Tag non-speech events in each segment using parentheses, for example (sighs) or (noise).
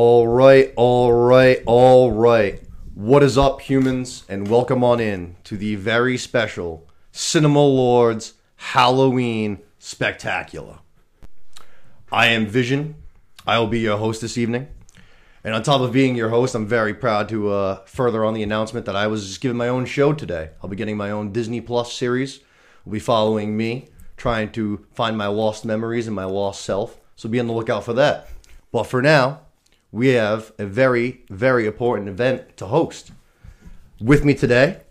All right, all right, all right. What is up, humans? And welcome on in to the very special Cinema Lords Halloween Spectacular. I am Vision. I will be your host this evening. And on top of being your host, I'm very proud to uh, further on the announcement that I was just given my own show today. I'll be getting my own Disney Plus series. Will be following me, trying to find my lost memories and my lost self. So be on the lookout for that. But for now, we have a very, very important event to host. With me today,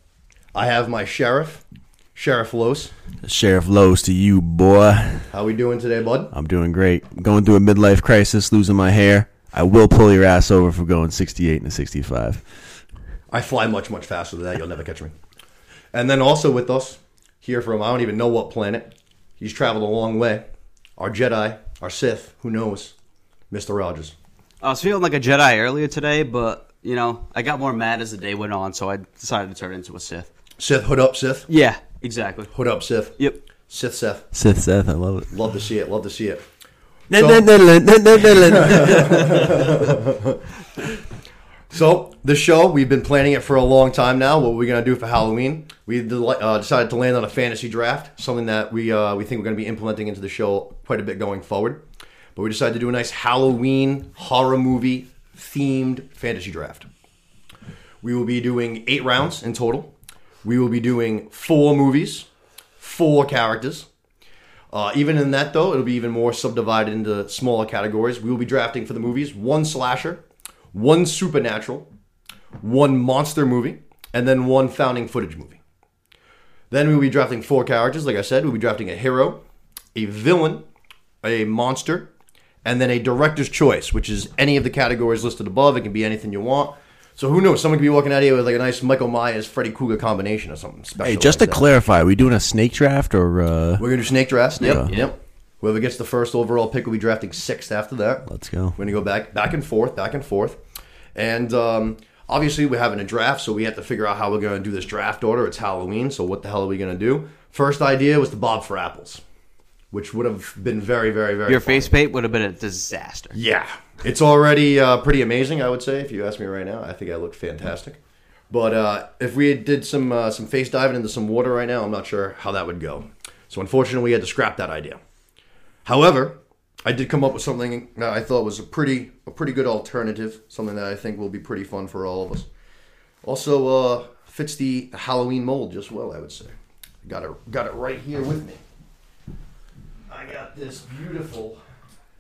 I have my sheriff, Sheriff Los. Sheriff Lowe's to you, boy. How we doing today, bud? I'm doing great. I'm going through a midlife crisis, losing my hair. I will pull your ass over for going 68 and 65. I fly much, much faster than that. You'll never catch me. And then also with us, here from I don't even know what planet. He's traveled a long way. Our Jedi, our Sith, who knows? Mr. Rogers. I was feeling like a Jedi earlier today, but you know, I got more mad as the day went on, so I decided to turn into a Sith. Sith, hood up, Sith. Yeah, exactly. Hood up, Sith. Yep. Sith, Seth. Sith Seth, I love it. Love to see it. Love to see it. So (laughs) the show, we've been planning it for a long time now. What we're gonna do for Halloween, we uh, decided to land on a fantasy draft, something that we uh, we think we're gonna be implementing into the show quite a bit going forward. But we decided to do a nice Halloween horror movie themed fantasy draft. We will be doing eight rounds in total. We will be doing four movies, four characters. Uh, even in that, though, it'll be even more subdivided into smaller categories. We will be drafting for the movies one slasher, one supernatural, one monster movie, and then one found footage movie. Then we'll be drafting four characters. Like I said, we'll be drafting a hero, a villain, a monster, and then a director's choice, which is any of the categories listed above. It can be anything you want. So who knows? Someone could be walking out of here with like a nice Michael Myers, Freddy Krueger combination or something special. Hey, just to that. clarify, are we doing a snake draft or uh, We're gonna do snake draft. Yep, Yeah. yep. Whoever gets the first overall pick will be drafting sixth after that. let's go. We're gonna go back, back and forth, back and forth, and um, obviously we're having a draft, so we have to figure out how we're gonna do this draft order. It's Halloween, so what the hell are we gonna do? First idea was the Bob for apples, which would have been very, very, very. Your funny. face paint would have been a disaster. Yeah, it's already uh, pretty amazing. I would say, if you ask me right now, I think I look fantastic. But uh, if we did some uh, some face diving into some water right now, I'm not sure how that would go. So unfortunately, we had to scrap that idea. However, I did come up with something that I thought was a pretty a pretty good alternative, something that I think will be pretty fun for all of us. Also, uh, fits the Halloween mold just well, I would say. Got it got it right here with me. I got this beautiful,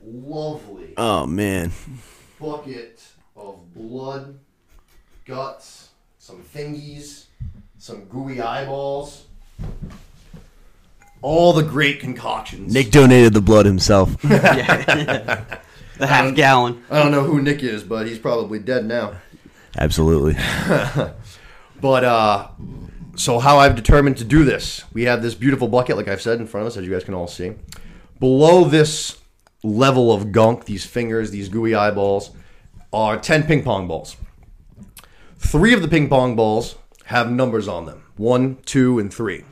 lovely Oh man, bucket of blood, guts, some thingies, some gooey eyeballs. All the great concoctions. Nick donated the blood himself. (laughs) The half gallon. I don't know who Nick is, but he's probably dead now. Absolutely. (laughs) But uh so how I've determined to do this, we have this beautiful bucket, like I've said in front of us, as you guys can all see. Below this level of gunk, these fingers, these gooey eyeballs, are ten ping pong balls. Three of the ping pong balls have numbers on them. One, two, and three.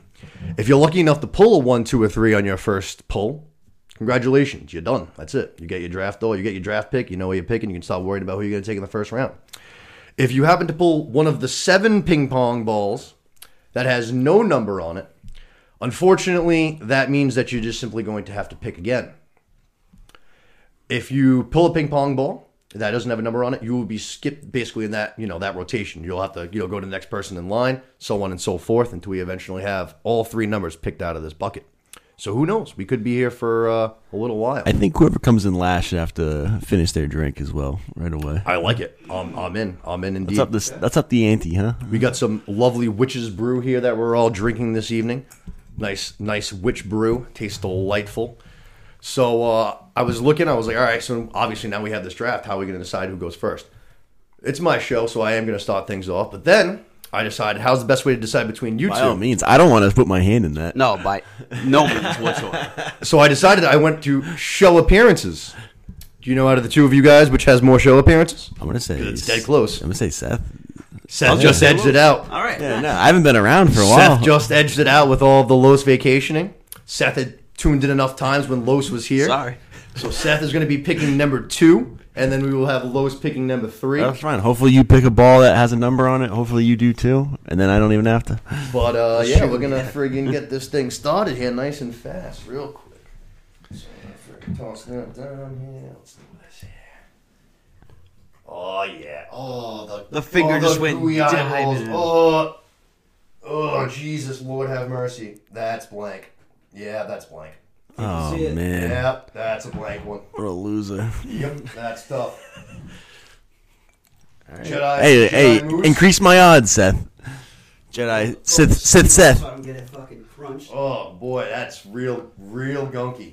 If you're lucky enough to pull a one, two, or three on your first pull, congratulations, you're done. That's it. You get your draft door, you get your draft pick, you know where you're picking, you can stop worrying about who you're gonna take in the first round. If you happen to pull one of the seven ping pong balls that has no number on it, unfortunately, that means that you're just simply going to have to pick again. If you pull a ping pong ball that doesn't have a number on it, you will be skipped basically in that you know that rotation. You'll have to you know go to the next person in line, so on and so forth, until we eventually have all three numbers picked out of this bucket. So who knows? We could be here for uh, a little while. I think whoever comes in last should have to finish their drink as well right away. I like it. I'm, I'm in. I'm in indeed. That's up this. That's up the ante, huh? We got some lovely witch's brew here that we're all drinking this evening. Nice, nice witch brew. Tastes delightful. So uh, I was looking. I was like, all right. So obviously now we have this draft. How are we going to decide who goes first? It's my show, so I am going to start things off. But then I decided, how's the best way to decide between you By two? all means, I don't want to put my hand in that. No, by no means (laughs) whatsoever. So I decided I went to show appearances. Do you know out of the two of you guys which has more show appearances? I'm gonna say It's dead close. I'm gonna say Seth. Seth just edged it out. All right. Yeah, no, I haven't been around for a while. Seth just edged it out with all of the Los vacationing. Seth had tuned in enough times when Los was here. Sorry. So Seth is going to be picking number two, and then we will have Lois picking number three. That's fine. Hopefully you pick a ball that has a number on it. Hopefully you do too, and then I don't even have to. But uh, yeah, we're gonna friggin' get this thing started here, nice and fast, real quick. So I'm gonna friggin' toss that down here. Let's do here. Oh yeah. Oh the The finger oh, just the went gooey diving eyeballs. in. Oh, oh Jesus, Lord have mercy. That's blank. Yeah, that's blank. Oh man, Yep, that's a blank one. what a loser. Yep, that's tough. (laughs) Jedi. Hey, Jedi hey, moose. increase my odds, Seth. Jedi, Sith, Sith, Seth. So I don't get it fucking crunched. Oh boy, that's real, real gunky.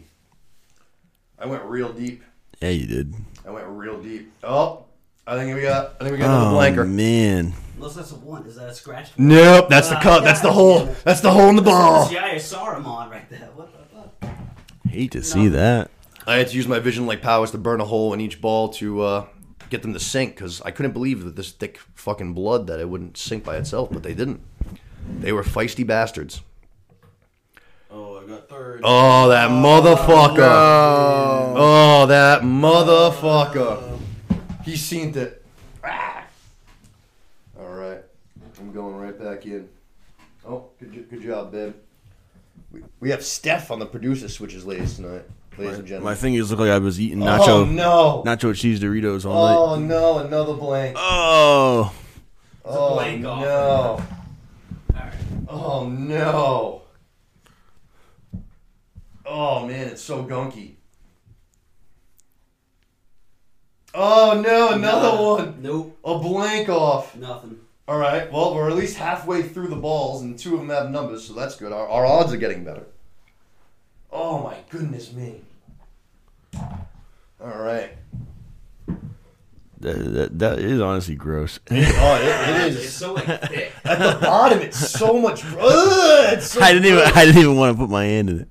I went real deep. Yeah, you did. I went real deep. Oh, I think we got. I think we got another Oh blanker. man, Unless that's a one. Is that a scratch? Nope, that's the Ah, cut. That's the hole. That's the hole in the ball. Yeah, I saw him on right there. What the fuck? hate to see that. I had to use my vision like powers to burn a hole in each ball to uh, get them to sink because I couldn't believe that this thick fucking blood that it wouldn't sink by itself, but they didn't. They were feisty bastards. Oh, I got third. Oh, that motherfucker. Oh, that motherfucker. He seen it. Ah. All right. I'm going right back in. Oh, good, good job, babe. We, we have Steph on the producer switches ladies tonight, ladies and gentlemen. My fingers look like I was eating nacho oh, nacho, no. nacho cheese Doritos all night. Oh, no. Another blank. Oh, Oh, blank off. no. Alright. Oh, no. Oh, man. It's so gunky. Oh, no. Another one. Nope. A blank off. Nothing. All right. Well, we're at least halfway through the balls, and two of them have numbers, so that's good. Our, our odds are getting better. Oh my goodness me. All right. that, that, that is honestly gross. Oh, it, it (laughs) It's so like thick. (laughs) At the bottom, it's so much. Ugh, it's so (laughs) I didn't even. I didn't even want to put my hand in it.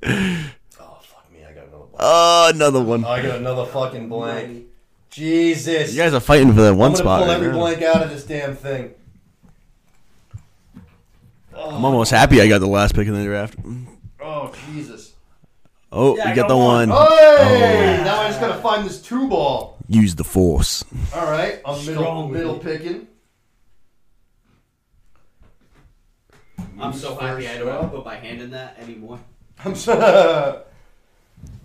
Oh fuck me! I got another blank. Oh, another one. I got another fucking blank. Jesus. You guys are fighting for that one I'm gonna spot. pull right every now. blank out of this damn thing. I'm almost happy I got the last pick in the draft. Oh Jesus. Oh, Yeah, I you got got the one. one. Hey! Oh. Now I just gotta find this two ball. Use the force. All right, I'm middle Strong with middle it. picking. I'm so happy I don't have to put my hand in that anymore. I'm (laughs) so.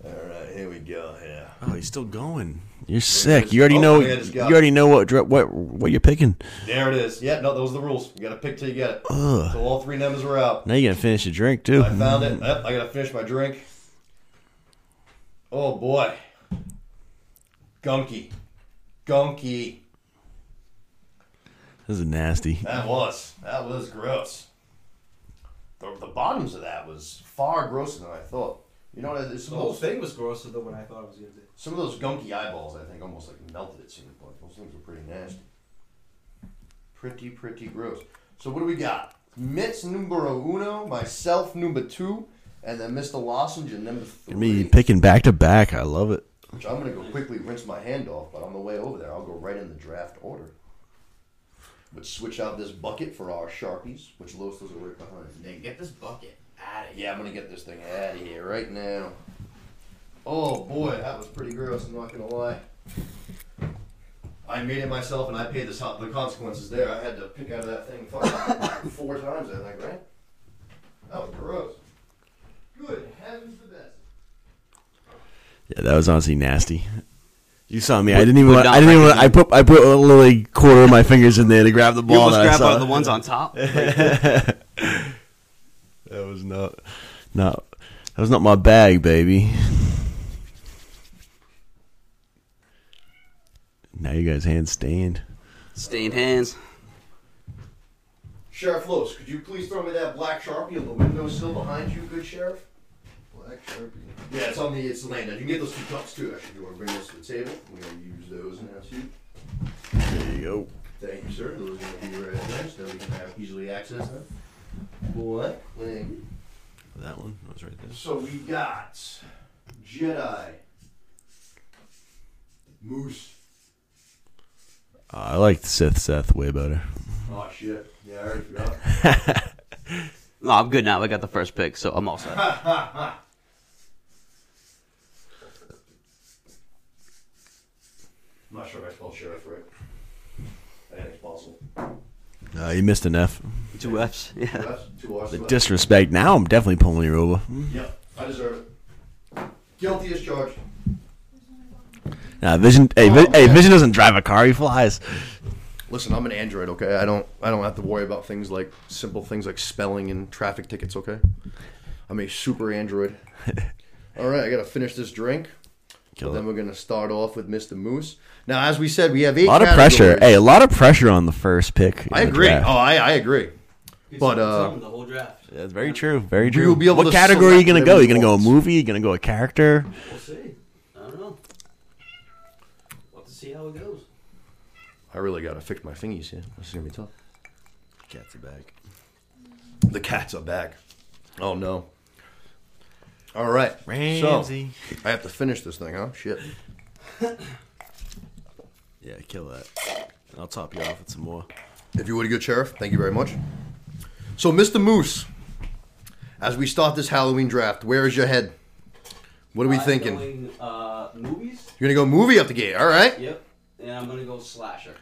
All right, here we go. Yeah. Oh, he's still going. You're sick. You already Oh, know. You already know what what what you're picking. There it is. Yeah, no, those are the rules. You gotta pick till you get it. Ugh. So all three numbers are out. Now you gotta finish your drink too. I found it. Yep, I gotta finish my drink. Oh boy. Gunky. Gunky. This is nasty. That was. That was gross. The, the bottoms of that was far grosser than I thought. You know, there's some, The of whole thing was grosser than what I thought it was gonna be. Some of those gunky eyeballs, I think, almost like melted it seemed like. Those things were pretty nasty. Pretty, pretty gross. So what do we got? Mitz numero uno, myself number two, and then Mr. Lozenge number three. Me picking back to back. I love it. Which I'm gonna go quickly rinse my hand off, but on the way over there, I'll go right in the draft order. But switch out this bucket for our sharpies, which Los are right behind. Then get this bucket out of here. Yeah, I'm gonna get this thing out of here right now. Oh boy, that was pretty gross. I'm not gonna lie. I made it myself, and I paid the, so- the consequences there. I had to pick out of that thing fucking (laughs) four times, I think, right? That was gross. Good heavens, the best. Yeah, that was honestly nasty. You saw me. I didn't even. would Want, I didn't even. Want, I put. I put literally quarter of my fingers in there to grab the You ball. almost that I grab saw. one of the ones on top. (laughs) that was not. Not. That was not my bag, baby. Now you guys hands stained. Stained hands. Sheriff Los, could you please throw me that black sharpie on the windowsill behind you, good sheriff? Black Sharpie. Yeah, it's on the it's laying down. You can get those two cups too. Actually, you want to bring those to the table? We're gonna use those now too. There you go. Thank you, sir. Those are gonna be right there, so we can have easily access them. What? Thank you. That one was right there. So we got Jedi, Moose. Uh, I like Sith Seth way better. Oh shit! Yeah, I already forgot. (laughs) No, I'm good now. I got the first pick, so I'm all set. (laughs) I'm not sure if I spelled sheriff right. I think it's possible. Uh, you missed an F. Two F's. Yeah. That's two R's. The disrespect. Now I'm definitely pulling you over. Yep, I deserve it. Guilty as charged. Nah, Vision. Hey, Vi- Oh, hey. Vision doesn't drive a car. He flies. Listen, I'm an Android, okay? I don't I don't have to worry about things like simple things like spelling and traffic tickets, okay? I'm a super Android. (laughs) All right, I got to finish this drink. Kill then it. we're going to start off with Mr. Moose. Now, as we said, we have eight A lot of pressure. Hey, a lot of pressure on the first pick. I agree. draft. Oh, I, I agree. But, uh, the whole draft. That's very true. Very We true. will be able what to category are you gonna go? whatever You gonna go a want. movie? You gonna go a character? We'll see. I don't know. We'll have to see how it goes. I really got to fix my thingies here. This is going to be tough. Cats are back. The cats are back. Oh, no. All right. Ramsey. So, I have to finish this thing, huh? Shit. (laughs) Yeah, kill that. I'll top you off with some more. If you would, a good sheriff. Thank you very much. So, Mr. Moose, as we start this Halloween draft, where is your head? What are we I'm thinking? Going, uh, movies. You're gonna go movie up the gate, all right? Yep. And I'm gonna go slasher.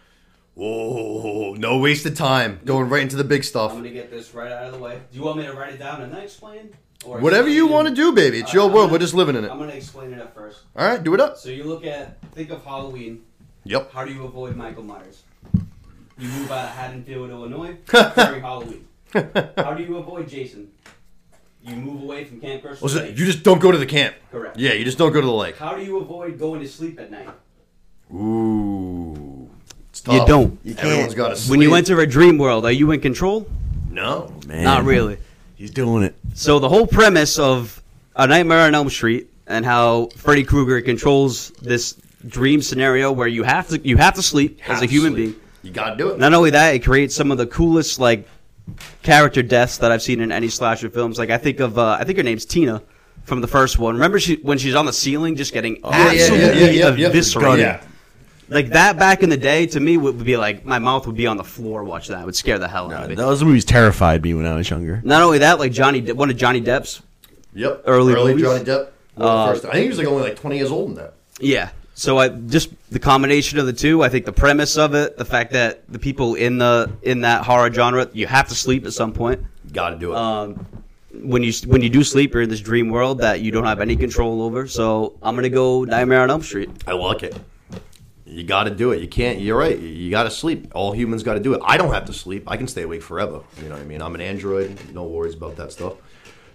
Whoa, no wasted time. Going right into the big stuff. I'm gonna get this right out of the way. Do you want me to write it down and then explain? Or Whatever you want to do, baby. It's your I'm world. gonna- We're just living in it. I'm gonna explain it at first. All right, do it up. So you look at, think of Halloween. Yep. How do you avoid Michael Myers? You move out of Haddonfield, Illinois (laughs) during Halloween. How do you avoid Jason? You move away from Camp Crystal Was it? Lake. You just don't go to the camp. Correct. Yeah, you just don't go to the lake. How do you avoid going to sleep at night? Ooh. You don't. You Everyone's can't. got to sleep. When you enter a dream world, are you in control? No. Man, Not really. He's doing it. So the whole premise of A Nightmare on Elm Street and how Freddy Krueger controls this dream scenario where you have to you have to sleep as a human sleep. being. You got to do it. Not only that, it creates some of the coolest like character deaths that I've seen in any slasher films. Like I think of uh, I think her name's Tina from the first one. Remember she when she's on the ceiling just getting Oh, yeah, yeah, absolutely yeah, yeah, yeah. eviscerated. Yeah. Like that back in the day to me would be like my mouth would be on the floor watching that. It would scare the hell out of me. Those movies terrified me when I was younger. Not only that, like Johnny De- one of Johnny Depp's Yep. Early movies? Johnny Depp. One of the Uh, first- I think he was like only like 20 years old in that. Yeah. So I just the combination of the two. I think the premise of it, the fact that the people in the in that horror genre, you have to sleep at some point. Got to do it. Um, when you when you do sleep, you're in this dream world that you don't have any control over. So I'm gonna go Nightmare on Elm Street. I like it. You got to do it. You can't. You're right. You got to sleep. All humans got to do it. I don't have to sleep. I can stay awake forever. You know what I mean? I'm an android. No worries about that stuff.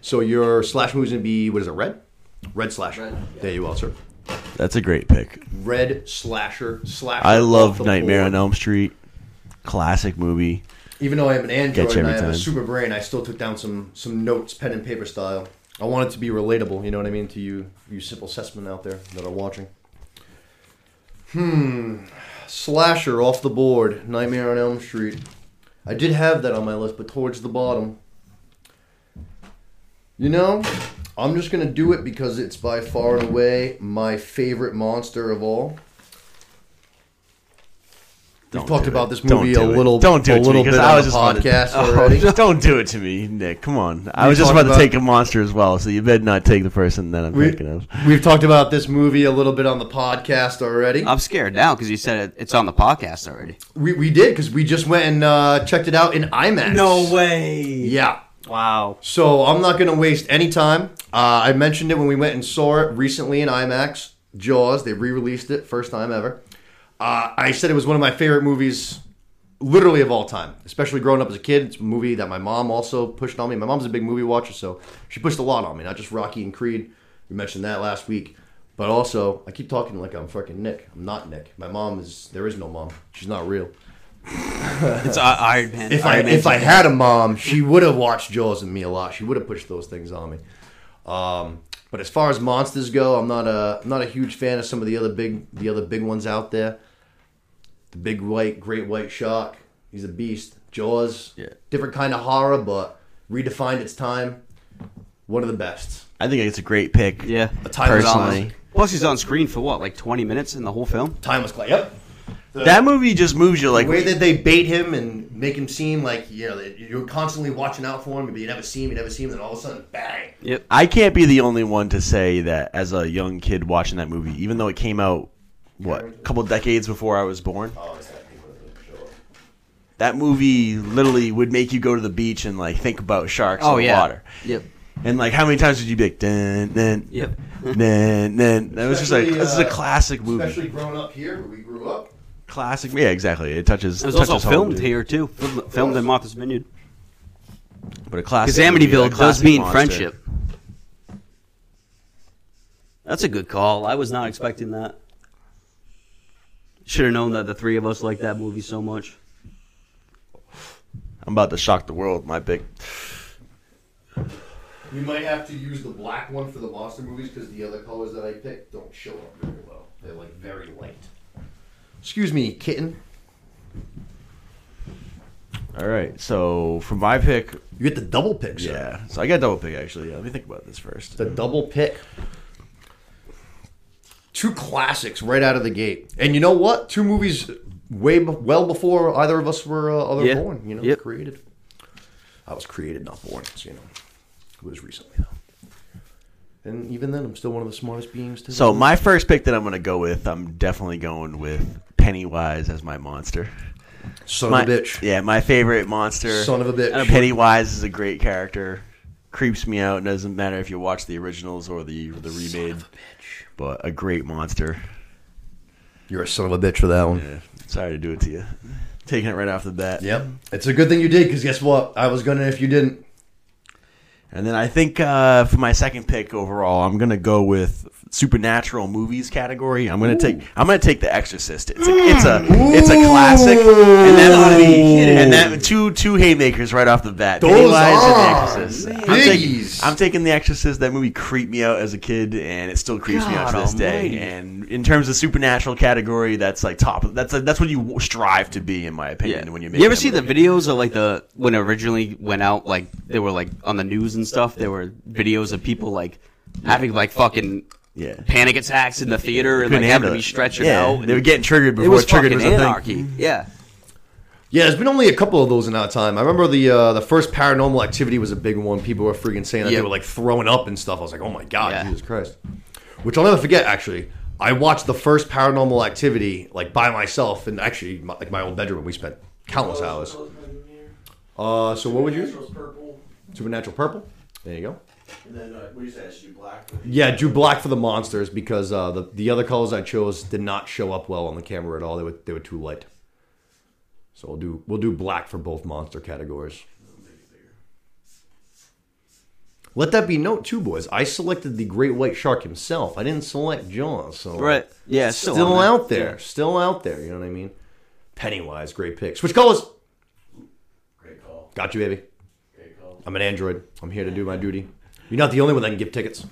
So your slash movie's gonna be what is it? Red. Red slasher. Red, yeah. There you are, sir. That's a great pick. Red slasher. Slasher. I love Nightmare board. on Elm Street. Classic movie. Even though I am an android and I every have a super brain, I still took down some some notes, pen and paper style. I want it to be relatable. You know what I mean to you, you simple cessmen out there that are watching. Hmm, slasher off the board. Nightmare on Elm Street. I did have that on my list, but towards the bottom. You know, I'm just gonna do it because it's by far and away my favorite monster of all. We've talked about this movie do a it. little, Don't do a it to little me, bit 'cause on I was the just to- podcast (laughs) Oh, just (laughs) don't do it to me, Nick. Come on. (laughs) I We was just talked about to take a monster as well, so you better not take the person that I'm We, thinking of. we've talked about this movie a little bit on the podcast already. I'm scared now because you said it, it's on the podcast already. We, we did because we just went and uh, checked it out in IMAX. No way. Yeah. Wow. So I'm not going to waste any time. Uh, I mentioned it when we went and saw it recently in IMAX. Jaws. They re-released it, first time ever. Uh, I said it was one of my favorite movies, literally of all time. Especially growing up as a kid, it's a movie that my mom also pushed on me. My mom's a big movie watcher, so she pushed a lot on me. Not just Rocky and Creed. We mentioned that last week. But also, I keep talking like I'm fucking Nick. I'm not Nick. My mom is. There is no mom. She's not real. (laughs) It's uh, Iron Man. If I Iron Man if I had a mom, she would have watched Jaws and me a lot. She would have pushed those things on me. Um, but as far as monsters go, I'm not a I'm not a huge fan of some of the other big the other big ones out there. The big white great white shark, he's a beast. Jaws, Yeah. different kind of horror, but redefined its time. One of the best. I think it's a great pick. yeah. A timeless Personally. Plus, he's on screen for what, like 20 minutes in the whole film? Timeless clay. Yep. The- That movie just moves you like the way that they bait him and make him seem like you know you're constantly watching out for him, but you never see him, you never see him, then all of a sudden, bang! Yep. I can't be the only one to say that as a young kid watching that movie, even though it came out what a couple decades before I was born. Oh, that people that show up. That movie literally would make you go to the beach and like think about sharks Oh in the yeah. water. Yep. And like, how many times did you be like, dun, dun, Yep. dun, dun? That was just like, Especially, this is a uh, classic movie. Especially growing up here where we grew up. Classic. Yeah, exactly. It touches. It was touches also filmed dude. here too. Filmed, filmed in Martha's Vineyard. but a classic. Because movie, a Amityville does mean monster. friendship. That's a good call. I was not expecting that. Should have known that the three of us liked that movie so much. I'm about to shock the world. My pick. We might have to use the black one for the monster movies because the other colors that I picked don't show up very well. They're like very light. Excuse me, kitten. All right. So for my pick, You get the double pick, sir. yeah. So I got a double pick actually. Yeah, let me think about this first. The double pick. Two classics right out of the gate. And you know what? Two movies way be- well before either of us were uh, other Yeah. born, you know, Yep. created. I was created, not born, so you know. It was recently though. And even then I'm still one of the smartest beings to So my first pick that I'm going to go with, I'm definitely going with Pennywise as my monster. son My, of a bitch. Yeah, my favorite monster. Son of a bitch. Pennywise is a great character. Creeps me out. It doesn't matter if you watch the originals or the the remade. But a great monster. You're a son of a bitch for that one. Yeah. Sorry to do it to you. Taking it right off the bat. Yep. It's a good thing you did because guess what? I was gonna if you didn't. And then I think uh, for my second pick overall, I'm gonna go with supernatural movies category. I'm gonna take I'm gonna take The Exorcist. It's a it's a mm. it's a classic, and that movie and that two two haymakers right off the bat. Those Pennywise and The are Exorcist. I'm taking. I'm taking The Exorcist. That movie creeped me out as a kid, and it still creeps me out to God this day. And in terms of supernatural category, that's like top. That's that's what you strive to be, in my opinion. When you make you ever see the videos of like the when it originally went out? Like they were like on the news and stuff. There were videos of people like having like fucking Yeah. panic attacks in the theater and Couldn't like having to be it. stretchered yeah, out. They were getting triggered it before was triggered fucking was a thing. anarchy. Yeah. Yeah, there's been only a couple of those in our time. I remember the uh, the first Paranormal Activity was a big one. People were freaking saying that Yeah. they were like throwing up and stuff. I was like, oh my god, Yeah. Jesus Christ! Which I'll never forget. Actually, I watched the first Paranormal Activity like by myself in actually my, like my old bedroom. We spent countless hours. Uh, so what would you? Purple. Supernatural Purple. There you go. And then, uh, what do you say? I should do black. Yeah, drew black for the monsters because uh, the the other colors I chose did not show up well on the camera at all. They were they were too light. So we'll do we'll do black for both monster categories. Let that be note too, boys. I selected the great white shark himself. I didn't select Jaws, so Right. Yeah. Still, still, on out there, still out there. You know what I mean? Pennywise, great pick. Switch colors. Great call. Got you, baby. Great call. I'm an android. I'm here to do my duty. You're not the only one that can give tickets.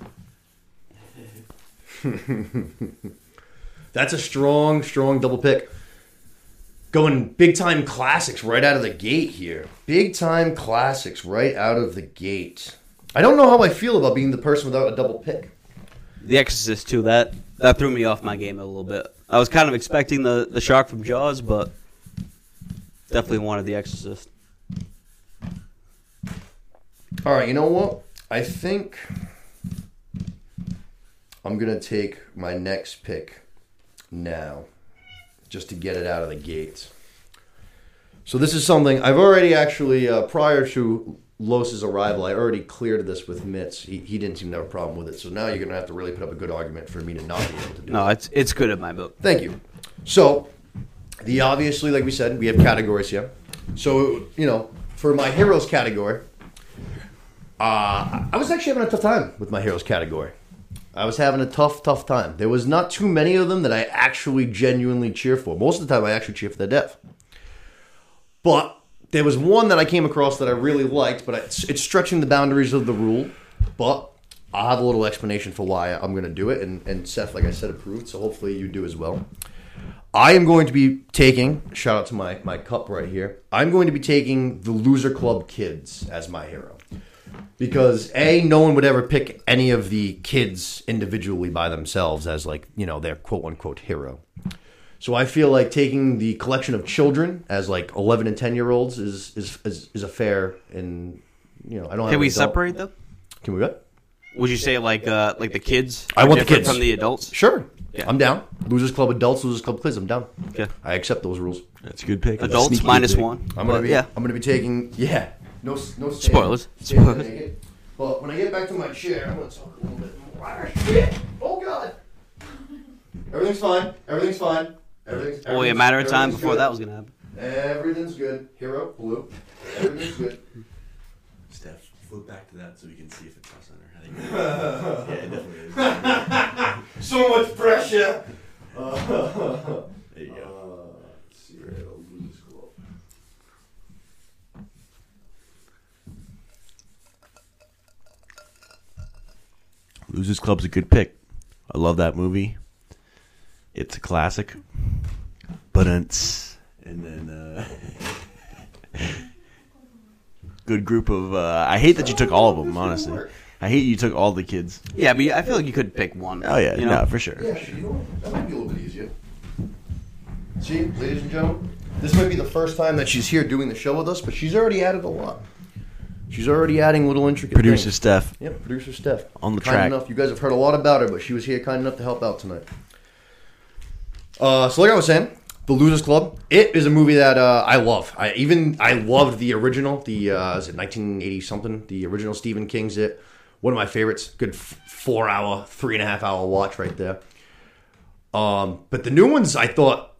(laughs) That's a strong, strong double pick. Going big time classics right out of the gate here. Big time classics right out of the gate. I don't know how I feel about being the person without a double pick. The Exorcist too. That that threw me off my game a little bit. I was kind of expecting the the shark from Jaws, but definitely wanted the Exorcist. All right, you know what? I think I'm going to take my next pick now just to get it out of the gate. So this is something I've already actually uh, prior to Los's arrival, I already cleared this with Mitz. He, he didn't seem to have a problem with it. So now you're going to have to really put up a good argument for me to not be able to do No, it. it's it's good in my book. Thank you. So, the obviously, like we said, we have categories here. So, you know, for my heroes category, uh, I was actually having a tough time with my heroes category. I was having a tough, tough time. There was not too many of them that I actually genuinely cheer for. Most of the time, I actually cheer for the death. But there was one that I came across that I really liked, but it's, it's stretching the boundaries of the rule. But I'll have a little explanation for why I'm going to do it. And, and Seth, like I said, approved, so hopefully you do as well. I am going to be taking, shout out to my, my cup right here, I'm going to be taking the Loser Club kids as my hero. Because A, no one would ever pick any of the kids individually by themselves as like, you know, their quote unquote hero. So I feel like taking the collection of children as like 11 and 10 year olds is, is, is, is a fair and, you know, I don't have Can we adult- separate them? Can we what? Would you say like uh like the kids? I want the kids. from the adults. Sure. Yeah. I'm down. Losers Club adults, Losers Club kids. I'm down. Okay. I accept those rules. That's a good pick. Adults minus pick. one. I'm gonna be. yeah. I'm gonna be taking. Yeah. No. s- No stand- Spoilers. stand Spoilers. naked. But when I get back to my chair, I'm gonna talk a little bit more. Ah, Shit! Oh God. Everything's fine. Everything's fine. Everything's. Only a everything's- matter of time everything's before good. that was gonna happen. Everything's good. Hero blue. Everything's good. Steph, flip back to that so we can see if it's cross center. I think yeah, it definitely is. (laughs) so much pressure. There you go. let's see where it'll lose club. Losers Club's a good pick. I love that movie. It's a classic. But it's and then uh, (laughs) good group of. Uh, I hate that you took all of them. Honestly, I hate you took all the kids. Yeah, but I feel like you could pick one. Oh yeah, you know? no, for sure. Yeah, you know, that might be a little bit easier. See, ladies and gentlemen, this might be the first time that she's here doing the show with us, but she's already added a lot. She's already adding little intricate Producer things. Steph. Yep, producer Steph. On the kind track. enough. You guys have heard a lot about her, but she was here kind enough to help out tonight. Uh, so like I was saying, The Losers Club. It is a movie that uh, I love. I even I loved the original. The uh, is it 1980 something? The original Stephen King's It. One of my favorites. Good f- four hour, three and a half hour watch right there. Um, but the new ones, I thought,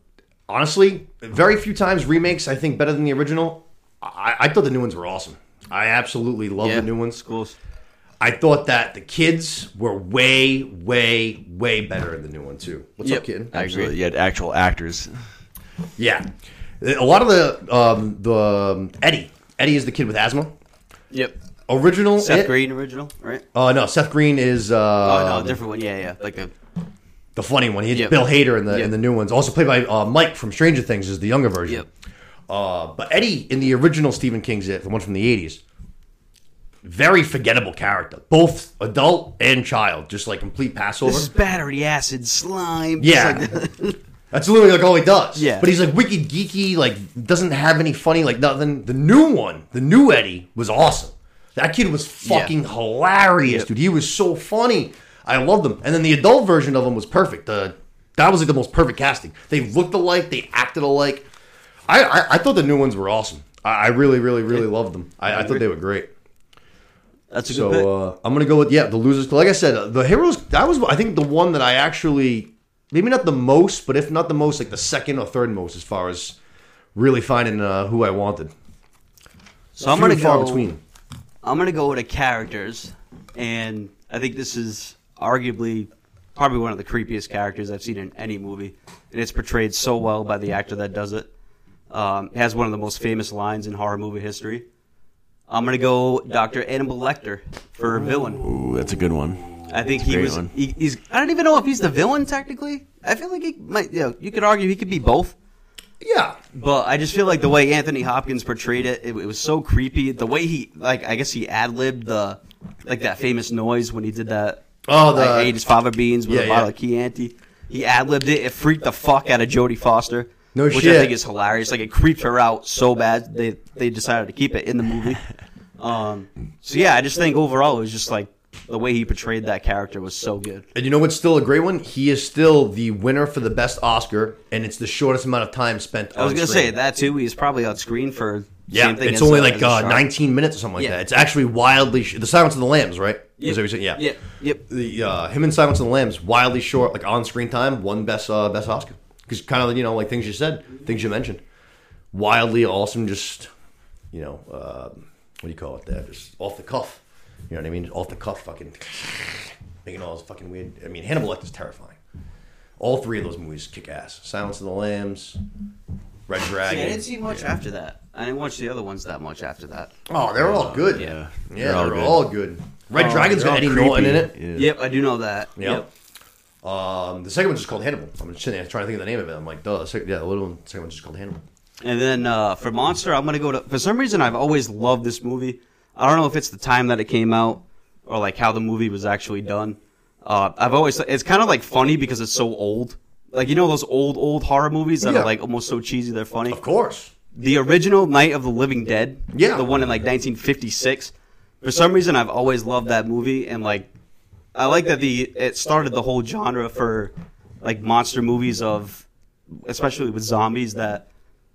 honestly, very few times remakes. I think better than the original. I, I thought the new ones were awesome. I absolutely love Yeah, the new ones. Schools. I thought that the kids were way, way, way better in the new one too. What's Yep. up, kid? Actually, you had actual actors. Yeah, a lot of the um, the um, Eddie. Eddie is the kid with asthma. Yep. Original. Seth It- Green original, right? Uh, no, Seth Green is uh, oh no, different one. Yeah, yeah. Like a the funny one. He's Yep. Bill Hader in the Yep. in the new ones. Also played by uh, Mike from Stranger Things is the younger version. Yep. Uh, but Eddie in the original Stephen King's It, the one from the eighties, very forgettable character, both adult and child, just like complete Passover. Battery acid slime. Yeah. Like- (laughs) That's literally like all he does. Yeah. But he's like wicked geeky, like doesn't have any funny, like nothing. The new one, the new Eddie, was awesome. That kid was fucking hilarious, Yep. dude. He was so funny. I loved him. And then the adult version of him was perfect. The that was like the most perfect casting. They looked alike, they acted alike. I I, I thought the new ones were awesome. I, I really, really, really loved them. I, I thought they were great. That's a good pick. So uh, I'm gonna go with yeah, the losers. Like I said, the heroes. That was I think the one that I actually maybe not the most, but if not the most, like the second or third most as far as really finding uh, who I wanted. So I'm gonna far go. between. I'm gonna go with the characters, and I think this is arguably probably one of the creepiest characters I've seen in any movie, and it's portrayed so well by the actor that does it. Um, has one of the most famous lines in horror movie history. I'm gonna go Dr. Hannibal Lecter for villain. Ooh, that's a good one. I think That's a he great was. one. He, he's. I don't even know if he's the villain technically. I feel like he might. You know, you could argue he could be both. Yeah, But I just feel like the way Anthony Hopkins portrayed it, it, it was so creepy. The way he, like, I guess he ad libbed the, like that famous noise when he did that. Oh, the- I ate his fava beans with Yeah, a bottle yeah. of Chianti. He ad libbed it. It freaked the fuck out of Jodie Foster. No which shit. I think is hilarious. Like it creeped her out so bad they they decided to keep it in the movie. (laughs) Um, so yeah, I just think overall it was just like the way he portrayed that character was so good. and you know what's still a great one? He is still the winner for the best Oscar, and it's the shortest amount of time spent. I was on gonna screen. say that too. He's probably on screen for Yeah, same thing it's only uh, like uh, 19 minutes or something like Yeah. that. It's actually wildly sh- the Silence of the Lambs, right? Yep. Is that what you said? Yeah. Yep. Yep. the uh, him and Silence of the Lambs wildly short, like on screen time, one best uh, best Oscar because kind of you know like things you said, things you mentioned, wildly awesome, just you know uh, what do you call it there, just off the cuff, you know what I mean, off the cuff, fucking making all this fucking weird. I mean, Hannibal Lecter's terrifying. All three of those movies kick ass. Silence of the Lambs, Red See, Dragon. I didn't see much after that. I didn't watch the other ones that much after that. Oh, they're all good. Yeah. yeah, They're they're, all all, good. good. Red Oh, Dragon's They're got all Eddie Norton in it. Yeah. Yep, I do know that. Yep. Um, the second one's just called Hannibal. I'm just sitting there trying to think of the name of it. I'm like, duh. The second, yeah, the little one, second one's just called Hannibal. And then uh, for Monster, I'm gonna go to. For some reason, I've always loved this movie. I don't know if it's the time that it came out or like how the movie was actually done. Uh, I've always. It's kind of like funny because it's so old. Like you know those old old horror movies that Yeah. are like almost so cheesy they're funny. Of course. The original Night of the Living Dead. Yeah. The one in like 1956. For some reason, I've always loved that movie, and like, I like that the it started the whole genre for like monster movies of, especially with zombies, that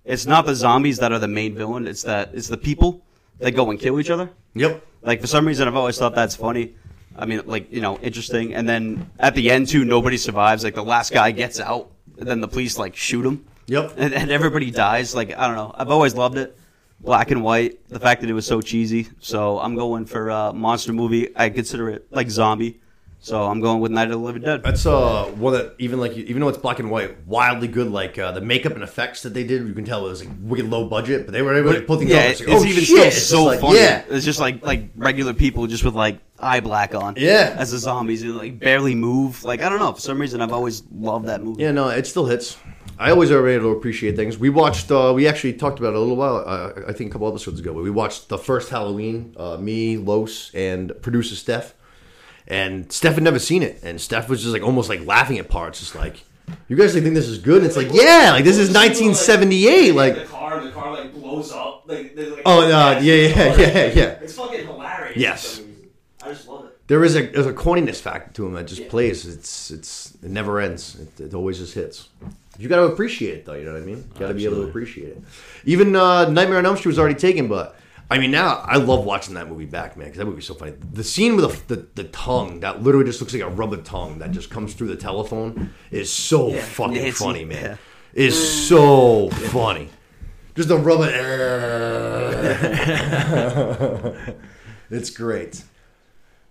it's not the zombies that are the main villain. It's that it's the people that go and kill each other. Yep. Like for some reason, I've always thought that's funny. I mean, like you know, interesting. And then at the end too, nobody survives. Like the last guy gets out, and then the police like shoot him, Yep. and, and everybody dies. Like I don't know. I've always loved it. Black and white. The fact that it was so cheesy. So I'm going for uh, monster movie. I consider it like zombie. So I'm going with Night of the Living Dead. That's uh one that even like even though it's black and white, wildly good. Like uh, the makeup and effects that they did, you can tell it was like wicked low budget, but they were able to pull things yeah, off. it's, like, oh, even shit. still It's so like, funny. Yeah, It's just like like regular people just with like eye black on. Yeah. As the zombies, who like barely move. Like I don't know. For some reason, I've always loved that movie. yeah, no, it still hits. I always are able to appreciate things. We watched. Uh, we actually talked about it a little while. Uh, I think a couple episodes ago. But we watched the first Halloween. Uh, me, Los, and producer Steph. And Steph had never seen it, and Steph was just like almost like laughing at parts, just like, "You guys like think this is good?" And it's like, yeah, like this is 1978, like. the car, the car like blows up. Like, there's, like Oh, uh, yeah, yeah, yeah, yeah. It's fucking hilarious. Yes. I just love it. There is a there's a corniness factor to him that just plays. It's it's it never ends. It, it always just hits. You got to appreciate it though. You know what I mean? You got to be able to appreciate it. Even uh, Nightmare on Elm Street was already taken, but I mean now I love watching that movie back, man, because that movie's so funny. The scene with the, the the tongue that literally just looks like a rubber tongue that just comes through the telephone is so fucking Nancy, funny, man. yeah. Is so funny. Just a rubber. (laughs) it's great.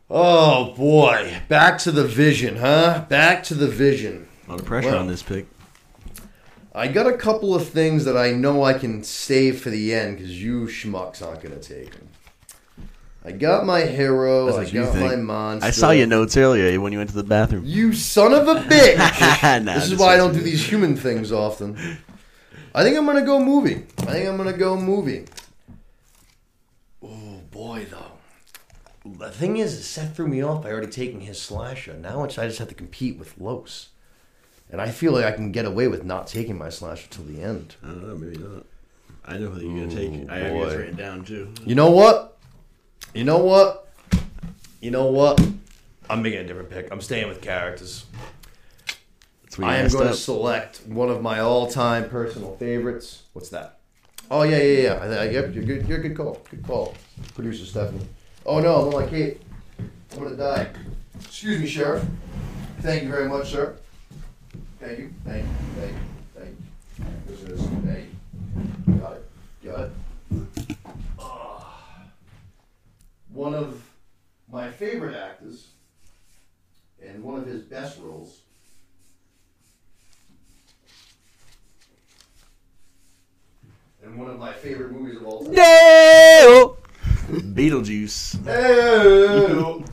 Oh boy, back to the vision, huh? Back to the vision. A lot of pressure Well. on this pick. I got a couple of things that I know I can save for the end because you schmucks aren't gonna take them. I got my hero. That's I what you got think. my monster. I saw your notes earlier when you went to the bathroom. You son of a bitch! (laughs) Nah, this is why I don't do these human things often. I think I'm gonna go movie. I think I'm gonna go movie. Oh boy, though. The thing is, Seth threw me off by already taking his slasher. Now it's, I just have to compete with Los, and I feel like I can get away with not taking my slasher till the end. I don't know, maybe not. I know who you're gonna take. Ooh, I have yours boy. written down too. You know what? You know what? You know what? I'm making a different pick. I'm staying with characters. That's where you I am going up. to select one of my all-time personal favorites. What's that? Oh yeah, yeah, yeah. I, I, yep, you're good. You're a good call. Good call, producer Stephanie. Oh no, I'm like Kate. I'm gonna die. Excuse me, sheriff. Thank you very much, sir. Thank you. Thank you. Thank you. Thank you. This is thank you. Got it. Got it. Ah. one of my favorite actors and one of his best roles. And one of my favorite movies of all time. No! Beetlejuice. Hey!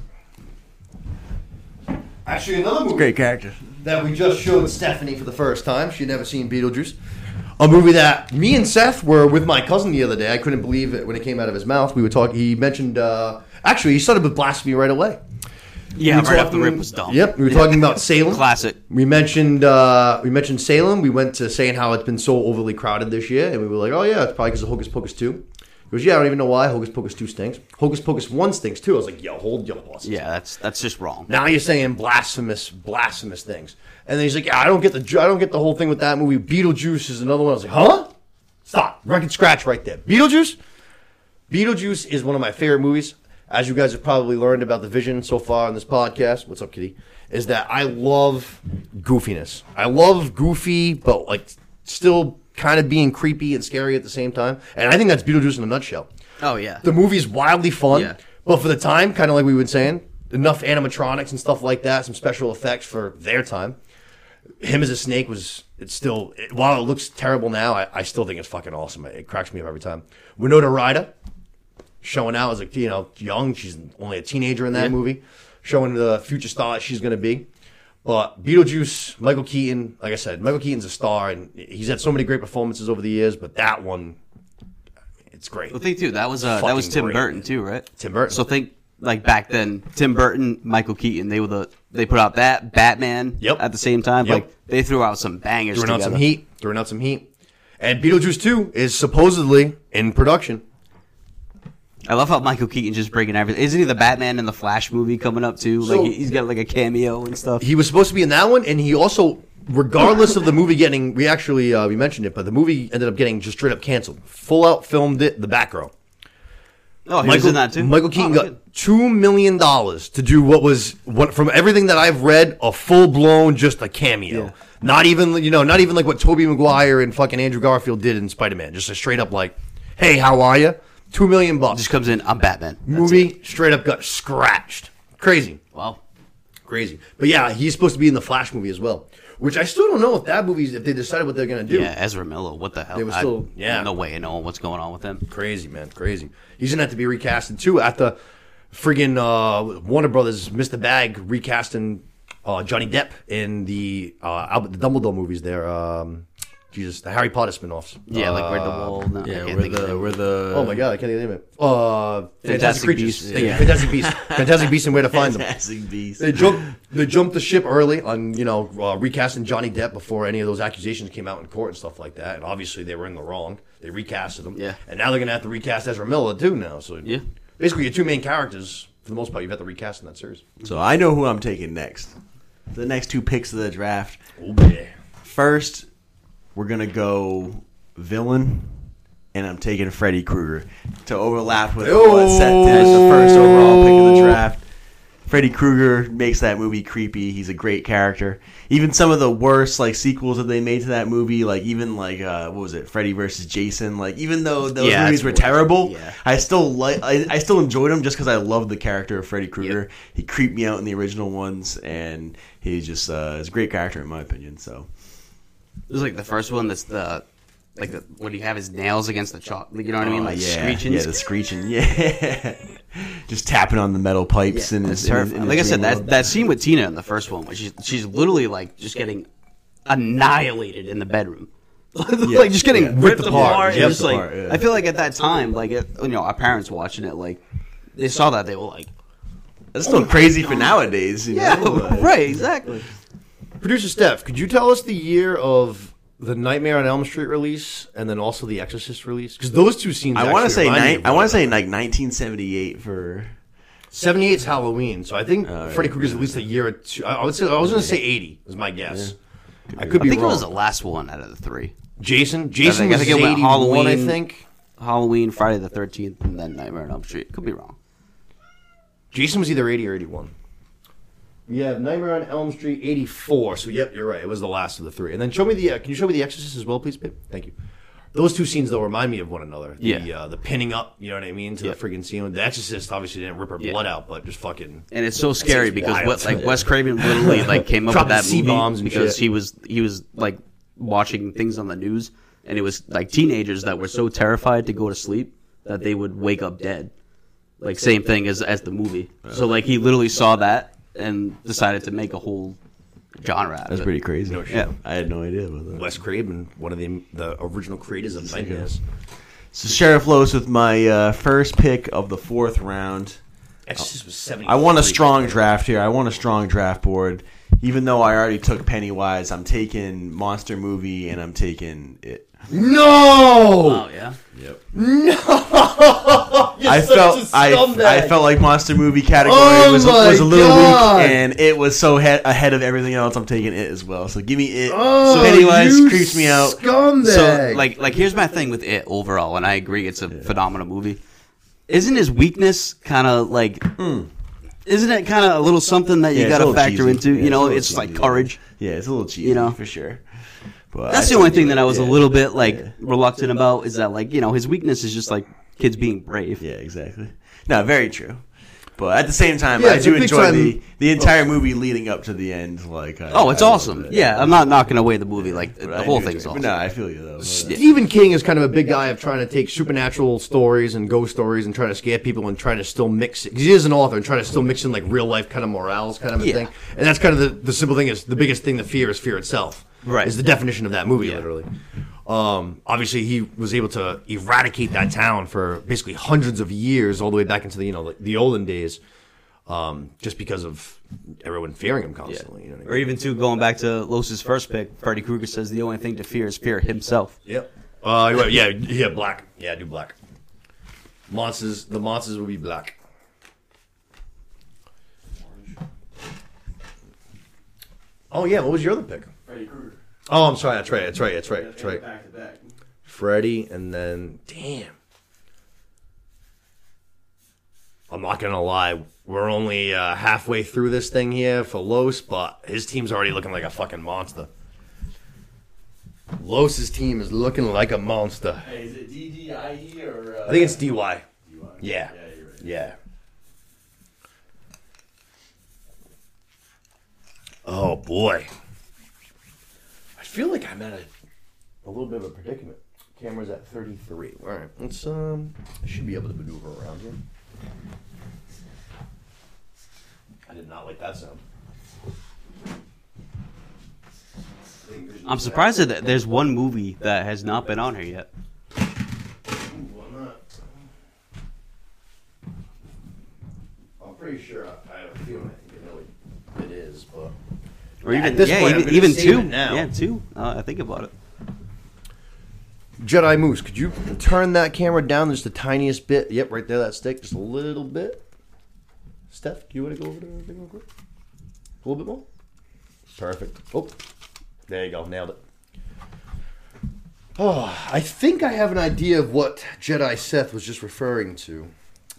Actually, another movie Great character. that we just showed Stephanie for the first time. She'd never seen Beetlejuice. A movie that me and Seth were with my cousin the other day. I couldn't believe it when it came out of his mouth. We were talking. He mentioned. Uh, actually, he started with blasphemy right away. Yeah, We were right off the rip was dumb. Yep, we were talking about Salem. (laughs) Classic. We mentioned uh, we mentioned Salem. We went to saying how it's been so overly crowded this year, and we were like, "Oh yeah, it's probably because of Hocus Pocus 2. Goes, "Yeah, I don't even know why Hocus Pocus two stinks. Hocus Pocus one stinks too." I was like, "Yo, hold your horses." Yeah, that's that's just wrong. Now you're saying blasphemous, blasphemous things, and then he's like, "Yeah, I don't get the, I don't get the whole thing with that movie. Beetlejuice is another one." I was like, "Huh? Stop! Record scratch right there. Beetlejuice. Beetlejuice is one of my favorite movies. As you guys have probably learned about the vision so far in this podcast, what's up, Kitty? Is that I love goofiness. I love goofy, but like still kind of being creepy and scary at the same time. And I think that's Beetlejuice in a nutshell. Oh yeah. The movie's wildly fun, Yeah. but for the time, kind of like we were saying, enough animatronics and stuff like that, some special effects for their time. Him as a snake was, it's still, it, while it looks terrible now, I, I still think it's fucking awesome. It, cracks me up every time. Winona Ryder, showing out as a, you know, young, she's only a teenager in that Yeah. movie, showing the future star that she's going to be. But Beetlejuice, Michael Keaton, like I said, Michael Keaton's a star, and he's had so many great performances over the years, but that one, it's great. Well, think too. That was uh, that was Tim great, Burton man. too, right? Tim Burton. So think like back then, Tim Burton, Michael Keaton. They were the they put out that Batman. Yep. At the same time, Yep. like they threw out some bangers throwing out some heat. Throwing out some heat. And Beetlejuice 2 is supposedly in production. I love how Michael Keaton just breaking everything. Isn't he the Batman in the Flash movie coming up too? So- like he- he's got like a cameo and stuff. He was supposed to be in that one, and he also regardless of the movie getting, we actually uh, we mentioned it, but the movie ended up getting just straight up canceled. Full out filmed it, the back row. Oh, he was in that too. Michael Keaton Oh, got two million dollars to do what was what from everything that I've read a full blown just a cameo. Yeah. Not even you know not even like what Tobey Maguire and fucking Andrew Garfield did in Spider Man. Just a straight up like, hey, how are you? Two million bucks. just comes in. I'm Batman. That's movie it. straight up got scratched. Crazy, Wow. crazy. But yeah, he's supposed to be in the Flash movie as well. Which I still don't know if that movie's if they decided what they're gonna do. Yeah, Ezra Miller. What the hell? They were I- still- yeah. No way of knowing what's going on with him. Crazy, man. Crazy. He's to have to be recasted, too, at the friggin' uh, Warner Brothers missed the bag recasting uh, Johnny Depp in the uh, Albert, the Dumbledore movies there. Um, Jesus, the Harry Potter spin-offs. Yeah, like where the Uh, wall. No, I Yeah, can't we're think of the it. we're the Oh my god, I can't even name it. Uh, Fantastic, Fantastic Creatures. Beasts, Thank you. yeah. Fantastic Beasts. (laughs) Fantastic Beasts and Where to Find Them. Fantastic Beast. They jumped. They jumped the ship early on, you know, uh, recasting Johnny Depp before any of those accusations came out in court and stuff like that. And obviously, they were in the wrong. They recasted them. Yeah. And now they're gonna have to recast Ezra Miller too now. So Yeah. basically, your two main characters, for the most part, you've had to recast in that series. So I know who I'm taking next. The next two picks of the draft. Oh yeah. First, we're gonna go villain, and I'm taking Freddy Krueger to overlap with what Seth did as the first overall pick of the draft. Freddy Krueger makes that movie creepy. He's a great character. Even some of the worst like sequels that they made to that movie, like even like uh, what was it, Freddy versus Jason? Like even though those Yeah, movies were terrible, Yeah. I still like I, I still enjoyed them just because I love the character of Freddy Krueger. He creeped me out in the original ones, and he just uh, is a great character in my opinion. So It was like the first one. That's the like the when you have his nails against the chalk. You know what I mean? Oh, Like yeah, screeching. Yeah, the screeching. (laughs) Yeah, just tapping on the metal pipes and It's terrifying. Like I said, that that scene with Tina in the first one, where she's she's literally like just getting annihilated in the bedroom. (laughs) like just getting Yeah. ripped Ripped apart. apart. Yep. just like Apart, yeah. I feel like at that time, like it, you know, our parents watching it, like they saw that they were like, that's still oh crazy for nowadays. You yeah, know? (laughs) Like- right, exactly. Producer Steph, could you tell us the year of the Nightmare on Elm Street release and then also the Exorcist release? Because those two scenes. I want to say ni- I want to say like 1978 for 78 is Halloween, so I think Oh, Freddy yeah. Krueger's at least a year or two. I I would say I was going to say 80 is my guess. I could I be think wrong. it was the last one out of the three. Jason. Jason I was think it went 81, I think. Halloween, Friday the Thirteenth, and then Nightmare on Elm Street. Could be wrong. Jason was either 80 or 81. We have Nightmare on Elm Street 84. So yep, you're right. It was the last of the three. And then show me the. Uh, can you show me the Exorcist as well, please, babe? Thank you. Those two scenes though remind me of one another. The, Yeah. Uh, the pinning up, you know what I mean, to the freaking scene. The Exorcist obviously didn't rip her Yeah. blood out, but just fucking. and it's so scary because wild. what like Wes Craven literally (laughs) like came up with Dropping that movie C-bombs and because shit. he was he was like watching things on the news and it was like teenagers that were so terrified to go to sleep that they would wake up dead. Like same thing as as the movie. So like he literally saw that and decided to make a whole genre out that's of it. pretty crazy. No shit. Yeah. I had no idea about that. Wes Craven, one of the the original creators of Nightmares. So Sheriff Los with my uh, first pick of the fourth round. Exorcist was 70. I want a strong draft here. I want a strong draft board. Even though I already took Pennywise, I'm taking Monster Movie and I'm taking it. No! Oh yeah. (laughs) (laughs) I felt I, I felt like Monster Movie category Oh was, was a little God. weak, and it was so he- ahead of everything else. I'm taking it as well. So give me it. Oh, so Pennywise you creeps me out. Scumbag. So like like here's my thing with it overall, and I agree it's a phenomenal movie. Isn't his weakness kind of like? Hmm. Isn't it kind of a little something that you. Yeah, got to factor cheesy. into? Yeah, you know, a little it's like courage. Yeah, it's a little cheesy, You know? for sure. But That's I the only thing that I was a little bit like Yeah. reluctant about is that like you know his weakness is just like kids being brave. Yeah, exactly. No, very true. But at the same time, Yeah, I it's do a big enjoy time- the the oh. entire movie leading up to the end. Like, I, Oh, it's I love awesome. it. Yeah, I'm not knocking away the movie. Like But the I whole do thing's enjoy awesome. But no, I feel you though. but- uh, Stephen King is kind of a big guy of trying to take supernatural stories and ghost stories and trying to scare people and trying to still mix it. Because he is an author and trying to still mix in like real life kind of morals kind of a Yeah. thing. And that's kind of the, the simple thing is the biggest thing the fear is fear itself. Right. Is the definition of that movie, Yeah. literally. Um, obviously, he was able to eradicate that town for basically hundreds of years, all the way back into the you know the, the olden days, um, just because of everyone fearing him constantly. You know what I Or even too going back to Los's first pick, Freddy Krueger says the only thing to fear is fear himself. Yep. Uh, yeah, yeah, black. Yeah, do black. Monsters. The monsters will be black. Oh yeah, what was your other pick? Freddy Krueger. Oh, I'm sorry. That's right. That's right. That's right. That's right. Back to back. Freddy, and then damn. I'm not gonna lie. We're only uh, halfway through this thing here for Los, but his team's already looking like a fucking monster. Los's team is looking like a monster. Hey, is it DDIE or? Uh, I think it's DY. DY? Yeah. Yeah, you're right. Yeah. Oh boy. I feel like I'm at a, a little bit of a predicament. Camera's at 33. All right, let's um. I should be able to maneuver around here. I did not like that sound. I'm surprised that there's one movie that has not been on here yet. Ooh, I'm not. I'm pretty sure I, I have a feeling you know it is, but Or Yeah, even at this yeah, point, I'm even, gonna even save two. it now. Yeah, two. Uh, I think about it. Jedi Moose, could you turn that camera down just the tiniest bit? Yep, right there, that stick, just a little bit. Steph, do you want to go over there real quick? A little bit more? Perfect. Oh, there you go, nailed it. Oh, I think I have an idea of what Jedi Seth was just referring to,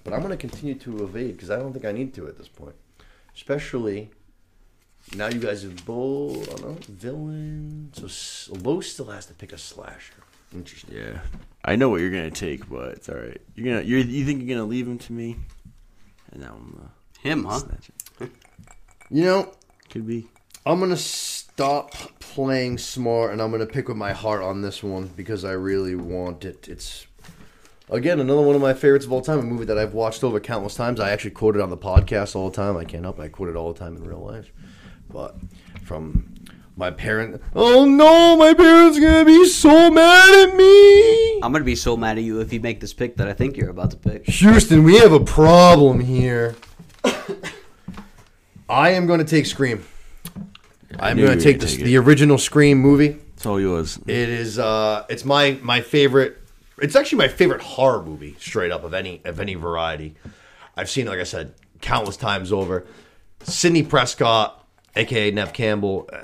but I'm going to continue to evade because I don't think I need to at this point. Especially now you guys have both, I don't know, villain. So S- Lo still has to pick a slasher. Interesting. Yeah, I know what you're gonna take, but it's all right. You're gonna, you're, you think you're gonna leave him to me, and now I'm uh, Him, huh? snatch. You know, Could be. I'm gonna stop playing smart and I'm gonna pick with my heart on this one because I really want it. It's again another one of my favorites of all time. A movie that I've watched over countless times. I actually quote it on the podcast all the time. I can't help it. I quote it all the time in real life. But from my parent, oh no, my parents are gonna be so mad at me. I'm gonna be so mad at you if you make this pick that I think you're about to pick. Houston, we have a problem here. I am going to take Scream. I'm knew gonna were take gonna the, take the it. original Scream movie. It's all yours. It is uh it's my my favorite it's actually my favorite horror movie straight up of any of any variety. I've seen it like I said countless times over. Sidney Prescott, aka Nev Campbell, uh,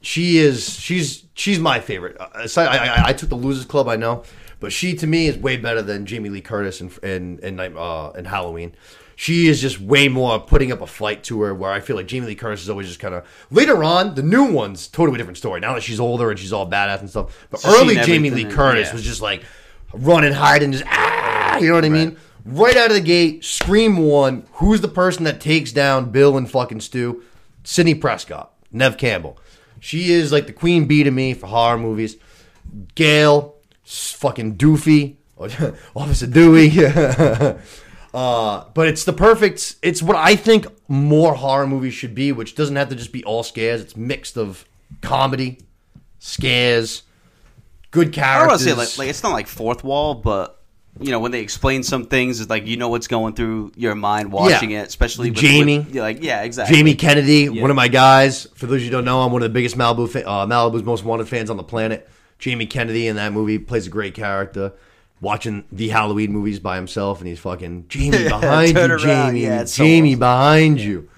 she is she's she's my favorite. Uh, aside- I, I, I took the Losers Club, I know, but she to me is way better than Jamie Lee Curtis in in in, Night- uh, in Halloween. She is just way more putting up a fight to her. Where I feel like Jamie Lee Curtis is always just kind of later on. The new one's totally different story. Now that she's older and she's all badass and stuff, but She's early Jamie Lee Curtis yeah. was just like running, hiding, just ah, you know what I mean? Right out of the gate, Scream one. Who's the person that takes down Bill and fucking Stu? Sidney Prescott, Nev Campbell. She is like the queen bee to me for horror movies. Gail, fucking Doofy, (laughs) Officer Dewey. (laughs) uh, but it's the perfect. It's what I think more horror movies should be, which doesn't have to just be all scares. It's mixed of comedy, scares, good characters. I don't want to say like, like it's not like fourth wall, but you know when they explain some things, it's like you know what's going through your mind watching Yeah. it, especially with, Jamie. With, yeah, like yeah, exactly. Jamie Kennedy, one of my guys. For those of you who don't know, I'm one of the biggest Malibu fa- uh, Malibu's most wanted fans on the planet. Jamie Kennedy in that movie plays a great character. Watching the Halloween movies by himself, and he's fucking Jamie (laughs) behind you, around. Jamie, Yeah, it's so Jamie awesome. behind you.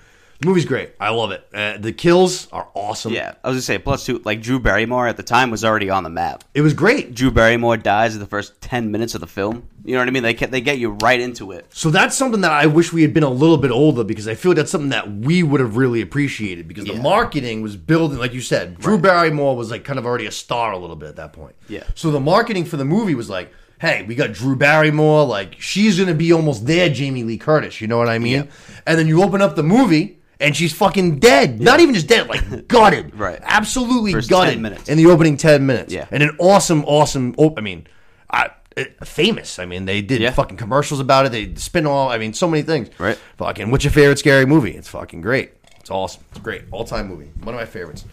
The movie's great. I love it. Uh, the kills are awesome. Yeah, I was gonna say plus two. Like Drew Barrymore at the time was already on the map. it was great. Drew Barrymore dies in the first ten minutes of the film. You know what I mean? They get, they get you right into it. So that's something that I wish we had been a little bit older because I feel that's something that we would have really appreciated because the marketing was building, like you said, Drew Barrymore was like kind of already a star a little bit at that point. Yeah. So the marketing for the movie was like, hey, we got Drew Barrymore, like she's gonna be almost there, Jamie Lee Curtis. You know what I mean? Yeah. And then you open up the movie. And she's fucking dead. Not even just dead, like (laughs) gutted. Right. Absolutely First gutted. 10 minutes. In the opening 10 minutes. Yeah. And an awesome, awesome, oh, I mean, I, it, famous. I mean, they did Yeah. fucking commercials about it. They spin all. I mean, so many things. Right. Fucking. What's your favorite scary movie? It's fucking great. It's awesome. It's great. All time movie. One of my favorites.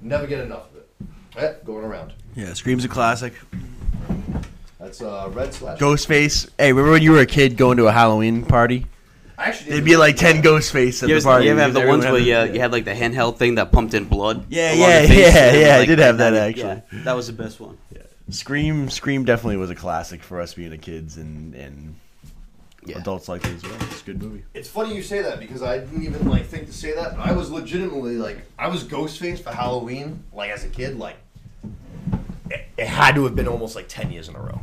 Never get enough of it. Eh, going around. Yeah, Scream's a classic. That's uh, red slash. Ghostface. Hey, remember when you were a kid going to a Halloween party? I actually There'd be like ten Ghostface at You the ever, party. you ever have the Everyone ones where the- you, you had like the handheld thing that pumped in blood? Yeah, along yeah, the face, yeah, and yeah, I did have that, yeah, actually. that was the best one. Scream, Scream definitely was a classic for us being a kids, and and Yeah. Adults like it as well. It's a good movie. It's funny you say that because I didn't even like think to say that. But I was legitimately like, I was Ghostface for Halloween, like as a kid. Like, it, it had to have been almost like ten years in a row.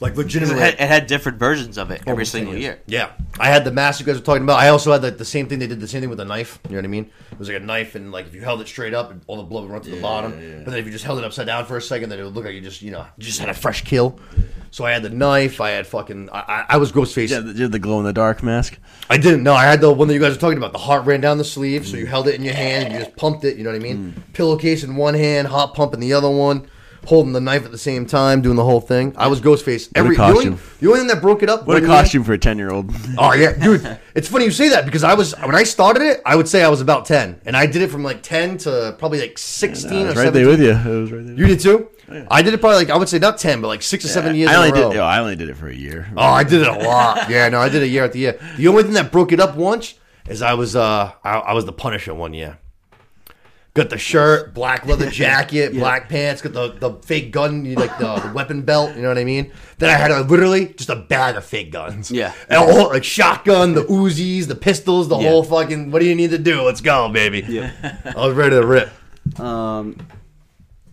Like It legitimately, had, it had different versions of it every single years. year. Yeah, I had the mask you guys were talking about. I also had like the same thing. They did the same thing with a knife. You know what I mean? It was like a knife, and like if you held it straight up, all the blood would run to the bottom. But then if you just held it upside down for a second, then it would look like you just you know you just had a fresh kill. So I had the knife. I had fucking. I, I, I was Ghostface. Yeah, did the glow in the dark mask. I didn't know. I had the one that you guys were talking about. The heart ran down the sleeve, so you held it in your hand and you just pumped it. You know what I mean? Mm. Pillowcase in one hand, hot pump in the other one, holding the knife at the same time, doing the whole thing. I was Ghostface. Every the only, the only thing that broke it up. What a costume for a ten year old. Oh yeah, (laughs) dude. It's funny you say that because I was when I started it, I would say I was about ten, and I did it from like ten to probably like sixteen I or was right seventeen. there with you. I was right there. You did too. I did it probably like I would say not ten, but like six or seven years. I only in a row. did. yo, I only did it for a year. Oh, I did it a lot. (laughs) Yeah, no, I did it year after year. The only thing that broke it up once is I was uh I, I was the Punisher one year. Got the shirt, black leather (laughs) jacket, black pants, got the, the fake gun, like the, the weapon belt, you know what I mean? Then I had a, literally just a bag of fake guns. Yeah. And a whole, like shotgun, the Uzis, the pistols, the Yeah. whole fucking, what do you need to do? Let's go, baby. Yeah. (laughs) I was ready to rip. Um,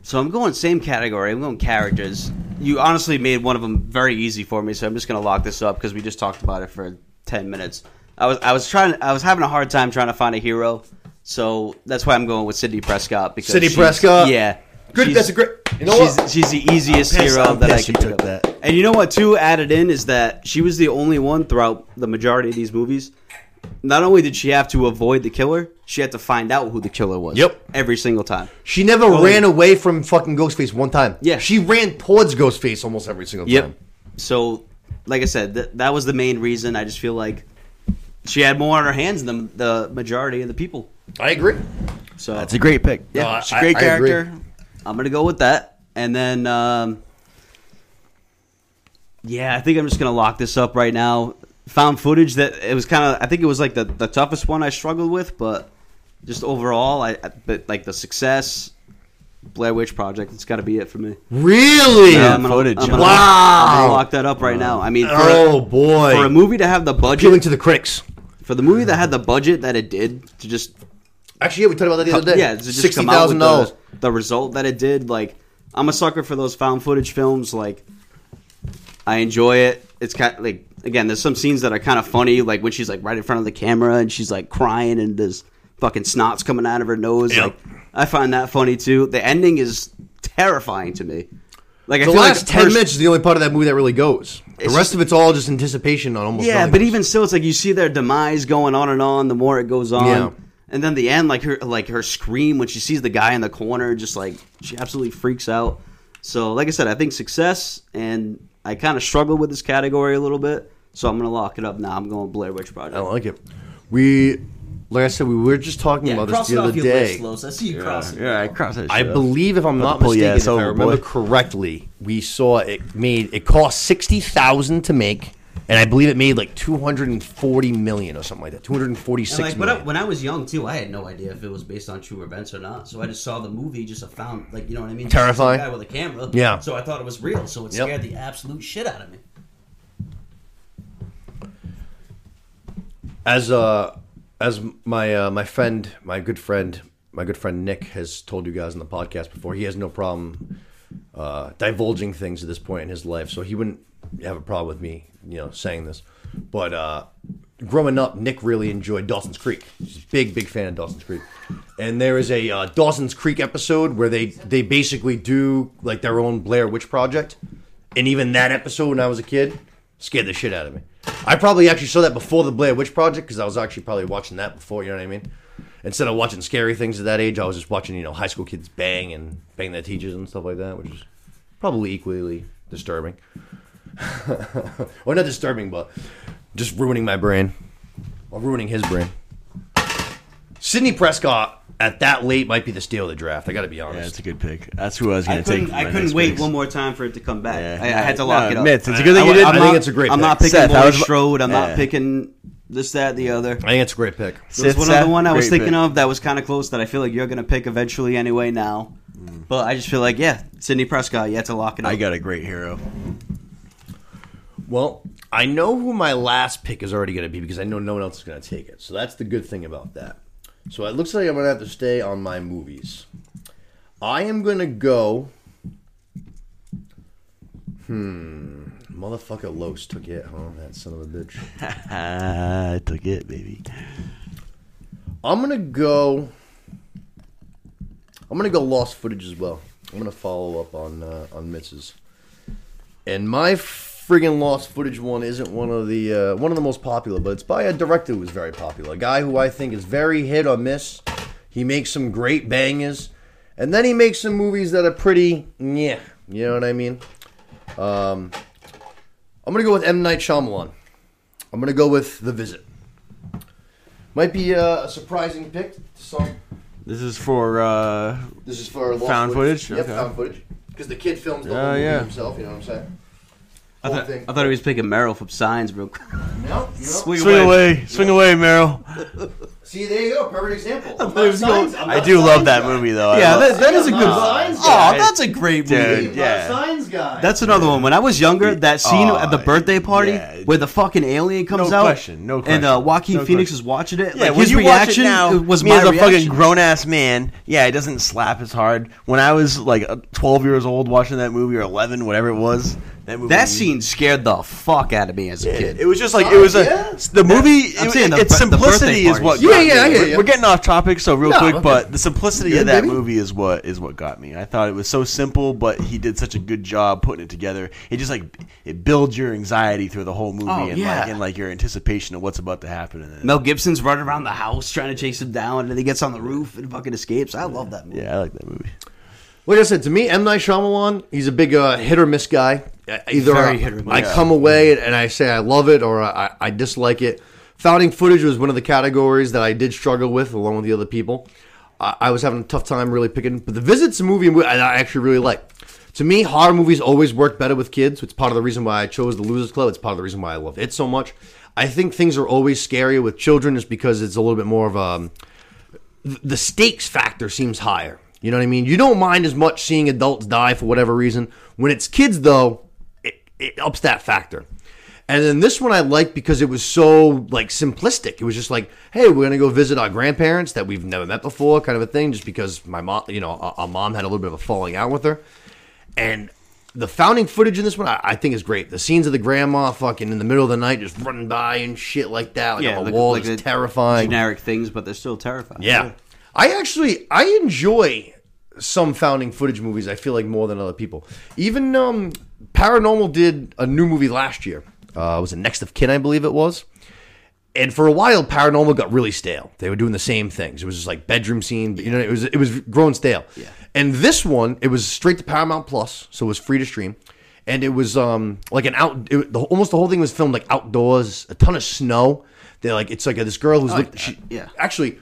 so I'm going same category. I'm going characters. You honestly made one of them very easy for me, so I'm just going to lock this up because we just talked about it for ten minutes. I was I was trying I was having a hard time trying to find a hero, so that's why I'm going with Sidney Prescott because Sidney she's- Prescott? yeah, Good, she's- that's a great, you know she's, what? she's the easiest I'm pissed- hero I'm that I pissed could you pick took up. that. And you know what? Too added in is that she was the only one throughout the majority of these movies. Not only did she have to avoid the killer, she had to find out who the killer was. Yep. Every single time. She never ran away from fucking Ghostface one time. Yeah. She ran towards Ghostface almost every single Yep. time. So, like I said, th- that was the main reason. I just feel like she had more on her hands than the majority of the people. I agree. So That's a great pick. yeah, No, she's a I- great I character. I'm gonna go with that, and then um, yeah, I think I'm just gonna lock this up right now. Found footage that it was kind of. I think it was like the the toughest one I struggled with, but just overall, I, I but like the success. Blair Witch Project. It's got to be it for me. Really? Yeah, I'm gonna, footage. I'm gonna, Wow. I'm gonna lock that up right now. I mean, for, oh a, boy! for a movie to have the budget, appealing budget, to the critics. for the movie that had the budget that it did to just Actually, yeah, we talked about that the other day. yeah, to just sixty come out thousand with dollars. the, the result that it did. Like, I'm a sucker for those found footage films. Like, I enjoy it. It's kind of, like again, there's some scenes that are kind of funny, like when she's like right in front of the camera and she's like crying and there's fucking snots coming out of her nose. Yep. Like, I find that funny too. The ending is terrifying to me. Like, I The feel last like ten first- minutes is the only part of that movie that really goes. The It's rest just- of it's all just anticipation on almost. Yeah, but else. even still, it's like you see their demise going on and on. The more it goes on, Yeah. And then the end, like her, like her scream when she sees the guy in the corner, just like she absolutely freaks out. So, like I said, I think success, and I kind of struggle with this category a little bit. So I'm gonna lock it up now. I'm going Blair Witch Project. I like it. We, like I said, we were just talking about this the other day. I see you crossing. Yeah, I crossed that. I shit believe, if I'm not pull your mistaken, ass if I over, remember boy. correctly, we saw it made it cost sixty thousand to make, and I believe it made like two hundred and forty million or something like that. 246 And six like, but I, when I was young too, I had no idea if it was based on true events or not. So I just saw the movie, just a found like you know what I mean, Terrifying. guy with a camera. Yeah. So I thought it was real. So it Yep. scared the absolute shit out of me. as uh as my uh, my friend my good friend my good friend Nick has told you guys in the podcast before he has no problem uh, divulging things at this point in his life so he wouldn't have a problem with me you know saying this but uh growing up Nick really enjoyed Dawson's Creek he's a big big fan of Dawson's Creek and there is a uh, Dawson's Creek episode where they they basically do like their own Blair Witch project and even that episode when I was a kid scared the shit out of me. I probably actually saw that before the Blair Witch Project because I was actually probably watching that before. You know what I mean? Instead of watching scary things at that age, I was just watching you know high school kids bang and bang their teachers and stuff like that, which is probably equally disturbing. (laughs) or not disturbing, but just ruining my brain or ruining his brain. Sidney Prescott at that late might be the steal of the draft. I got to be Yeah, honest. it's a good pick. That's who I was going to take. I couldn't wait picks. one more time for it to come back. Yeah. I, I had to lock No, it up. Mitz, it's a good thing I, you didn't- I'm I think not- it's a great I'm pick. not picking Seth, I Laurie was- Strode. I'm Yeah. not picking this, that, the other. I think it's a great pick. There was Sith one Seth, other one I was thinking pick. of that was kind of close that I feel like you're going to pick eventually anyway now. Mm. But I just feel like, yeah, Sidney Prescott, you have to lock it up. I got a great hero. Well, I know who my last pick is already going to be because I know no one else is going to take it. So that's the good thing about that. So it looks like I'm going to have to stay on my movies. I am going to go. Hmm. Motherfucker Los took it, huh? That son of a bitch. I (laughs) took it, baby. I'm gonna go. I'm gonna go lost footage as well. I'm gonna follow up on uh, on Mitz's. And my friggin' lost footage one isn't one of the uh, one of the most popular, but it's by a director who's very popular, a guy who I think is very hit or miss. He makes some great bangers, and then he makes some movies that are pretty yeah. You know what I mean? Um, I'm gonna go with M Night Shyamalan. I'm gonna go with The Visit. Might be uh, a surprising pick to some. This is for uh, This is for lost Found footage? Yep, Okay. found footage. Because the kid films the whole movie yeah. himself. You know what I'm saying? I thought, thing. I thought he was picking Merrill from Signs real quick. No, (laughs) no. Swing swing away, swing away, Merrill. (laughs) See, there you go. Perfect example. I'm thought he not going- Signs- I'm I do a love that guy. movie though. Yeah, that, that is a I'm good. not a Signs Oh, guy. that's a great movie. Dude, I'm not a yeah. Signs guy. That's another one. When I was younger, that scene Oh, at the birthday party yeah. where the fucking alien comes out. No out, question, no and uh, question, Joaquin no Phoenix question. is watching it. Yeah, like when his you reaction it now, was me my as a reaction. fucking grown ass man. Yeah, it doesn't slap as hard. When I was like uh, 12 years old watching that movie or 11, whatever it was, that movie. That scene scared the fuck out of me as a Yeah, kid. It was just like it was a yeah. the movie. I'm it- the its simplicity is what. parties. got Yeah, yeah, me. I hear We're, you. we're getting off topic, so real No, quick. okay. But the simplicity Good, of that baby. movie is what is what got me. I thought it was so simple, but he did such a good job putting it together. It just like it builds your anxiety through the whole movie Oh, and yeah. like and like your anticipation of what's about to happen. And Mel Gibson's running around the house trying to chase him down, and then he gets on the roof and fucking escapes. I love that movie. yeah, I like that movie. Like I said, to me, M Night Shyamalan, he's a big uh, hit or miss guy. Either Very I, hit or miss. I come away and I say I love it, or I, I dislike it. Founding footage was one of the categories that I did struggle with, along with the other people. I, I was having a tough time really picking, but The Visit's a movie I I actually really like. To me, horror movies always work better with kids. It's part of the reason why I chose The Losers Club. It's part of the reason why I love it so much. I think things are always scarier with children, just because it's a little bit more of a the stakes factor seems higher. You know what I mean? You don't mind as much seeing adults die for whatever reason. When it's kids, though, it, it ups that factor. And then this one I liked because it was so like simplistic. It was just like, hey, we're gonna go visit our grandparents that we've never met before, kind of a thing. Just because my mom, you know, our, mom had a little bit of a falling out with her, and the founding footage in this one I, I think is great. The scenes of the grandma fucking in the middle of the night just running by and shit like that, like on the like- wall, like is terrifying. Generic things, but they're still terrifying. Yeah. I actually I enjoy some founding footage movies. I feel like more than other people. Even um, Paranormal did a new movie last year. Uh, it was a Next of Kin, I believe it was. And for a while, Paranormal got really stale. They were doing the same things. It was just like bedroom scene, you know, it was it was growing stale. Yeah. And this one, it was straight to Paramount Plus, so it was free to stream. And it was um like an out. It, the, almost the whole thing was filmed like outdoors, a ton of snow. They're like it's like a, this girl who's like look, that, she, yeah. actually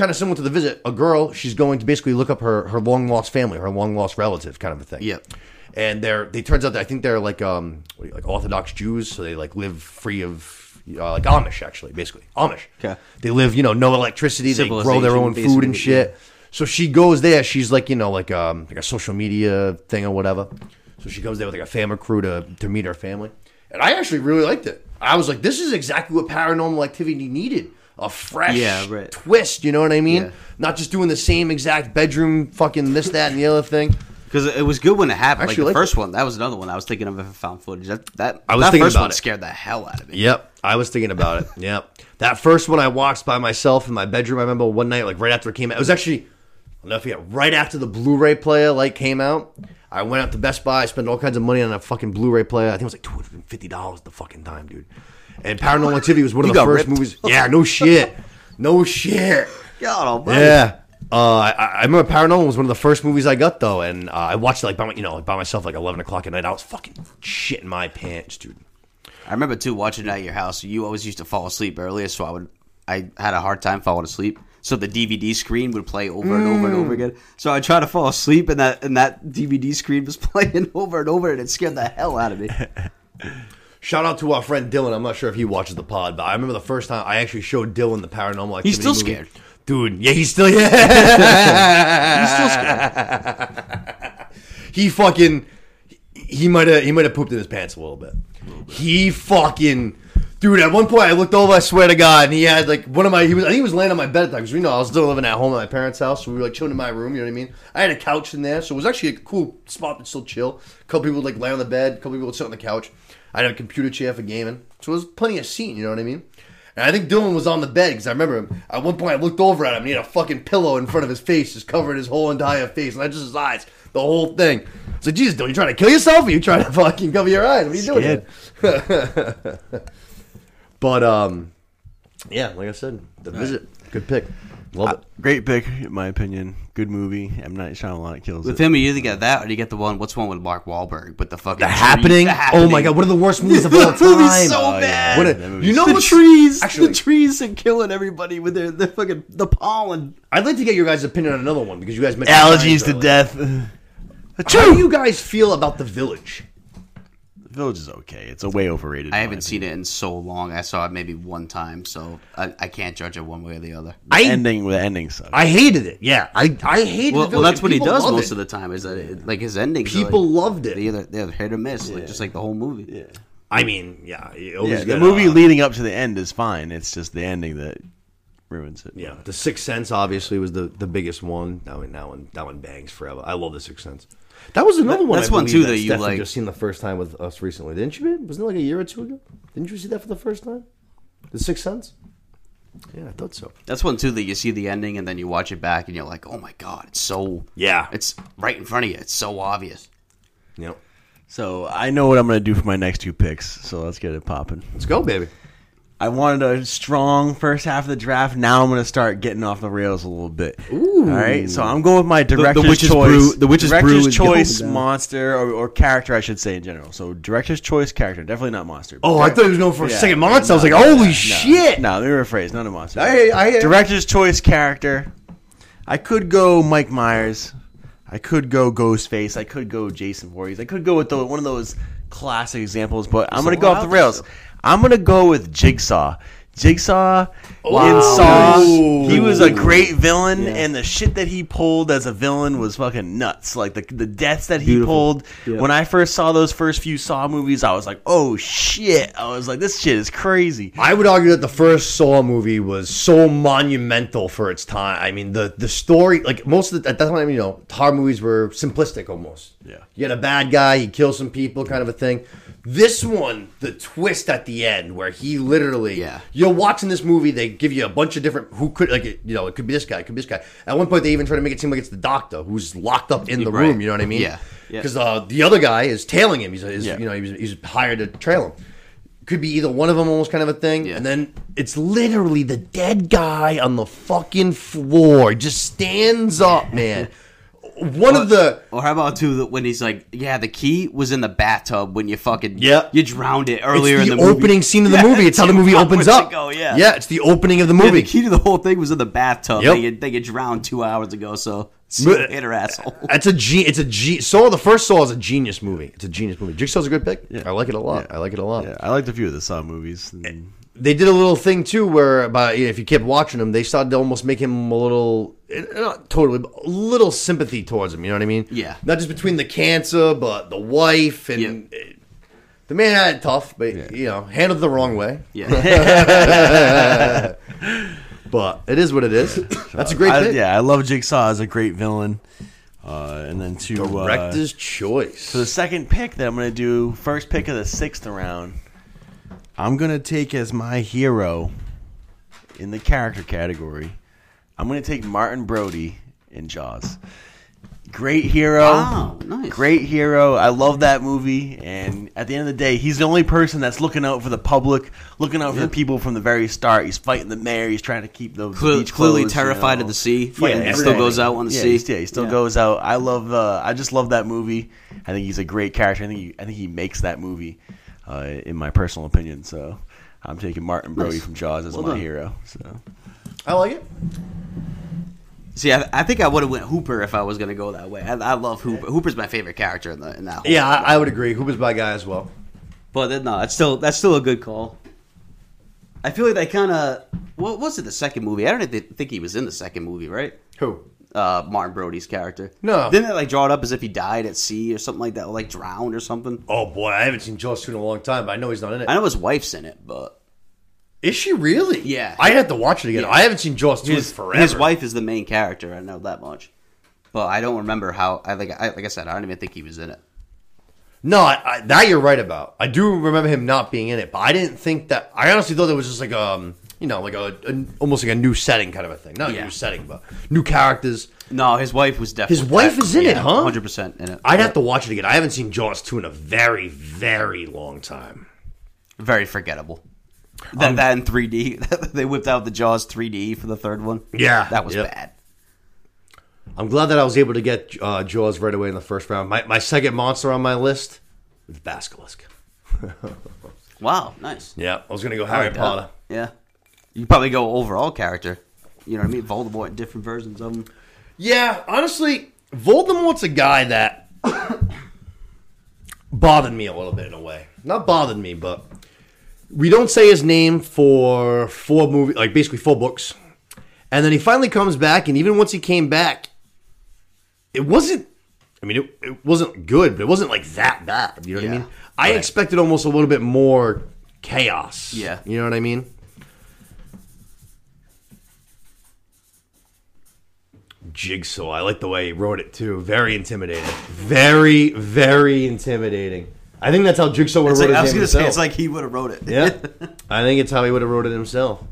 kind of similar to the visit. A girl, she's going to basically look up her her long lost family, her long lost relative, kind of a thing. Yeah. And they're they turns out that I think they're like um what do you- like Orthodox Jews, so they like live free of uh, like Amish actually, basically Amish. Okay. They live you know no electricity. They grow their own food and shit. So she goes there. She's like you know like um like a social media thing or whatever. So she goes there with like a family crew to to meet her family. And I actually really liked it. I was like, this is exactly what Paranormal Activity needed. A fresh Yeah, right. twist. You know what I mean? Yeah. Not just doing the same exact bedroom fucking this that and the other thing. Because it was good when it happened. Like Actually the liked first one, that was another one I was thinking of if I found footage. That that I was that thinking first about one it. scared the hell out of me. Yep, I was thinking about it. (laughs) Yep, that first one I watched by myself in my bedroom. I remember one night, like right after it came out. It was actually, I'll never forget, right after the Blu-ray player like came out. I went out to Best Buy. Spent all kinds of money on a fucking Blu-ray player. I think it was like two hundred and fifty dollars the fucking time, dude. And Paranormal Activity was one of the first ripped. movies. Yeah, no shit, no shit. God almighty. Yeah. Uh, I, I remember Paranormal was one of the first movies I got though, and uh, I watched it like by my, you know by myself like eleven o'clock at night. I was fucking shitting my pants, dude. I remember too watching it at your house. You always used to fall asleep earlier, so I would. I had a hard time falling asleep. So the DVD screen would play over and over and over hmm. again. So I tried to fall asleep, and that and that DVD screen was (laughs) playing over and over, and it scared the hell out of me. (laughs) Shout out to our friend Dylan. I'm not sure if he watches the pod, but I remember the first time I actually showed Dylan the paranormal activity. He's still movie. scared. Dude, yeah, he's still (laughs) yeah. He's still scared. he fucking he might have he might have pooped in his pants a little bit. He fucking. Dude, at one point I looked over, I swear to God, and he had like one of my, he was, I think he was laying on my bed at the time, because we know I was still living at home at my parents' house, so we were like chilling in my room, you know what I mean? I had a couch in there, so it was actually a cool spot to still chill. A couple people would like lay on the bed, a couple people would sit on the couch. I had a computer chair for gaming, so it was plenty of seating, you know what I mean? And I think Dylan was on the bed because I remember him. At one point, I looked over at him. and He had a fucking pillow in front of his face, just covering his whole entire face, not just his eyes, the whole thing. So, like, Jesus, Dylan, you trying to kill yourself? Or you trying to (laughs) fucking cover your eyes? What are you doing? (laughs) here?" but um, yeah, like I said, the visit, good pick, love it. Great pick, in my opinion. Good movie. M Night Shyamalan kills With it. him, you either get that or you get the one. What's one with Mark Wahlberg? But the fucking The tree- happening. The Oh my god, one of the worst (laughs) movies of all That movie's time. so Oh, yeah. bad. What a- That movie's you know the what's trees, actually- the trees are killing everybody with their, their fucking the pollen. I'd like to get your guys' opinion on another one because you guys mentioned Allergies Signs to earlier. death. How do you guys feel about the village? Village is okay. It's a way overrated. I haven't seen it in so long. I saw it maybe one time, so I, I can't judge it one way or the other. opinion. I ending with ending sucks. I hated it. Yeah, I I hated. Well, the well that's what he does most it. of the time. Is that it, like his ending? People like, loved it. they either they're hit or miss, like just like the whole movie. yeah. I mean, yeah, you always Yeah, get, the movie uh, leading up to the end is fine. It's just the ending that ruins it. Yeah, The Sixth Sense obviously was the, the biggest one. That one, that one, that one bangs forever. I love The Sixth Sense. That was another That- one. that's I one, too, that you like- Just seen the first time with us recently, didn't you? Babe? Wasn't it like a year or two ago? Didn't you see that for the first time? The Sixth Sense. Yeah, I thought so. That's one too that you see the ending and then you watch it back and you're like, oh my god, it's so Yeah. it's right in front of you. It's so obvious. Yep. So I know what I'm going to do for my next two picks. So let's get it popping. Let's go, baby. I wanted a strong first half of the draft. Now I'm going to start getting off the rails a little bit. All right, so I'm going with my director's Witch's choice. Brew- the Witch's director's Brew choice monster or, or character, I should say in general. So director's choice character, definitely not monster. Oh, I thought he was going for a second monster. I was like, No, holy no, shit! No, let me rephrase. Not a monster. I- I- director's choice character. I could go Mike Myers. I could go Ghostface. I could go Jason Voorhees. I could go with the, one of those classic examples, but I'm going to go off the rails. I'm going to go with Jigsaw. Jigsaw in Saw. He was a great villain, and the shit that he pulled as a villain was fucking nuts. Like the the deaths that he pulled. When I first saw those first few Saw movies, I was like, "Oh shit!" I was like, "This shit is crazy." I would argue that the first Saw movie was so monumental for its time. I mean, the the story, like most of the at that time, you know, horror movies were simplistic almost. Yeah. you had a bad guy, he kills some people, kind of a thing. This one, the twist at the end, where he literally, Yeah. You're watching this movie. They give you a bunch of different who could like, you know, it could be this guy, it could be this guy. At one point, they even try to make it seem like it's the doctor who's locked up in the Right. room. You know what I mean? Yeah. Yeah. Because uh, the other guy is tailing him. He's, he's Yeah. you know, he's, he's hired to trail him could be either one of them almost kind of a thing Yeah. and then it's literally the dead guy on the fucking floor just stands up man one of the Or how about too that when he's like, yeah, the key was in the bathtub when you fucking Yeah. you drowned it earlier the, in the movie. opening scene of the Yeah, movie it's how the movie opens up ago, yeah. yeah it's the opening of the Yeah, movie the key to the whole thing was in the bathtub. Yep. They, get, they get drowned two hours ago, so see you But- later, asshole. (laughs) it's a G. it's a G. Saw the first Saw is a genius movie it's a genius movie Jigsaw's a good pick Yeah. I like it a lot I like it a lot Yeah, I liked a few of the Saw movies. and- they did a little thing too where about you know, if you kept watching him they started to almost make him a little not totally but a little sympathy towards him you know what i mean Yeah. not just between the cancer but the wife and Yeah. eh, the man had it tough but you know handled the wrong way Yeah, (laughs) but it is what it is (coughs) that's a great I, pick yeah, I love Jigsaw as a great villain. Uh, and then to uh, director's choice For the second pick that I'm going to do, first pick of the sixth round, I'm going to take as my hero in the character category. I'm going to take Martin Brody in Jaws. Great hero. Wow, nice. Great hero. I love that movie. And at the end of the day, he's the only person that's looking out for the public, looking out for the people from the very start. He's fighting the mayor. He's trying to keep the, the Clearly, closed, you terrified know. of the sea. Fighting Yeah, everything. still goes out on the yeah, sea. Yeah, he still Yeah. goes out. I love. Uh, I just love that movie. I think he's a great character. I think. He, I think he makes that movie, uh, in my personal opinion. So, I'm taking Martin Brody Nice. from Jaws as Well my done. hero. So, i like it See, I, I think I would have went Hooper if I was going to go that way. I, I love Hooper. Hooper's my favorite character in, the, in that. Whole yeah I, I would agree Hooper's my guy as well But then, no, that's still that's still a good call. I feel like they kind of what was it the second movie? I don't think he was in the second movie, right? who uh, Martin Brody's character. No. didn't they like draw it up as if he died at sea or something like that, or like drowned or something? Oh boy, I haven't seen Jaws two in a long time, but I know he's not in it. I know his wife's in it, but Is she really? Yeah. I had to watch it again. I haven't seen Jaws two in his forever. his wife is the main character. I know that much, but I don't remember how. I like I like I said, I don't even think he was in it. No, I, I, that you're right about. I do remember him not being in it, but I didn't think that. I honestly thought it was just like um, you know, like a, a almost like a new setting kind of a thing. Not a new setting, but new characters. No, his wife was definitely. His wife is in it, huh? Hundred percent in it. I'd have to watch it again. I haven't seen Jaws two in a very, very long time. Very forgettable. That that in 3D, (laughs) they whipped out the Jaws 3D for the third one. Yeah, that was yep. bad. I'm glad that I was able to get uh, Jaws right away in the first round. My, my second monster on my list is Basilisk. (laughs) Wow, nice. Yeah, I was gonna go Harry like that. Potter. Yeah, you probably go overall character. You know what I mean? Voldemort in different versions of him. Yeah, honestly, Voldemort's a guy that (coughs) bothered me a little bit in a way. Not bothered me, but we don't say his name for four movie, like basically four books, and then he finally comes back, and even once he came back, it wasn't. I mean, it, it wasn't good, but it wasn't like that bad. You know what I mean? I expected almost a little bit more chaos. Yeah. you know what I mean. Jigsaw. I like the way he wrote it too. Very intimidating. Very, very intimidating. I think that's how Jigsaw would have wrote like, I was his name gonna say, himself. it's like he would have wrote it. yeah, (laughs) I think it's how he would have wrote it himself.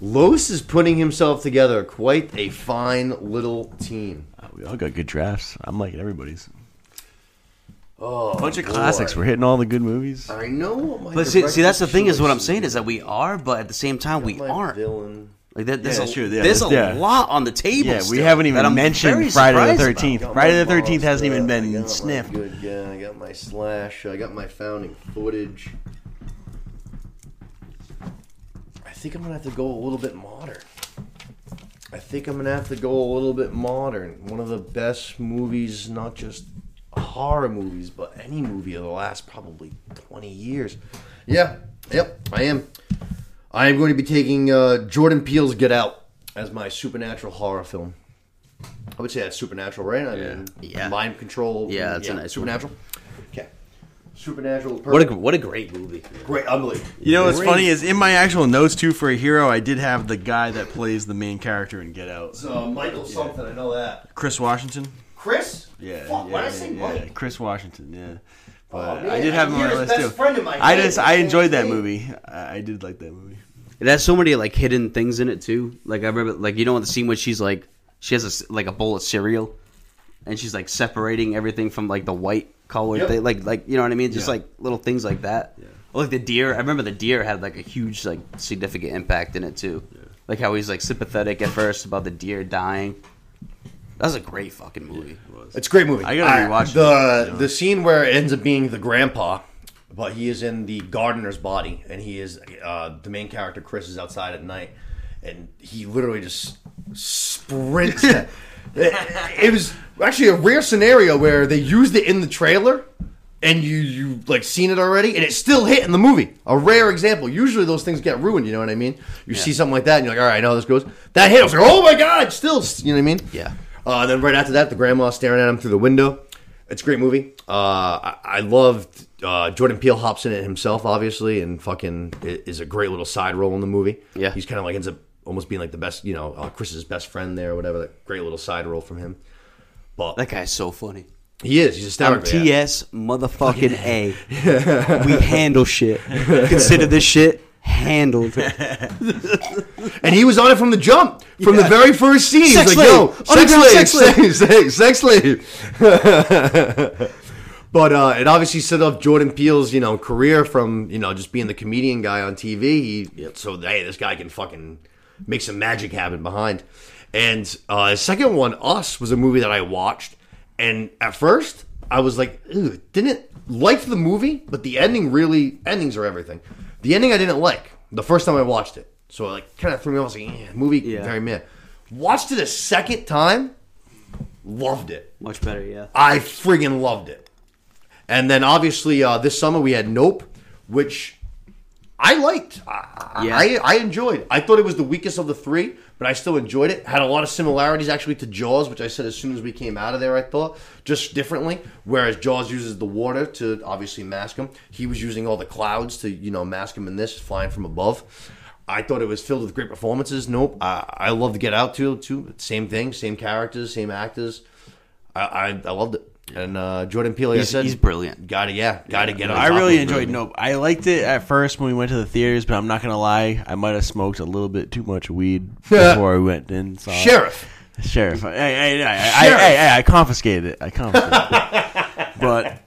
Los is putting himself together quite a fine little team. We all got good drafts. I'm liking everybody's. Oh, Bunch of boy. classics. We're hitting all the good movies. I know. What my But see, see, that's the thing is what I'm saying is that we are, but at the same time we My aren't. villain. Like that, there's Yeah, a, that's true. Yeah, there's a yeah. lot on the table. Yeah, we still haven't even mentioned Friday the. Thirteenth. Friday the Thirteenth hasn't even monster, I been got my sniffed. Good guy. I got my slash. I got my founding footage. I think I'm gonna have to go a little bit modern. I think I'm gonna have to go a little bit modern. One of the best movies, not just horror movies, but any movie of the last probably 20 years. Yeah, yep, I am. I am going to be taking uh, Jordan Peele's Get Out as my supernatural horror film. I would say that's supernatural, right? I mean, Yeah. mind control. Yeah, that's a nice supernatural. Okay, supernatural. What a what a great movie. great, unbelievable. You know what's Great. funny is in my actual notes too for a hero, I did have the guy that plays the main character in Get Out, It's, uh, Michael something. I know that. Chris Washington. Chris. Yeah, Fuck, yeah, why did I say yeah, Mike? Chris Washington. Yeah, but Oh, I did have him on you're my list too. friend in my I just I enjoyed that movie. I, I did like that movie. It has so many like hidden things in it too. Like I remember, like you know, in the scene where she's like, she has a s like a bowl of cereal, and she's like separating everything from like the white color Yep. thing. Like like you know what I mean? Just Yeah. like little things like that. Or like the deer. I remember the deer had like a huge like significant impact in it too. Yeah. Like how he's like sympathetic at first about the deer dying. That was a great fucking movie. It's a great movie. I gotta rewatch the it, you know. the scene where it ends up being the grandpa, but he is in the gardener's body, and he is uh, the main character. Chris is outside at night, and he literally just sprints. (laughs) it, it was actually a rare scenario where they used it in the trailer. And you you like seen it already, and it still hit in the movie. A rare example. Usually those things get ruined. You know what I mean? You see something like that, and you're like, all right, I know how this goes. That hit. I was like, oh my god, still. You know what I mean? Yeah. Uh, then right after that, the grandma staring at him through the window. It's a great movie. Uh, I, I loved uh, Jordan Peele hops in it himself, obviously, and fucking is a great little side role in the movie. Yeah. he's kind of like ends up almost being like the best, you know, uh, Chris's best friend there, or whatever. That great little side role from him. But That guy's so funny. he is. He's I'm TS motherfucking A. (laughs) we handle shit. Consider this shit handled. It. (laughs) And he was on it from the jump, from the very first scene. He's Sex like, "Yo, sex slave, (laughs) sex sex, slave." (laughs) but uh, it obviously set up Jordan Peele's, you know, career from you know just being the comedian guy on TV. He, So hey, this guy can fucking make some magic happen behind. And uh, his second one, Us, was a movie that I watched, and at first I was like, didn't like the movie, but the ending really endings are everything. The ending I didn't like the first time I watched it, so it like kind of threw me off. I was like, yeah, movie Yeah. very meh. Watched it a second time, loved it. Much better, yeah. I friggin' loved it. And then obviously uh, this summer we had Nope, which I liked. I, Yeah. I, I enjoyed. I thought it was the weakest of the three, but I still enjoyed it. Had a lot of similarities actually to Jaws, which I said as soon as we came out of there, I thought just differently. Whereas Jaws uses the water to obviously mask him, he was using all the clouds to you know mask him in this flying from above. I thought it was filled with great performances. Nope, I, I love to Get Out too. Too same thing, same characters, same actors. I I, I loved it. And uh, Jordan Peele, He's- I said, he's brilliant. Got to yeah, got to get on. I really enjoyed it. Nope. I liked it at first when we went to the theaters, but I'm not gonna lie, I might have smoked a little bit too much weed (laughs) before we went in. it. Sheriff. Sheriff. Hey, hey, hey, I, Sheriff. I, I, I confiscated it. I confiscated it. (laughs) But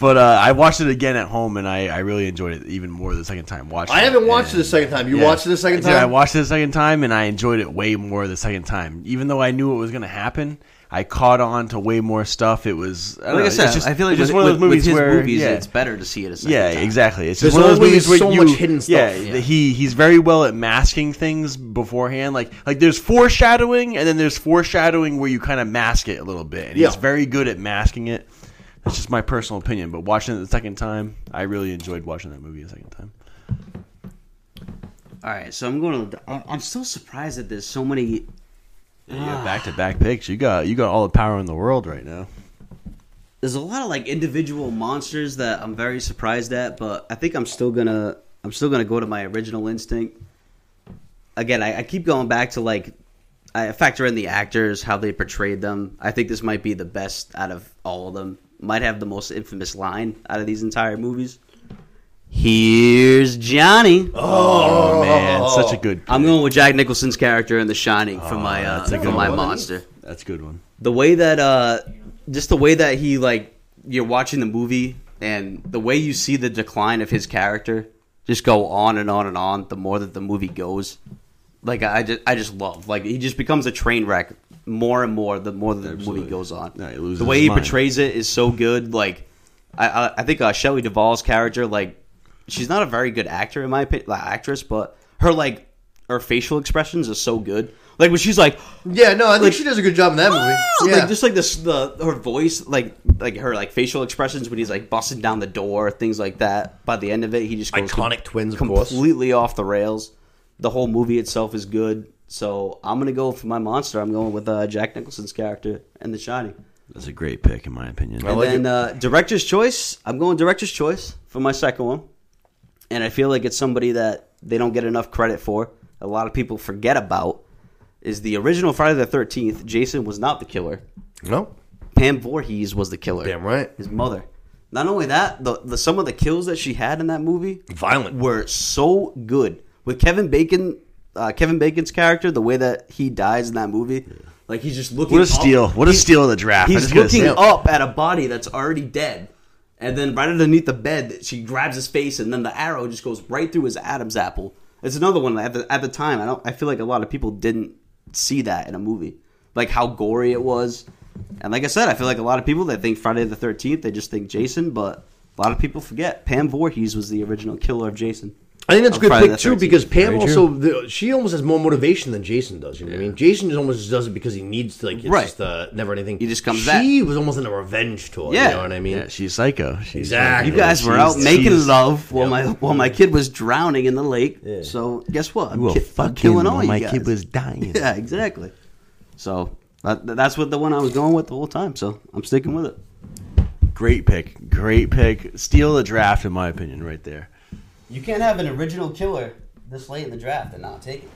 but uh, I watched it again at home, and I, I really enjoyed it even more the second time. Watching I haven't it, watched it the second time. You Yeah. watched it the second Dude, I watched it the second time, and I enjoyed it way more the second time. Even though I knew what was going to happen, I caught on to way more stuff. It was I Like know, I said, just- I feel like it's just with, one of those with- with movies his where movies, yeah, it's better to see it a second yeah, time. exactly. It's There's just one of those movies where so you, much hidden stuff. Yeah, Yeah. the- he he's very well at masking things beforehand. Like like there's foreshadowing, and then there's foreshadowing where you kind of mask it a little bit. And Yeah. he's very good at masking it. That's just my personal opinion. But watching it the second time, I really enjoyed watching that movie the second time. All right, so I'm going to. I'm I'm still surprised that there's so many. You got back to back picks. You got you got all the power in the world right now. There's a lot of like individual monsters that I'm very surprised at, but I think I'm still gonna. I'm still gonna go to my original instinct. Again, I, I keep going back to like. I factor in the actors, how they portrayed them. I think this might be the best out of all of them. Might have the most infamous line out of these entire movies. Here's Johnny. Oh, man, such a good. I'm going with Jack Nicholson's character in The Shining for my uh, that's a for good my one. monster. That's a good one. The way that uh, just the way that he like you're watching the movie and the way you see the decline of his character just go on and on and on. The more that the movie goes, like I just I just love like he just becomes a train wreck more and more the more that the Absolutely. movie goes on. No, he loses the way his he mind. portrays it is so good. Like I I, I think uh, Shelley Duvall's character like she's not a very good actor in my opinion, like, actress, but her like her facial expressions are so good. Like when she's like, Yeah, no, I think Like- she does a good job in that movie. "Ah!" Yeah. like just like this, the her voice, like like her like facial expressions when he's like busting down the door, things like that. By the end of it, he just goes Iconic twins, of course. completely off the rails. The whole movie itself is good, so I'm gonna go for my monster. I'm going with uh, Jack Nicholson's character and The Shining. That's a great pick in my opinion. And like then uh, director's choice. I'm going director's choice for my second one, and I feel like it's somebody that they don't get enough credit for. A lot of people forget about is the original Friday the Thirteenth. Jason was not the killer. no, Pam Voorhees was the killer. damn right. His mother. Not only that, the, the some of the kills that she had in that movie Violent. were so good. With Kevin Bacon, uh, Kevin Bacon's character, the way that he dies in that movie, like he's just looking. What a up- steal! What a he's- steal of the draft! He's looking up at a body that's already dead, and then right underneath the bed, she grabs his face, and then the arrow just goes right through his Adam's apple. It's another one at the at the time. I don't. I feel like a lot of people didn't see that in a movie, like how gory it was. And like I said, I feel like a lot of people that think Friday the Thirteenth, they just think Jason, but a lot of people forget Pam Voorhees was the original killer of Jason. I think that's a good Friday pick too 13th. because Pam Very also the, she almost has more motivation than Jason does. You know what I mean? Jason just almost does it because he needs to. Like it's Right. just uh, never anything. He just comes back. She was almost in a revenge tour. Yeah. you know what I mean? Yeah, she's psycho. She's Exactly. You guys were out making love while my while my kid was drowning in the lake. So guess what? I'm You were ki- I'm fucking killing all while you my guys. kid was (laughs) dying. Yeah, exactly. So that, that's what the one I was going with the whole time. So I'm sticking with it. Great pick. Great pick. Steal the draft, in my opinion, right there. You can't have an original killer this late in the draft and not take it.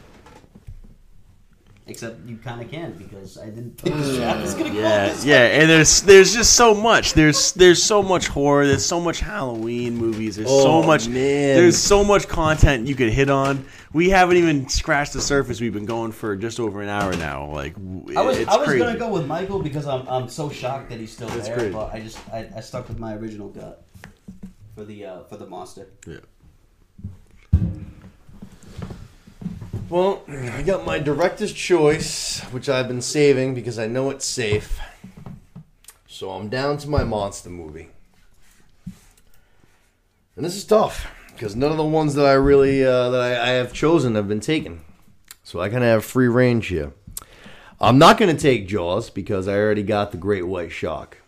Except you kind of can because I didn't think this draft was gonna go Yeah, this yeah, and there's there's just so much. There's there's so much horror. There's so much Halloween movies. There's Oh, so much. man. There's so much content you could hit on. We haven't even scratched the surface. We've been going for just over an hour now. Like w- I was it's I was crazy. gonna go with Michael because I'm I'm so shocked that he's still That's there. crazy. But I just I, I stuck with my original gut for the uh, for the monster. Yeah. Well, I got my director's choice, which I've been saving because I know it's safe. So I'm down to my monster movie. And this is tough because none of the ones that I really uh, that I, I have chosen have been taken. So I kind of have free range here. I'm not going to take Jaws because I already got the Great White Shark,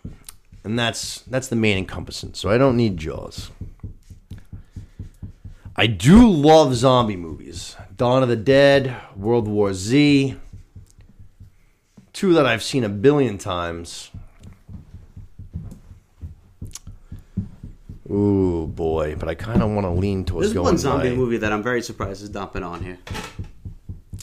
and that's that's the main encompassing. So I don't need Jaws. I do love zombie movies. Dawn of the Dead, World War Z. Two that I've seen a billion times. Ooh boy, but I kind of want to lean towards There's going one zombie movie that I'm very surprised is dumping on here.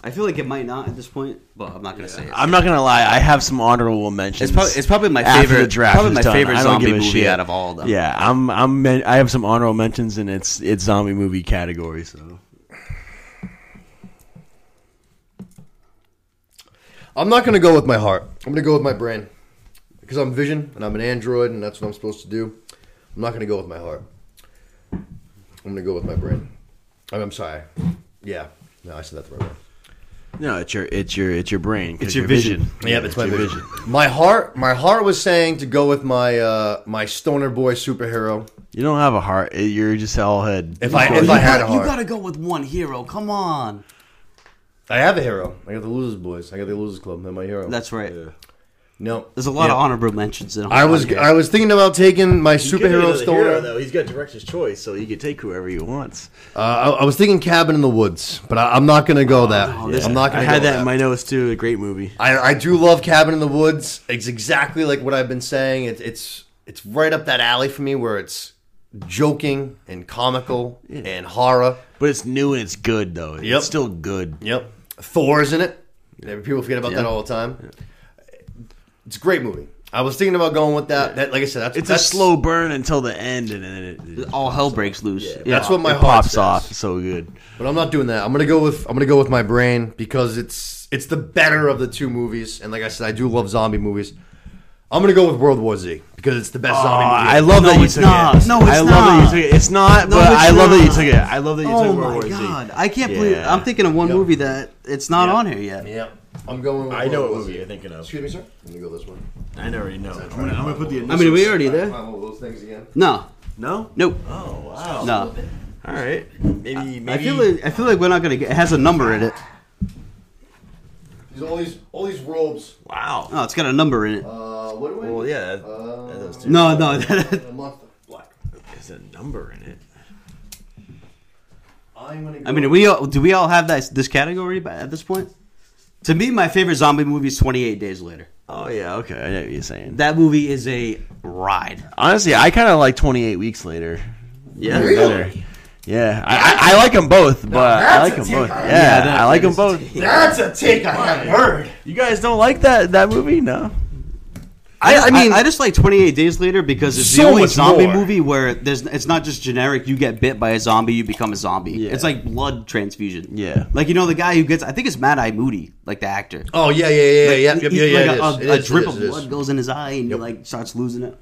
I feel like it might not at this point, but I'm not gonna say it. I'm not gonna lie. I have some honorable mentions. It's probably it's probably my after favorite the draft probably is my done. favorite I don't zombie give a movie shit. out of all of them. Yeah, I'm. I'm. men- I have some honorable mentions, and it's it's zombie movie category. So I'm not going to go with my heart. I'm going to go with my brain. Because I'm Vision and I'm an android and that's what I'm supposed to do. I'm not going to go with my heart. I'm going to go with my brain. I'm, I'm sorry. Yeah. No, I said that the right way. No, it's your it's your it's your brain. It's your vision. Yeah, it's my vision. My heart, my heart was saying to go with my uh, my stoner boy superhero. You don't have a heart. You're just all head. If I You if I had a gotta- you gotta go with one hero. Come on. I have a hero. I got the Losers Boys. I got the Losers Club. They're my hero. That's right. No. There's a lot Yeah. of honorable mentions in. I was I was thinking about taking my superhero stoner. though. He's got director's choice, so he can take whoever he wants. Uh, I, I was thinking Cabin in the Woods, but I, I'm not going to go that. this- I'm not going to. had that in my notes too. A great movie. I, I do love Cabin in the Woods. It's exactly like what I've been saying. It, it's it's right up that alley for me, where it's joking and comical and horror. But it's new and it's good though. Yep. It's still good. Yep, Thor's in it. People forget about that all the time. It's a great movie. I was thinking about going with that. That, like I said, that's It's that's, a slow burn until the end, and then it, it, all hell breaks loose. Yeah, That's what my it heart pops says. off. So good. But I'm not doing that. I'm gonna go with I'm gonna go with my brain because it's it's the better of the two movies. And like I said, I do love zombie movies. I'm gonna go with World War Z because it's the best zombie ah, movie. Oh, I love No, that you it's took not. it. No, it's I love not. that you took it. It's not, No, but it's I love that you took it. I love that you Oh took World War Z. god! I can't believe Yeah. I'm thinking of one Yep. movie that it's not Yep. on here yet. Yeah, I'm going. With I know what movie you're thinking of. Excuse me, sir. Let me go this way. I already know. I'm gonna, I'm gonna put the. I mean, we already there. one those things again. No, No. nope, Oh wow. no. All right. Maybe. Maybe. I feel like I feel like we're not gonna get. It has a number in it. These all these all these robes. Wow. Oh, it's got a number in it. Uh, what do I? Well, yeah. that- Uh, that those two. No, no. a month (laughs) black. There's a number in it. I'm gonna. Go I mean, do we all, do we all have that this category at this point? To me, my favorite zombie movie is Twenty Eight Days Later. Oh yeah. Okay. I know what you're saying. That movie is a ride. Honestly, I kind of like 28 weeks later. Yeah, Better. Yeah, I, I, I like them both, but I like a them take both. I- Yeah, Yeah, that- I like that them is a both. take. That's a take I haven't heard. You guys don't like that that movie? No. I, I I mean- mean, I, just like Twenty Eight Days Later because it's So the only zombie more. movie where there's it's not just generic. You get bit by a zombie, you become a zombie. Yeah. It's like blood transfusion. Yeah. like you know the guy who gets. I think it's Mad Eye Moody, like the actor. Oh yeah, yeah, yeah, yeah, yeah, Like, yeah, he- yeah, yeah. like it a, a- a drip of blood goes in his eye, and he like starts losing it.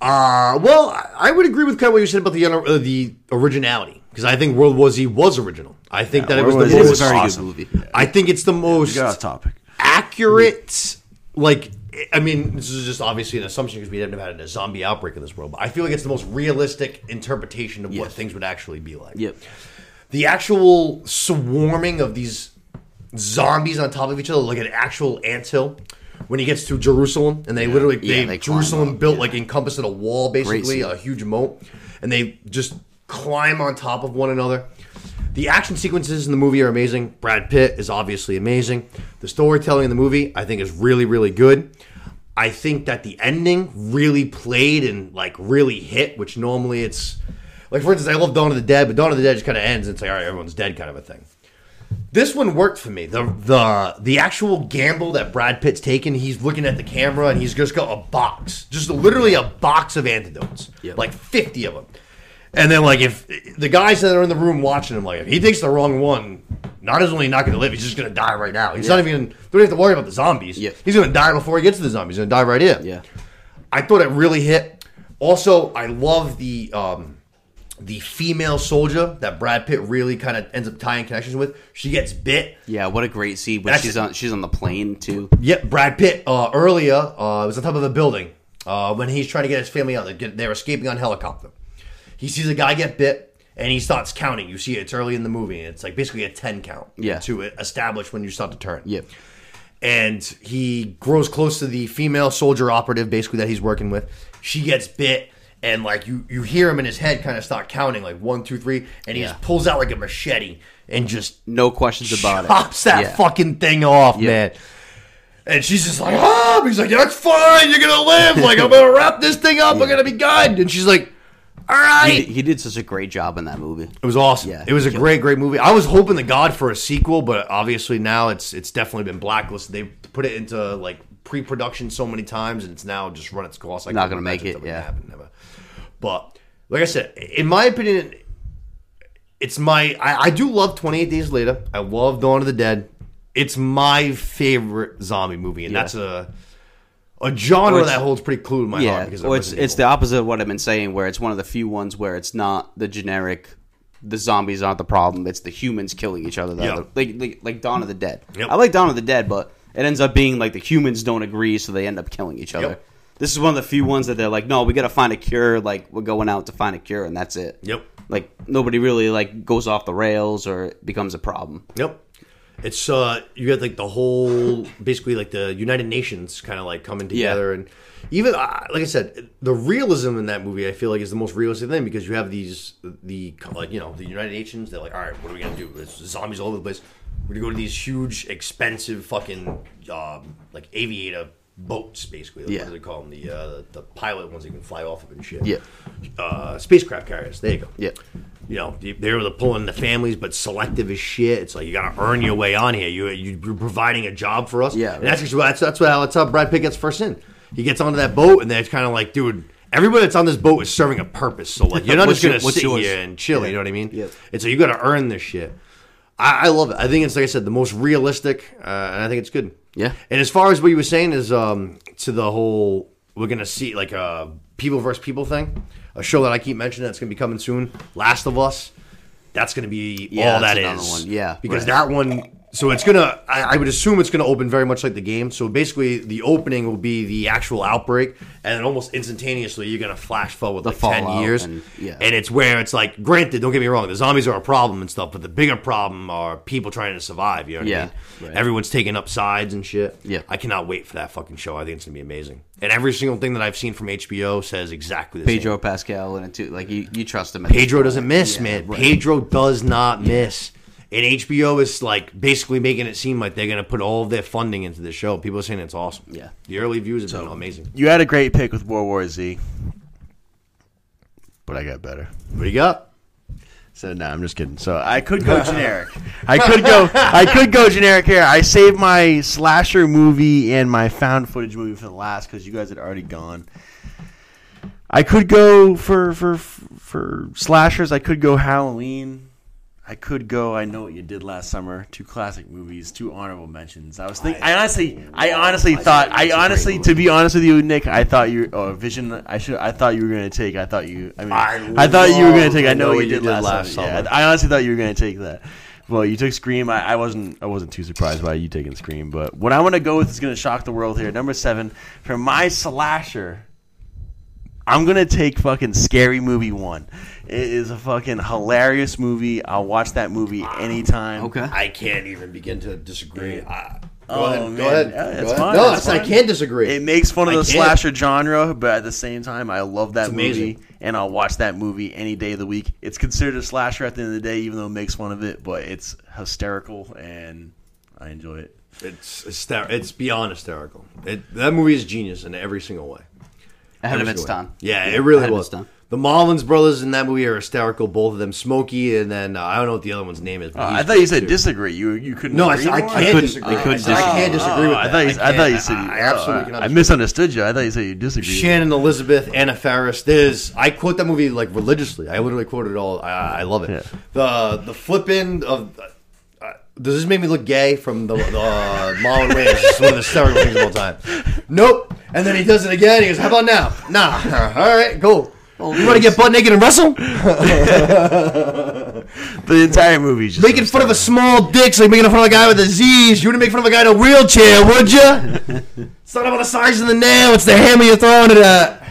Uh, well, I- I would agree with kind of what you said about the uh, the originality because I think World War Z was original. I think that it was World the War Z It is a most. very awesome. good movie. I think it's the most off topic. accurate. Like, I mean, this is just obviously an assumption because we haven't had a zombie outbreak in this world. But I feel like it's the most realistic interpretation of what things would actually be like. Yep. the actual swarming of these zombies on top of each other, like an actual anthill. When he gets to Jerusalem, and they literally, Yeah, they, they Jerusalem up, built yeah. like encompassed in a wall, basically a huge moat, and they just climb on top of one another. The action sequences in the movie are amazing. Brad Pitt is obviously amazing. The storytelling in the movie, I think, is really, really good. I think that the ending really played and like really hit, which normally it's like for instance, I love Dawn of the Dead, but Dawn of the Dead just kind of ends and it's like all right, everyone's dead, kind of a thing. This one worked for me. The the the actual gamble that Brad Pitt's taken, he's looking at the camera and he's just got a box, just literally a box of antidotes, Yep. like fifty of them. And then like if the guys that are in the room watching him, like if he takes the wrong one, not only not going to live, he's just going to die right now. He's not even don't have to worry about the zombies. Yeah. He's going to die before he gets to the zombies. He's going to die right here. Yeah. I thought it really hit. Also, I love the um, the female soldier that Brad Pitt really kind of ends up tying connections with. She gets bit. Yeah, what a great scene when That's- she's on she's on the plane too. Yep, Brad Pitt uh, earlier uh, was on top of a building uh, when he's trying to get his family out. They're escaping on helicopter. He sees a guy get bit and he starts counting. You see it, it's early in the movie. It's like basically a ten count. Yeah. To establish when you start to turn. Yep. and he grows close to the female soldier operative basically that he's working with she gets bit and like you you hear him in his head kind of start counting like one two three, and he Yeah. just pulls out like a machete and just No questions about it. chops that Yeah. fucking thing off, man. And she's just like, ah, he's like, that's fine, you're gonna live. Like, I'm gonna wrap this thing up, I'm gonna be good. And she's like, all right. He, he did such a great job in that movie. It was awesome. Yeah, it was a he killed great, great movie. I was hoping to God for a sequel, but obviously now it's it's definitely been blacklisted. They put it into like pre-production so many times, and it's now just run its course. I Not couldn't gonna make imagine it, something yeah. happen, never. But like I said, in my opinion, it's my I, I do love 28 Days Later. I love Dawn of the Dead. It's my favorite zombie movie, and Yeah. that's a a genre that holds pretty close to my yeah, heart. Because well, it's it's the opposite of what I've been saying, where it's one of the few ones where it's not the generic. The zombies aren't the problem; it's the humans killing each other. Yeah. like, like like Dawn of the Dead. Yep. I like Dawn of the Dead, but it ends up being like the humans don't agree, so they end up killing each other. Yep. This is one of the few ones that they're like, no, we got to find a cure. Like we're going out to find a cure, and that's it. Yep. Like nobody really like goes off the rails or it becomes a problem. Yep. It's uh you got like the whole basically like the United Nations kind of like coming together and even uh, like I said the realism in that movie I feel like is the most realistic thing because you have these the like you know the United Nations they're like all right what are we gonna do? There's zombies all over the place. We're gonna go to these huge expensive fucking um, like aviator boats basically like, Yeah. what do they call them the uh, the pilot ones that can fly off of and shit. Yeah. uh, spacecraft carriers. There you go. Yeah. You know, they're able to pull in the families, but selective as shit. It's like you got to earn your way on here. You you're providing a job for us. Yeah, and that's that's that's what that's how Brad Pitt gets first in. He gets onto that boat, and then it's kind of like, dude, everybody that's on this boat is serving a purpose. So like, you're not (laughs) just gonna your- sit yours? here and chill. You know what I mean? Yeah. And so you got to earn this shit. I, I love it. I think it's like I said, the most realistic, uh, and I think it's good. Yeah. And as far as what you were saying is um, to the whole, we're gonna see like a people versus people thing, a show that I keep mentioning that's gonna be coming soon. Last of Us. That's gonna be Yeah, all that is. one. Yeah, Because right. that one. So it's gonna. I, I would assume it's gonna open very much like the game. So basically, the opening will be the actual outbreak, and then almost instantaneously, you're gonna flash forward The like ten years, and- yeah. and it's where it's like, granted, don't get me wrong, the zombies are a problem and stuff, but the bigger problem are people trying to survive. You know what Yeah, I mean? right. Everyone's taking up sides and shit. Yeah. I cannot wait for that fucking show. I think it's gonna be amazing. And every single thing that I've seen from HBO says exactly the same. Pedro same. Pascal and it too. Like you, you trust him. Pedro doesn't miss, Yeah, man. right. Pedro does not miss. And HBO is like basically making it seem like they're gonna put all of their funding into the show. People are saying it's awesome. Yeah. The early views have been amazing. You had a great pick with World War Z, but I got better. What do you got? So no, I'm just kidding. So I could go (laughs) generic. I could go. I could go generic here. I saved my slasher movie and my found footage movie for the last because you guys had already gone. I could go for for for slashers. I could go Halloween. I could go. I know what you did last summer. Two classic movies. Two honorable mentions. I was thinking. I honestly. I honestly thought. I honestly, to be honest with you, Nick, I thought you. Oh, Vision. I should. I thought you were going to take. I thought you. I mean. I I, thought you were gonna take. I know know what you did, did last, last summer. summer. Yeah, I honestly thought you were going to take that. Well, you took Scream. I, I wasn't. I wasn't too surprised by you taking Scream. But what I want to go with is going to shock the world here. Number seven for my slasher. I'm gonna take fucking Scary Movie one. It is a fucking hilarious movie. I'll watch that movie anytime. Okay. I can't even begin to disagree. I, go Oh, ahead. man. Go ahead. Yeah, Go it's ahead. fine, No, it's it's- I can't disagree. It makes fun of I the can't. slasher genre, but at the same time, I love that It's amazing. movie, and I'll watch that movie any day of the week. It's considered a slasher at the end of the day, even though it makes fun of it, but it's hysterical, and I enjoy it. It's hyster- It's beyond hysterical. It, that movie is genius in every single way. Ahead of its time. Yeah, it really was. its time. The Marlins brothers in that movie are hysterical. Both of them, Smokey, and then uh, I don't know what the other one's name is. But Uh, I thought you said too. disagree. You you couldn't. No, I, I can't couldn't- disagree. I couldn't I, said I can't disagree. disagree with Oh, that. I thought you, I, can't. thought you said you, I absolutely oh, cannot I misunderstood you. I thought you said you disagreed. Shannon Elizabeth, Anna Faris. There's I quote that movie like religiously. I literally quote it all. I, I love it. Yeah. The the flipping of. Uh, does this make me look gay from the, the uh, Marlon Wayans? It's one of the hysterical things of all time. Nope. And then he does it again. He goes, "How about now? Nah. (laughs) All right, cool. You want to get butt naked and wrestle? (laughs) The entire movie is just Making fun of a small dick, so you're making fun of a guy with a Z's. You wouldn't make fun of a guy in a wheelchair, would you? it's not about the size of the nail; it's the hammer you're throwing it at.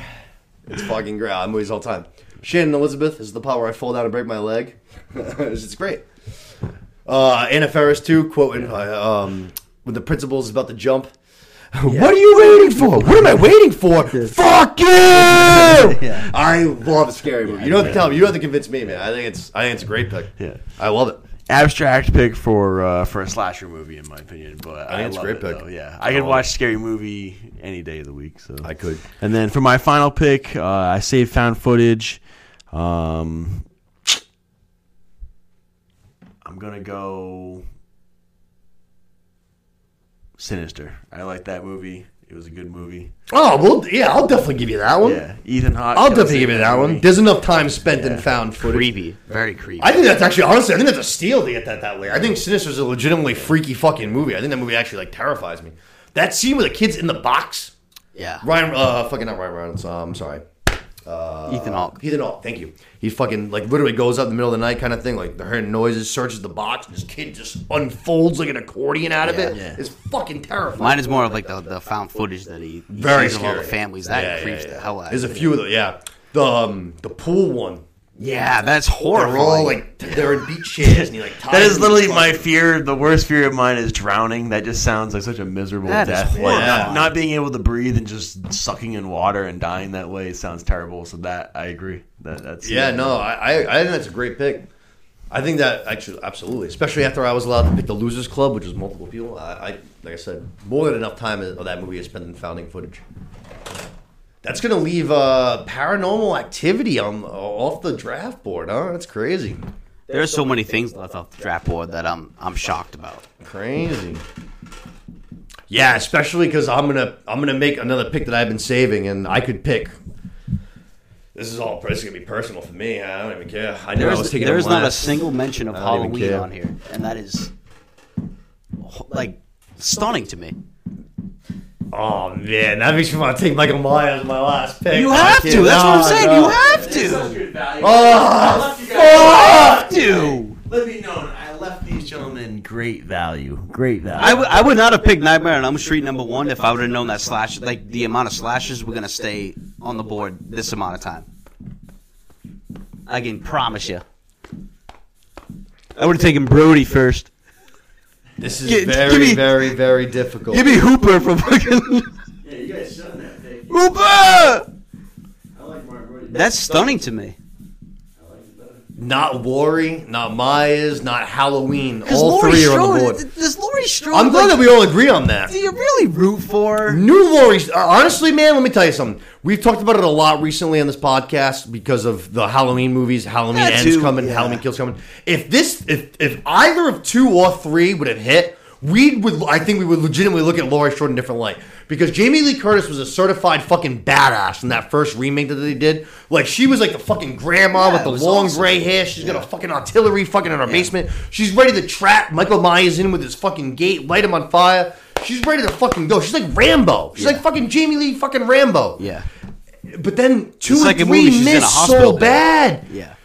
It's fucking great. I movies all the time. Shannon Elizabeth is the part where I fall down and break my leg. (laughs) it's it's great. Uh, Anna Faris too, quoting uh, um, when the principal is about to jump. What are you waiting for? What am I waiting for? (laughs) Fuck you! (laughs) I love scary movies. You don't have to tell me. You don't have to convince me, man. I think it's I think it's a great pick. Yeah. I love it. abstract pick for uh, for a slasher movie in my opinion, but I, think it's a great it, pick. though, Yeah, I could watch scary movie any day of the week. So I could. And then for my final pick, uh, I saved found footage. Um, I'm gonna go Sinister. I like that movie. It was a good movie. Oh well, yeah. I'll definitely give you that one. Yeah, Ethan Hawke. I'll definitely give you that one. There's enough time spent in found footage. Creepy, very creepy. I think that's actually honestly, I think that's a steal to get that that way. I think Sinister's a legitimately freaky fucking movie. I think that movie actually like terrifies me. That scene with the kid's in the box. yeah, Ryan, uh, fucking not Ryan Reynolds. Uh, I'm sorry. Ethan Hawke. Ethan Hawke. Thank you. He fucking like literally goes up in the middle of the night kind of thing. Like they're hearing noises, searches the box, and this kid just unfolds like an accordion out of it. Yeah. It's fucking terrifying. Mine is more of like the, the found footage that he, he very sees of scary. all the families. That Yeah, yeah, creeps yeah. the hell out. There's a of me. few of them. Yeah, the um, the pool one. Yeah, that's horrible. They're horrible. all like (laughs) they're in beach chairs, and he like That is literally my fear. The worst fear of mine is drowning. That just sounds like such a miserable That is death. Like, horrifying. not, not being able to breathe and just sucking in water and dying that way sounds terrible. So that I agree. That that's Yeah, no, I, I I think that's a great pick. I think that actually absolutely, especially after I was allowed to pick the Losers Club, which was multiple people. I, I like I said, more than enough time of that movie is spent in founding footage. That's gonna leave uh, paranormal activity on off the draft board, huh? That's crazy, There's so many things left off the draft board that I'm I'm shocked about. crazy. Yeah, especially because I'm gonna I'm gonna make another pick that I've been saving, and I could pick. This is all this is gonna be personal for me. I don't even care. I knew I was taking there's not a single mention of I don't even Halloween on here, and that is like stunning to me. Oh man, that makes me want to take Michael Myers as my last pick. You have to. That's what I'm saying. no. You have to. Oh, Have to. Let me know. I left these gentlemen great value. Great value. I would- I would not have picked Nightmare on Elm Street number one if I would have known that slash like the amount of slashes were gonna stay on the board this amount of time. I can promise you. I would have taken Brody first. This is Gi- very, give me- very, very difficult. Give me Hooper from fucking yeah, you guys showing that pick. Hooper. I like Mark Brody. That's stunning to me. Not Laurie, not Myers, not Halloween. All Laurie three are on the Strode, board. does Laurie Strode? I'm glad like, that we all agree on that. Do you really root for? New Laurie, uh, honestly, man, let me tell you something. We've talked about it a lot recently on this podcast because of the Halloween movies. Halloween That ends too, coming, yeah. Halloween kills coming. If this, if if either of two or three would have hit, we would. I think we would legitimately look at Laurie Strode in a different light because Jamie Lee Curtis was a certified fucking badass in that first remake that they did. Like she was like the fucking grandma Yeah, with the long awesome. gray hair. She's got a fucking artillery fucking in her basement. She's ready to trap Michael Myers in with his fucking gate, light him on fire. She's ready to fucking go. She's like Rambo. She's like fucking Jamie Lee fucking Rambo. Yeah. But then two It's and like three movie she's in a miss hospital so bad. Yeah.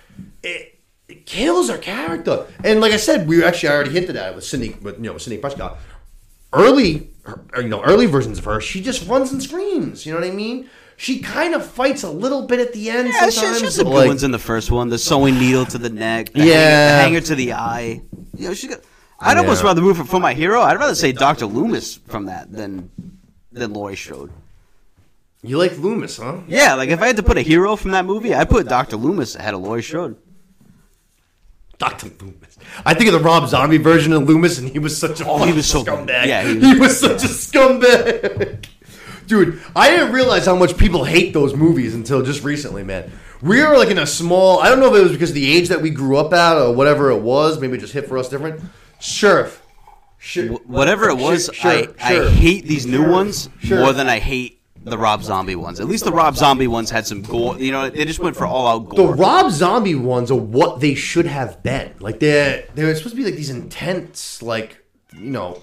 It, it kills her character. And like I said, we actually already hinted at it with Sidney, with you know, with Sidney Prescott. Early, her- you know, early versions of her, she just runs and screams. You know what I mean? She kind of fights a little bit at the end. Yeah, sometimes, she has some good like- ones in the first one. The sewing needle to the neck. The Yeah. Hanger, the hanger to the eye. You know, she got. I'd almost rather move it for my hero. I'd rather say Doctor Loomis from that than than Laurie Strode. You like Loomis, huh? Yeah, like if I had to put a hero from that movie, I'd put Doctor Loomis ahead of Laurie Strode. Dr. Loomis. I think of the Rob Zombie version of Loomis, and he was such a Oh, he was so- scumbag. yeah, he he was, such a scumbag. Dude, I didn't realize how much people hate those movies until just recently, man. We are like in a small. I don't know if it was because of the age that we grew up at or whatever it was. Maybe it just hit for us different. Sheriff. Wh- Whatever it was, Sure, I, sure, I hate these new ones Sure. more than I hate the Rob Zombie ones. At least the Rob Zombie ones had some gore. You know, they just went for all out gore. The. Rob Zombie ones are what they should have been. Like they're they're supposed to be like these intense, like you know.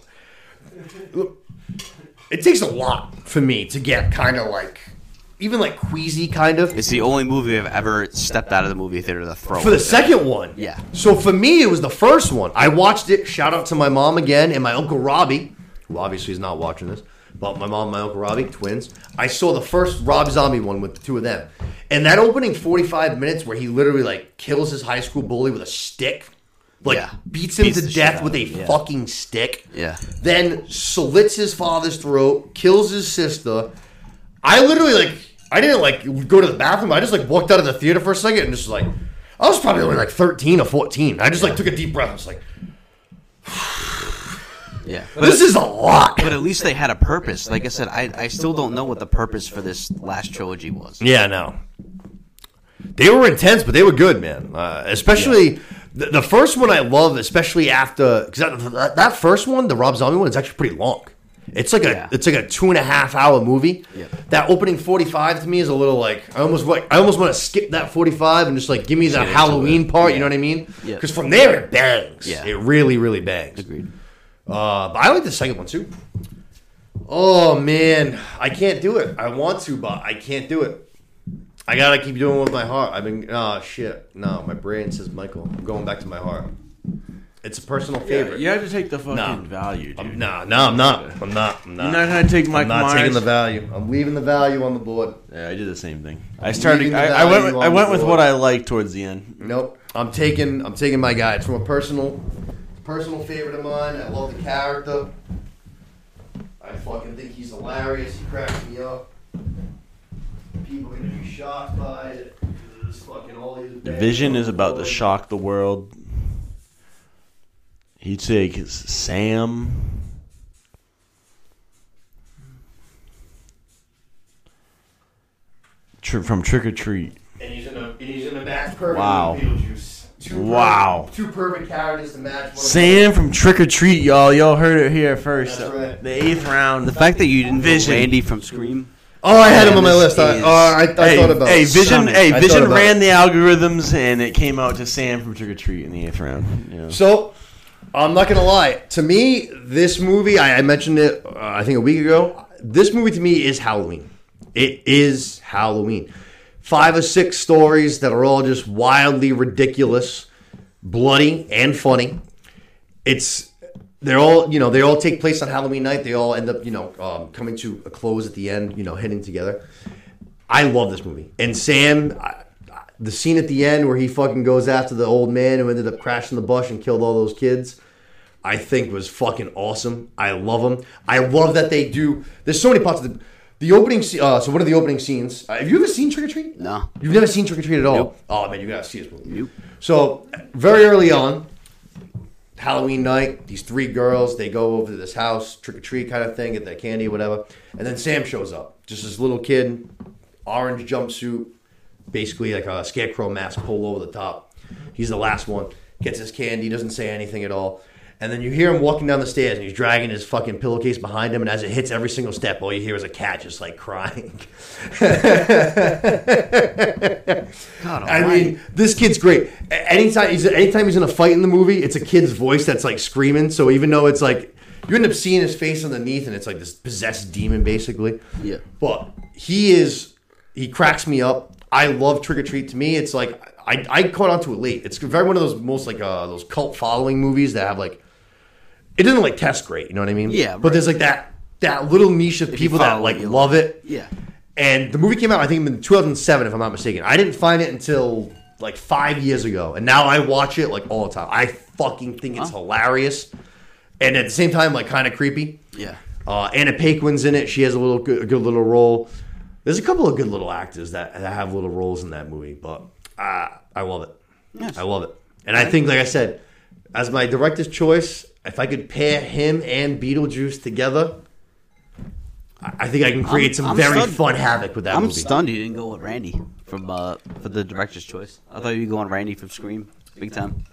It takes a lot for me to get kind of like, even like queasy, kind of. it's the only movie I've ever stepped out of the movie theater to throw. For the second one, Yeah. So for me, it was the first one. I watched it. Shout out to my mom again and my uncle Robbie, who obviously is not watching this. But my mom and my uncle Robbie, twins. I saw the first Rob Zombie one with the two of them, and that opening forty-five minutes where he literally like kills his high school bully with a stick. Like Yeah. beats him Beats to death with a yeah. fucking stick. Yeah. Then slits his father's throat, kills his sister. I literally like I didn't like go to the bathroom. I just like walked out of the theater for a second and just like I was probably only like thirteen or fourteen. I just like took a deep breath. I was like, (sighs) Yeah. this is a lot. But at least they had a purpose. Like I said, I, I still don't know what the purpose for this last trilogy was. Yeah, no. They were intense, but they were good, man. Uh, especially the, the first one I love, especially after because that, that, that first one, the Rob Zombie one, is actually pretty long. It's like a Yeah. it's like a two and a half hour movie. Yeah. That opening forty five to me is a little like I almost want I almost want to skip that forty five and just like give me the Halloween it. part. You know what I mean? Yeah. Because from there it bangs. Yeah. It really really bangs. Agreed. Uh, but I like the second one too. Oh man, I can't do it. I want to, but I can't do it. I gotta keep doing it with my heart. I've been oh shit. No, my brain says Michael. I'm going back to my heart. It's a personal Yeah, favorite. you have to take the fucking Nah. value, dude. I'm, nah, no, I'm not. I'm not. I'm not. You're not gonna take Mike I'm not Myers. taking the value. I'm leaving the value on the board. Yeah, I did the same thing. I started. leaving the I, I went. value With, I on went with board. what I liked towards the end. Nope. I'm taking. I'm taking my guy. It's from a personal, personal favorite of mine. I love the character. I fucking think he's hilarious. He cracks me up. People are gonna be shocked by it. It's fucking all these The vision is about to shock the world. He'd take his Sam. From Trick or Treat. And he's in a. And he's in a perfect. Wow. Beetlejuice. Two Wow. Perfect, two perfect characters to match. one Sam from Trick or Treat, y'all. Y'all heard it here first. That's right. The eighth round. The fact that you didn't Vision. Vision. Randy from Scream. Oh, I had him on my list. I, is- oh, I, I hey, thought about hey, it. Vision. Stunning. Hey, Vision ran the algorithms, and it came out to Sam from Trick or Treat in the eighth round. You know. So, I'm not gonna lie. To me, this movie, I, I mentioned it, uh, I think a week ago. This movie to me is Halloween. It is Halloween. Five or six stories that are all just wildly ridiculous, bloody, and funny. It's they're all you know they all take place on Halloween night. They all end up you know um, coming to a close at the end. You know, hitting together. I love this movie. And Sam, I, the scene at the end where he fucking goes after the old man who ended up crashing the bus and killed all those kids, I think was fucking awesome. I love them. I love that they do. There's so many parts of the the opening. se- Uh, so one of the opening scenes. Uh, have you ever seen Trick or Treat? No. You've never seen Trick or Treat at all. Nope. Oh man, you gotta see this movie. Nope. So very early on, Halloween night, these three girls they go over to this house, trick or treat kind of thing, get their candy, whatever, and then Sam shows up, just this little kid, orange jumpsuit, basically like a scarecrow mask pulled over the top. He's the last one, gets his candy, doesn't say anything at all. And then you hear him walking down the stairs, and he's dragging his fucking pillowcase behind him. And as it hits every single step, all you hear is a cat just like crying. God, I almighty. mean, this kid's great. Anytime he's anytime he's in a fight in the movie, it's a kid's voice that's like screaming. So even though it's like you end up seeing his face underneath, and it's like this possessed demon, basically. Yeah. But he is he cracks me up. I love Trick or Treat. To me, it's like I, I caught onto it late. It's very one of those most like uh, those cult following movies that have like it doesn't like test great. You know what I mean? Yeah, But right. there's like that that little niche of you people that like you'll- love it. Yeah. And the movie came out, I think, in 2007, if I'm not mistaken. I didn't find it until like five years ago, and now I watch it like all the time. I fucking think it's hilarious, and at the same time, like kind of creepy. Yeah. Uh, Anna Paquin's in it; she has a little good, a good little role. There's a couple of good little actors that, that have little roles in that movie, but uh, I love it. Yes. I love it, and I think, like I said, as my director's choice, if I could pair him and Beetlejuice together. I think I can create I'm- some I'm very stunned. fun havoc with that I'm movie. stunned you didn't go with Randy from uh, for the director's choice. I thought you were going Randy from Scream, big time.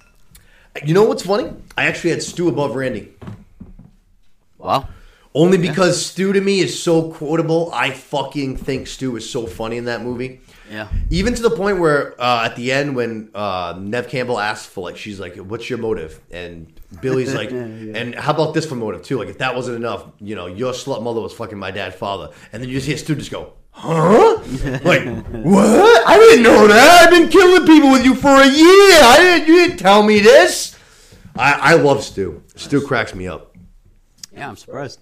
You know what's funny? I actually had Stu above Randy. Wow. Only because Stu to me is so quotable. I fucking think Stu is so funny in that movie. Yeah. Even to the point where uh, at the end, when uh, Neve Campbell asks for like, she's like, "What's your motive?" and Billy's like, (laughs) "And how about this for motive too? Like, if that wasn't enough, you know, your slut mother was fucking my dad's father." And then you just hear Stu just go, "Huh? (laughs) like what? I didn't know that. I've been killing people with you for a year. I didn't. You didn't tell me this." I, I love Stu. Stu cracks me up. Yeah, I'm surprised.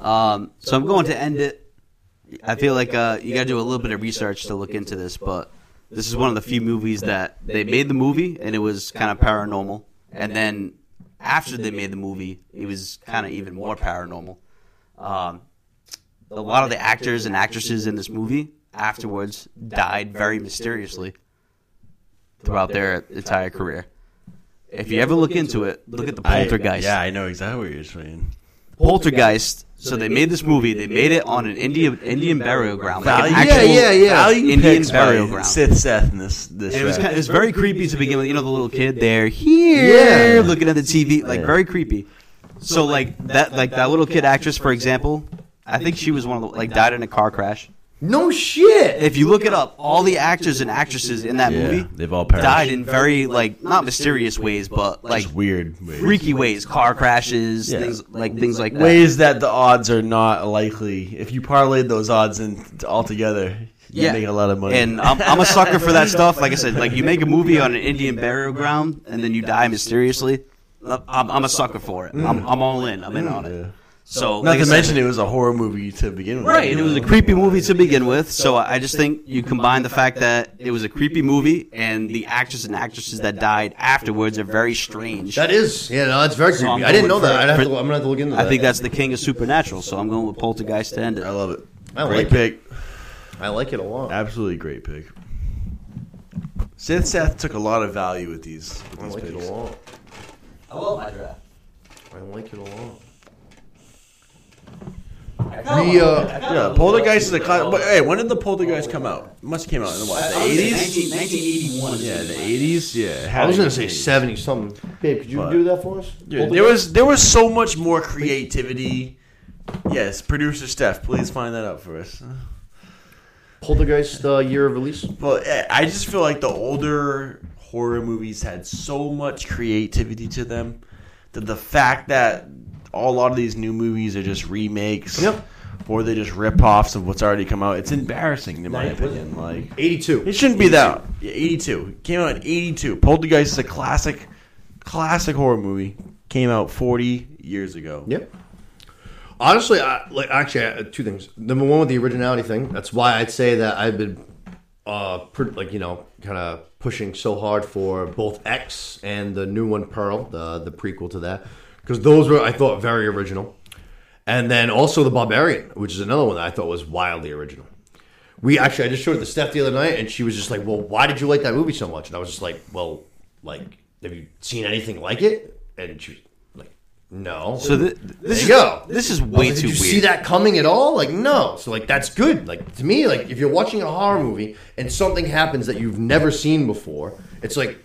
Um, so I'm going to end it. I feel like uh, you got to do a little bit of research to look into this, but this is one of the few movies that they made the movie and it was kind of paranormal. and then after they made the movie, it was kind of even more paranormal. Um, a lot of the actors and actresses in this movie afterwards died very mysteriously throughout their entire career. If you ever look into it, look at the I- Poltergeist. yeah, I know exactly what you're saying. Poltergeist. So they made this movie. They made it on an Indian Indian burial ground, like an actual yeah, yeah. Value Indian burial ground. Sith Seth in this this. It was show. kind it was very creepy to begin with. You know, the little kid there, here, Yeah. looking at the TV, like Yeah. very creepy. So like that, like that little kid actress, for example, I think she was one of the like died in a car crash. No shit. If you look it up, all the actors and actresses in that Yeah, movie they've all perished. died in very like not mysterious ways, but like Just weird ways. freaky ways, car crashes, Yeah. things like things like that. ways that the odds are not likely. If you parlayed those odds in all together, you Yeah. make a lot of money. And I'm, I'm a sucker for that stuff. Like I said, like you make a movie on an Indian burial ground and then you die mysteriously. I'm, I'm a sucker for it. I'm, mm. I'm all in. I'm in on it. Yeah. So, Not like I to said- mention, it was a horror movie to begin with. right? And it was a creepy movie to begin with. So I just think you combine the fact that it was a creepy movie and the actors and actresses that died afterwards are very strange. That is, yeah, no, that's very So I'm creepy. I didn't know that. I'd have to, I'm gonna have to look into that. I think that's the king of supernatural. So I'm going with Poltergeist to end it. I love it. I great like it. pick. I like it a lot. Absolutely great pick. Sith Seth took a lot of value with these. With I these like it a lot. I love my draft. I like it a lot. We, uh, Yeah, Poltergeist is a class. But hey, when did the Poltergeist come out? It must have came out in the what? The eighties. 1981. Yeah, the eighties. Yeah, it I was to gonna be say 80s. seventy something. Babe, could you But- do that for us? Dude, there was there was so much more creativity. Yes, producer Steph, please find that out for us. Poltergeist uh, year of release. Well, eh, I just feel like the older horror movies had so much creativity to them that the fact that a lot of these new movies are just remakes Yep. or they just rip-offs of what's already come out, it's embarrassing in my Nice. opinion. Like Eighty-two. it shouldn't be that. Yeah, 82 came out in 82. Poltergeist is a classic, classic horror movie. Came out 40 years ago. Yep. Honestly, I, like actually, I, two things. Number one, with the originality thing. That's why I'd say that I've been, uh, per, like you know, kind of pushing so hard for both X and the new one, Pearl, the the prequel to that, because those were I thought very original. And then also the Barbarian, which is another one that I thought was wildly original. We actually, I just showed it to Steph the other night, and she was just like, "Well, why did you like that movie so much?" And I was just like, "Well, like, have you seen anything like it?" And she was like, "No." So this is go. this is way like, too Did you weird. see that coming at all? Like, no. So, like, that's good. Like, to me, like, if you're watching a horror movie and something happens that you've never seen before, it's like,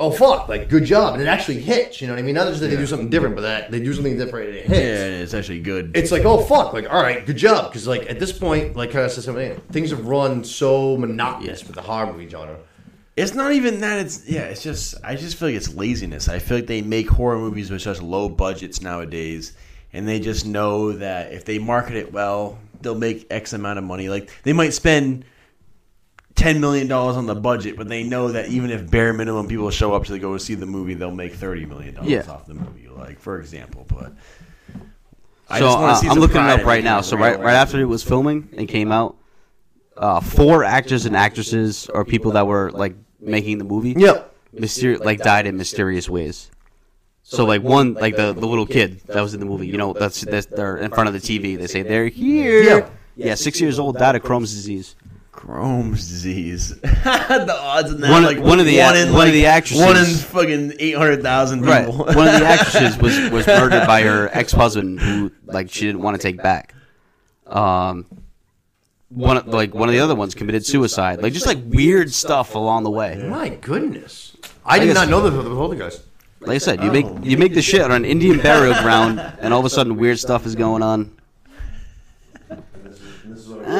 oh, fuck. Like, good job. And it actually hits. You know what I mean? Not just that they do something different, but that they do something different and it hits. Yeah, it's actually good. It's like, oh, fuck. Like, all right, good job. Because, like, at this point, like, kind of said something, things have run so monotonous with the horror movie genre. It's not even that. It's yeah. It's just I just feel like it's laziness. I feel like they make horror movies with such low budgets nowadays, and they just know that if they market it well, they'll make X amount of money. Like they might spend ten million dollars on the budget, but they know that even if bare minimum people show up to go see the movie, they'll make thirty million dollars Yeah. off the movie. Like for example, but I so uh, I'm looking it up right now. So right right after it was filming and came out, uh, four actors and actresses or people that were like making the movie, Yep. mysteri- like died in mysterious ways. So like one like the the little kid that was in the movie, you know, that's, that's they're in front of the TV. They say they're here. Yeah. Yeah, six years old, died of Crohn's disease. Crohn's disease. (laughs) the odds in that, One- like one of the one ac- in one of the actresses- one in fucking eight hundred thousand Right. people. One of the (laughs) actresses was was murdered by her (laughs) ex husband, who like she didn't want to take back. Um, one of- like one of the other ones committed suicide. Like just like weird stuff along the way. My goodness. I did not know that for the Poltergeist. Like I said, you make you make the shit on an Indian burial ground, and all of a sudden weird stuff is going on. I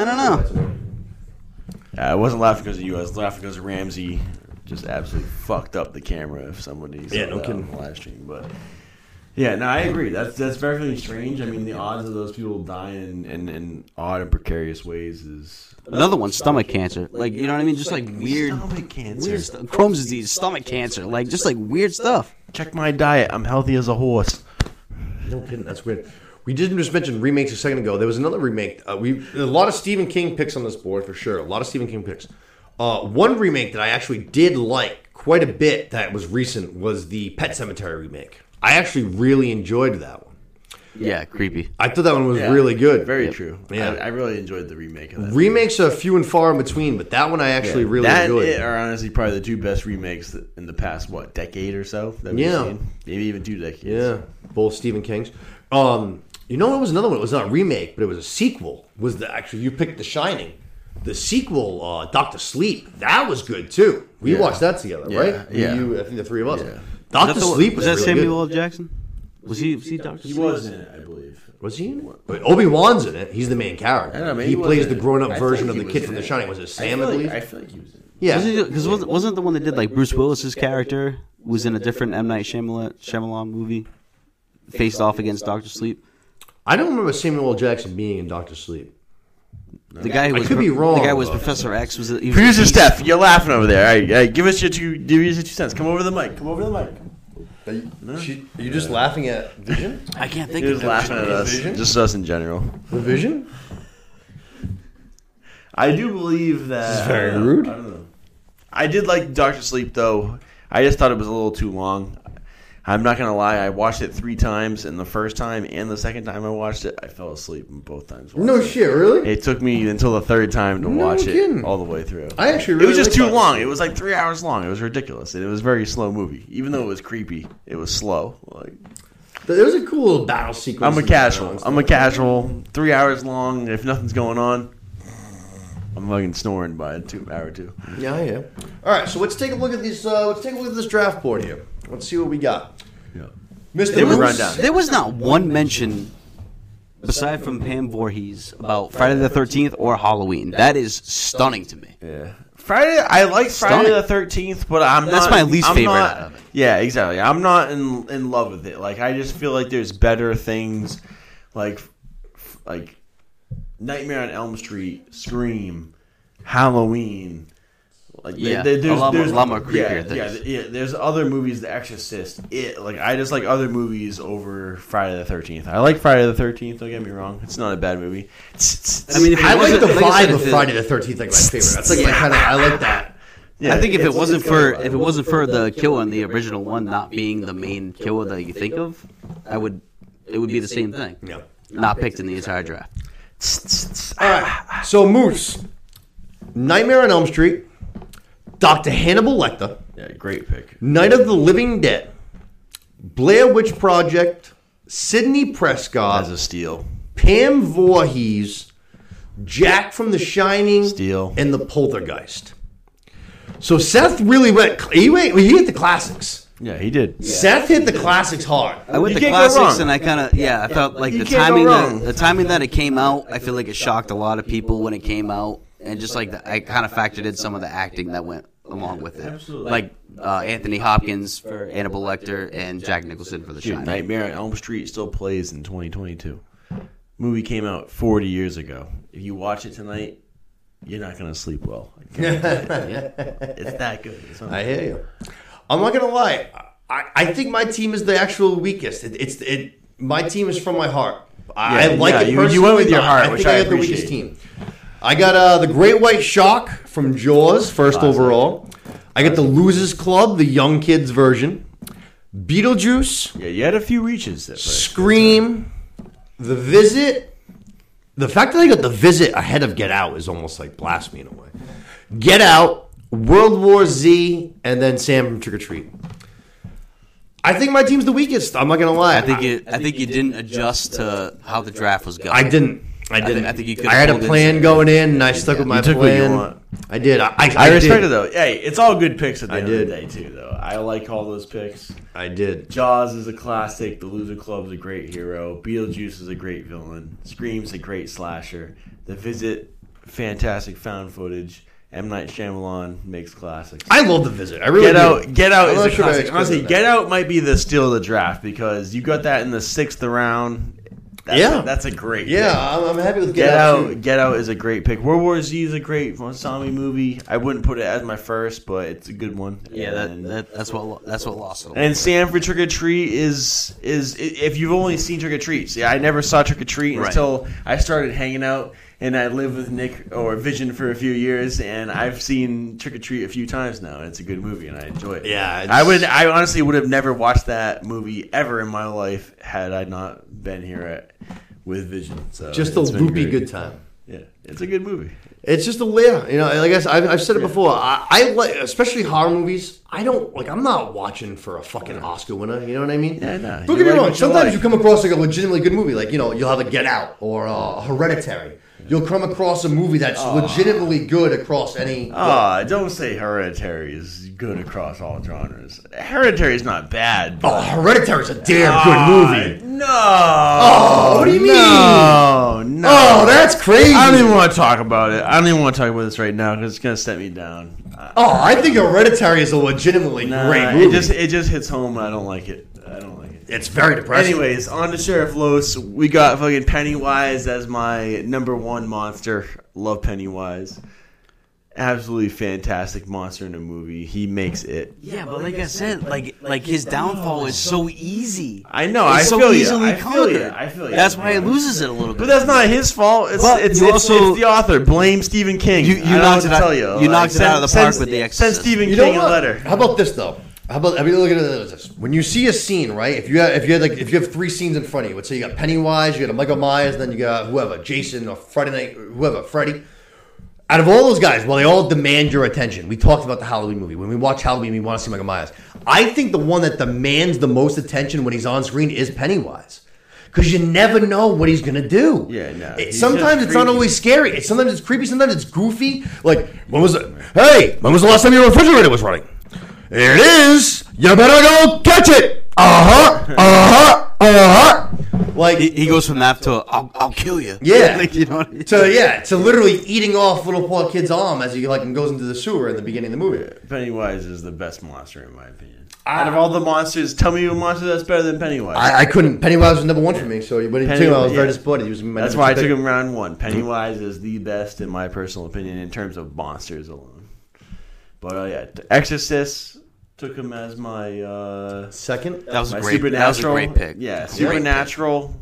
don't know. Uh, I wasn't laughing because of you. I was laughing because Ramsey just absolutely fucked up the camera. If somebody saw Yeah, no kidding. on the live stream, but yeah, no, I agree. That's that's very strange. I mean, the odds of those people dying in, in, in odd and precarious ways is Another one, stomach cancer. Like you know what I mean? Just like weird, stomach cancer. weird stuff. Crohn's disease, stomach cancer. Like just like weird stuff. Check my diet. I'm healthy as a horse. No kidding, that's weird. We didn't just mention remakes a second ago. There was another remake. Uh, we a lot of Stephen King picks on this board for sure. A lot of Stephen King picks. Uh, one remake that I actually did like quite a bit that was recent was the Pet Sematary remake. I actually really enjoyed that one. Yeah, creepy. I thought that one was Yeah, really good. Very true. Yeah. I, I really enjoyed the remake of that. Remakes are few and far in between, but that one I actually really that enjoyed. it are honestly probably the two best remakes in the past what decade or so that we've Yeah. seen. Maybe even two decades. Yeah, both Stephen King's. Um, you know, what was another one. It was not a remake, but it was a sequel. Was the actually you picked The Shining? The sequel, uh, Doctor Sleep, that was good too. We Yeah. watched that together, Yeah, right? Yeah. You, I think the three of us. Yeah. Doctor Was the- Sleep was was, that really Samuel good. L. Jackson? Was he? Was he Doctor? Sleep? He was in it, I believe. Was he in it? Obi Wan's in it. He's the main character. I don't know, maybe he he plays the in it. grown-up I version think of he the was kid in from The it. Shining. Was it I Sam? feel I, like, believe. I feel like he was in it. yeah. Because wasn't, wasn't the one that did like Bruce Willis's character was in a different M Night Shyamalan, Shyamalan movie, faced off against Doctor Sleep. I don't remember Samuel L. Jackson being in Doctor Sleep. The guy who I was could be wrong, The guy was but- Professor X. Was it? he was Producer the- Steph, you're laughing over there. All right, all uh, right, give us your two, give us your two cents. Come over the mic. Come over the mic. Are you, she- are you just laughing at Vision? I can't think He of was it. laughing at us, Vision? just us in general. The Vision? I do believe that. This is very I rude. Uh, I don't know. I did like Doctor Sleep though. I just thought it was a little too long. I'm not gonna lie. I watched it three times, and the first time and the second time I watched it, I fell asleep both times. No it. shit, really? It took me until the third time to No watch kidding. it all the way through. I actually really it was just too Doctor long. It was like three hours long. It was ridiculous, and it was a very slow movie. Even though it was creepy, it was slow. Like There was a cool little battle sequence. I'm a casual. I'm a casual. Three hours long. If nothing's going on, I'm fucking snoring by two hour two. Yeah, yeah. All right, so let's take a look at these. Uh, let's take a look at this draft board here. Let's see what we got. Yeah. Mr. Give a Moose. There was not one mention, aside from Pam Voorhees, about Friday the Thirteenth or Halloween. That is stunning to me. Yeah. Friday, I like Friday Stunning. the Thirteenth, but I'm That's not, my least I'm favorite not- out of it. Yeah, exactly. I'm not in in love with it. Like I just feel like there's better things, like like Nightmare on Elm Street, Scream, Halloween. Like there- Yeah, there- a lot more- lot more yeah, creepier yeah, things. yeah. There's other movies, The Exorcist. It like I just like other movies over Friday the Thirteenth. I like Friday the Thirteenth. Don't get me wrong; it's not a bad movie. I mean, if I like the like I said, vibe if of Friday the Thirteenth. Like my favorite. That's like my kind of. I like that. Yeah, I think if it wasn't for if it wasn't for the killer in the original one not being the main killer that you think of, I would it would be the same thing. Yeah. Not picked in the entire draft. All right. So Moose, Nightmare on Elm Street, Doctor Hannibal Lecter, yeah, great pick. Night of the Living Dead, Blair Witch Project, Sidney Prescott, As a steal. Pam Voorhees, Jack from The Shining, Steal. and the Poltergeist. So Seth really went. He went. He hit the classics. Yeah, he did. Seth hit the classics hard. I went You the can't go classics, wrong. and I kind of yeah, I felt like You the can't go timing wrong. that the timing that it came out. I feel like it shocked a lot of people when it came out, and just like the, I kind of factored in some of the acting that went along with it, Absolutely. like uh, Anthony Hopkins for Hannibal Lecter and Jack Nicholson for The Dude, Shining. Nightmare on Elm Street still plays in 2022. Movie came out 40 years ago. If you watch it tonight, you're not gonna sleep well. I (laughs) guarantee it. it's that good. It's I hear you. I'm not gonna lie. I, I think my team is the actual weakest. It, it's it. My team is from my heart. I, Yeah, I like yeah, it you- you went with your but heart, I which think I I got the weakest appreciate. team. I got uh, the Great White Shark from Jaws, first Classic. overall. I got the Losers Club, the young kids version. Beetlejuice, Yeah, you had a few reaches at first. Scream, The Visit. The fact that I got The Visit ahead of Get Out is almost like blasphemy in a way. Get Out, World War Z, and then Sam from Trick or Treat. I think my team's the weakest. I'm not gonna lie. I think it. I think you didn't adjust to how the draft was going. I didn't. I didn't. I think you could've I had a plan going in, and I stuck with my took what you plan. want. I did. I, I, I, respect did. it though. Hey, it's all good picks at the I end did. of the day too, though. I like all those picks. I did. Jaws is a classic. The Loser Club's a great hero. Beetlejuice is a great villain. Scream's a great slasher. The Visit, fantastic found footage. M Night Shyamalan makes classics. I love the visit. I really Get do. out! Get out I'm is a classic. Honestly. Get Out might be the steal of the draft because you got that in the sixth round. That's Yeah. a, that's a great. Yeah, I'm, I'm happy with Get, Get Out. Out, too. Get Out is a great pick. World War Z is a great Zombie movie. I wouldn't put it as my first, but it's a good one. Yeah, that, And- that that's what that's what lost it. and Sam for Trick or Treat is is if you've only seen Trick or Treat. See, I never saw Trick or Treat Right. until I started hanging out and I lived with Nick or Vision for a few years, and I've seen Trick or Treat a few times now, and it's a good movie, and I enjoy it. Yeah, I would. I honestly would have never watched that movie ever in my life had I not been here at, with Vision. So Just a loopy good time. Yeah, it's a good movie. It's just a yeah, you know. Like I guess I've, I've said it before. I, I like, especially horror movies. I don't like. I'm not watching for a fucking Oscar winner. You know what I mean? Yeah, no, Don't get me wrong. what you Sometimes like. you come across like a legitimately good movie. Like you know, you'll have a Get Out or uh, Hereditary. You'll come across a movie that's legitimately good across any. Ah, don't say Hereditary is good across all genres. Hereditary is not bad. But oh, Hereditary is a damn Ah, good movie. No. Oh, what do you mean? No, no. Oh, that's crazy. I don't even want to talk about it. I don't even want to talk about this right now because it's gonna set me down. Oh, I think Hereditary is a legitimately nah, great movie. it just it just hits home. and I don't like it. I don't. It's very depressing. Anyways, on to Sheriff Los. We got fucking Pennywise as my number one monster. Love Pennywise. Absolutely fantastic monster in a movie. He makes it. Yeah, but like I said, like like his downfall is so easy. I know. It's I so feel you. easily I feel you. conquered. I feel you. That's why it loses it a little bit. But that's not his fault. It's But it's, you it's, also- it's the author. Blame Stephen King. You- you I don't know knocked what to it out- tell you. you knocked it out of the send- park with The Send Exorcist. Stephen You King a what? letter. How about this though? How about I mean look at it this. When you see a scene, right? If you have if you had like if you have three scenes in front of you, let's say you got Pennywise, you got a Michael Myers, then you got whoever, Jason or Friday Night, whoever, Freddy. Out of all those guys, well, they all demand your attention. We talked about the Halloween movie. When we watch Halloween, we want to see Michael Myers. I think the one that demands the most attention when he's on screen is Pennywise. Because you never know what he's gonna do. Yeah, no, It- sometimes it's not always scary. It's sometimes it's creepy. Sometimes it's goofy. Like when was it? Hey, when was the last time your refrigerator was running? Here it is. You better go catch it. Uh huh. Uh huh. Uh huh. Like he, he goes from that to I'll, I'll kill you. Yeah. (laughs) like you know. What I mean? to yeah to literally eating off little poor kid's arm as he like goes into the sewer in the beginning of the movie. Pennywise is the best monster in my opinion. Out of all the monsters, tell me a monster that's better than Pennywise. I, I couldn't. Pennywise was number one for me. So when he took him, I was very yeah. disappointed. He was my That's why I two took him round one. Pennywise is the best in my personal opinion in terms of monsters alone. But uh, yeah, Exorcist took him as my uh, second. That was a my great. That was a great pick. Yeah, That was pick. supernatural.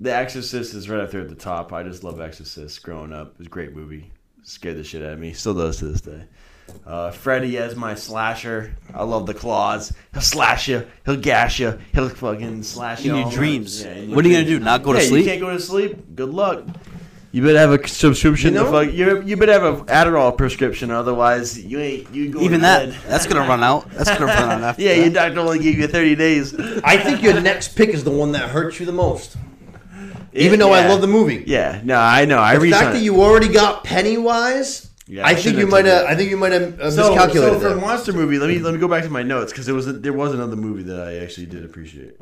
The Exorcist is right up there at the top. I just love Exorcist. Growing up, it was a great movie. Scared the shit out of me. Still does to this day. Uh, Freddy as my slasher. I love the claws. He'll slash you. He'll gash you. He'll fucking slash you In your dreams. Yeah, in What are you gonna do, not go to Yeah, sleep? You can't go to sleep. Good luck. You better have a subscription. You know- to fuck, you, you better have an Adderall prescription. Otherwise, you ain't you go Even to that, bed. that's gonna run out. That's gonna run out after (laughs) Yeah, that. your doctor only gave you thirty days. I think your next pick is the one that hurts you the most. Even though I love the movie. Yeah, no, I know. I The fact that you already got Pennywise, Yeah, I I think you might have. I think you might have uh, so, miscalculated so for there. monster movie, let me let me go back to my notes because there was a, there was another movie that I actually did appreciate.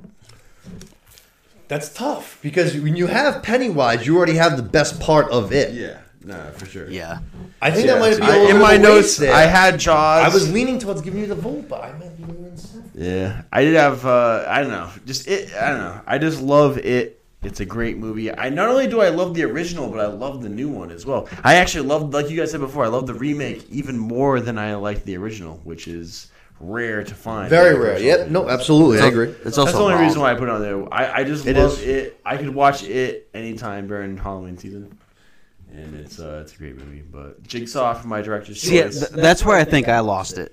That's tough because when you have Pennywise, you already have the best part of it. Yeah, no, for sure. Yeah. I think Yeah, that might be a I- little in my notes. there. I had Jaws. I was leaning towards giving you the vote, but I might be leaning seven. Yeah, I did have. Uh, I don't know. Just it. I don't know. I just love it. It's a great movie. I not only do I love the original, but I love the new one as well. I actually love, like you guys said before, I love the remake even more than I like the original, which is rare to find. Very rare. Yep. No, absolutely. I agree. It's also That's the only reason why I put it on there. I, I just It love is. it. I could watch it anytime during Halloween season, and it's uh, it's a great movie. But Jigsaw for my director's See, choice. th- that's where I think I lost it.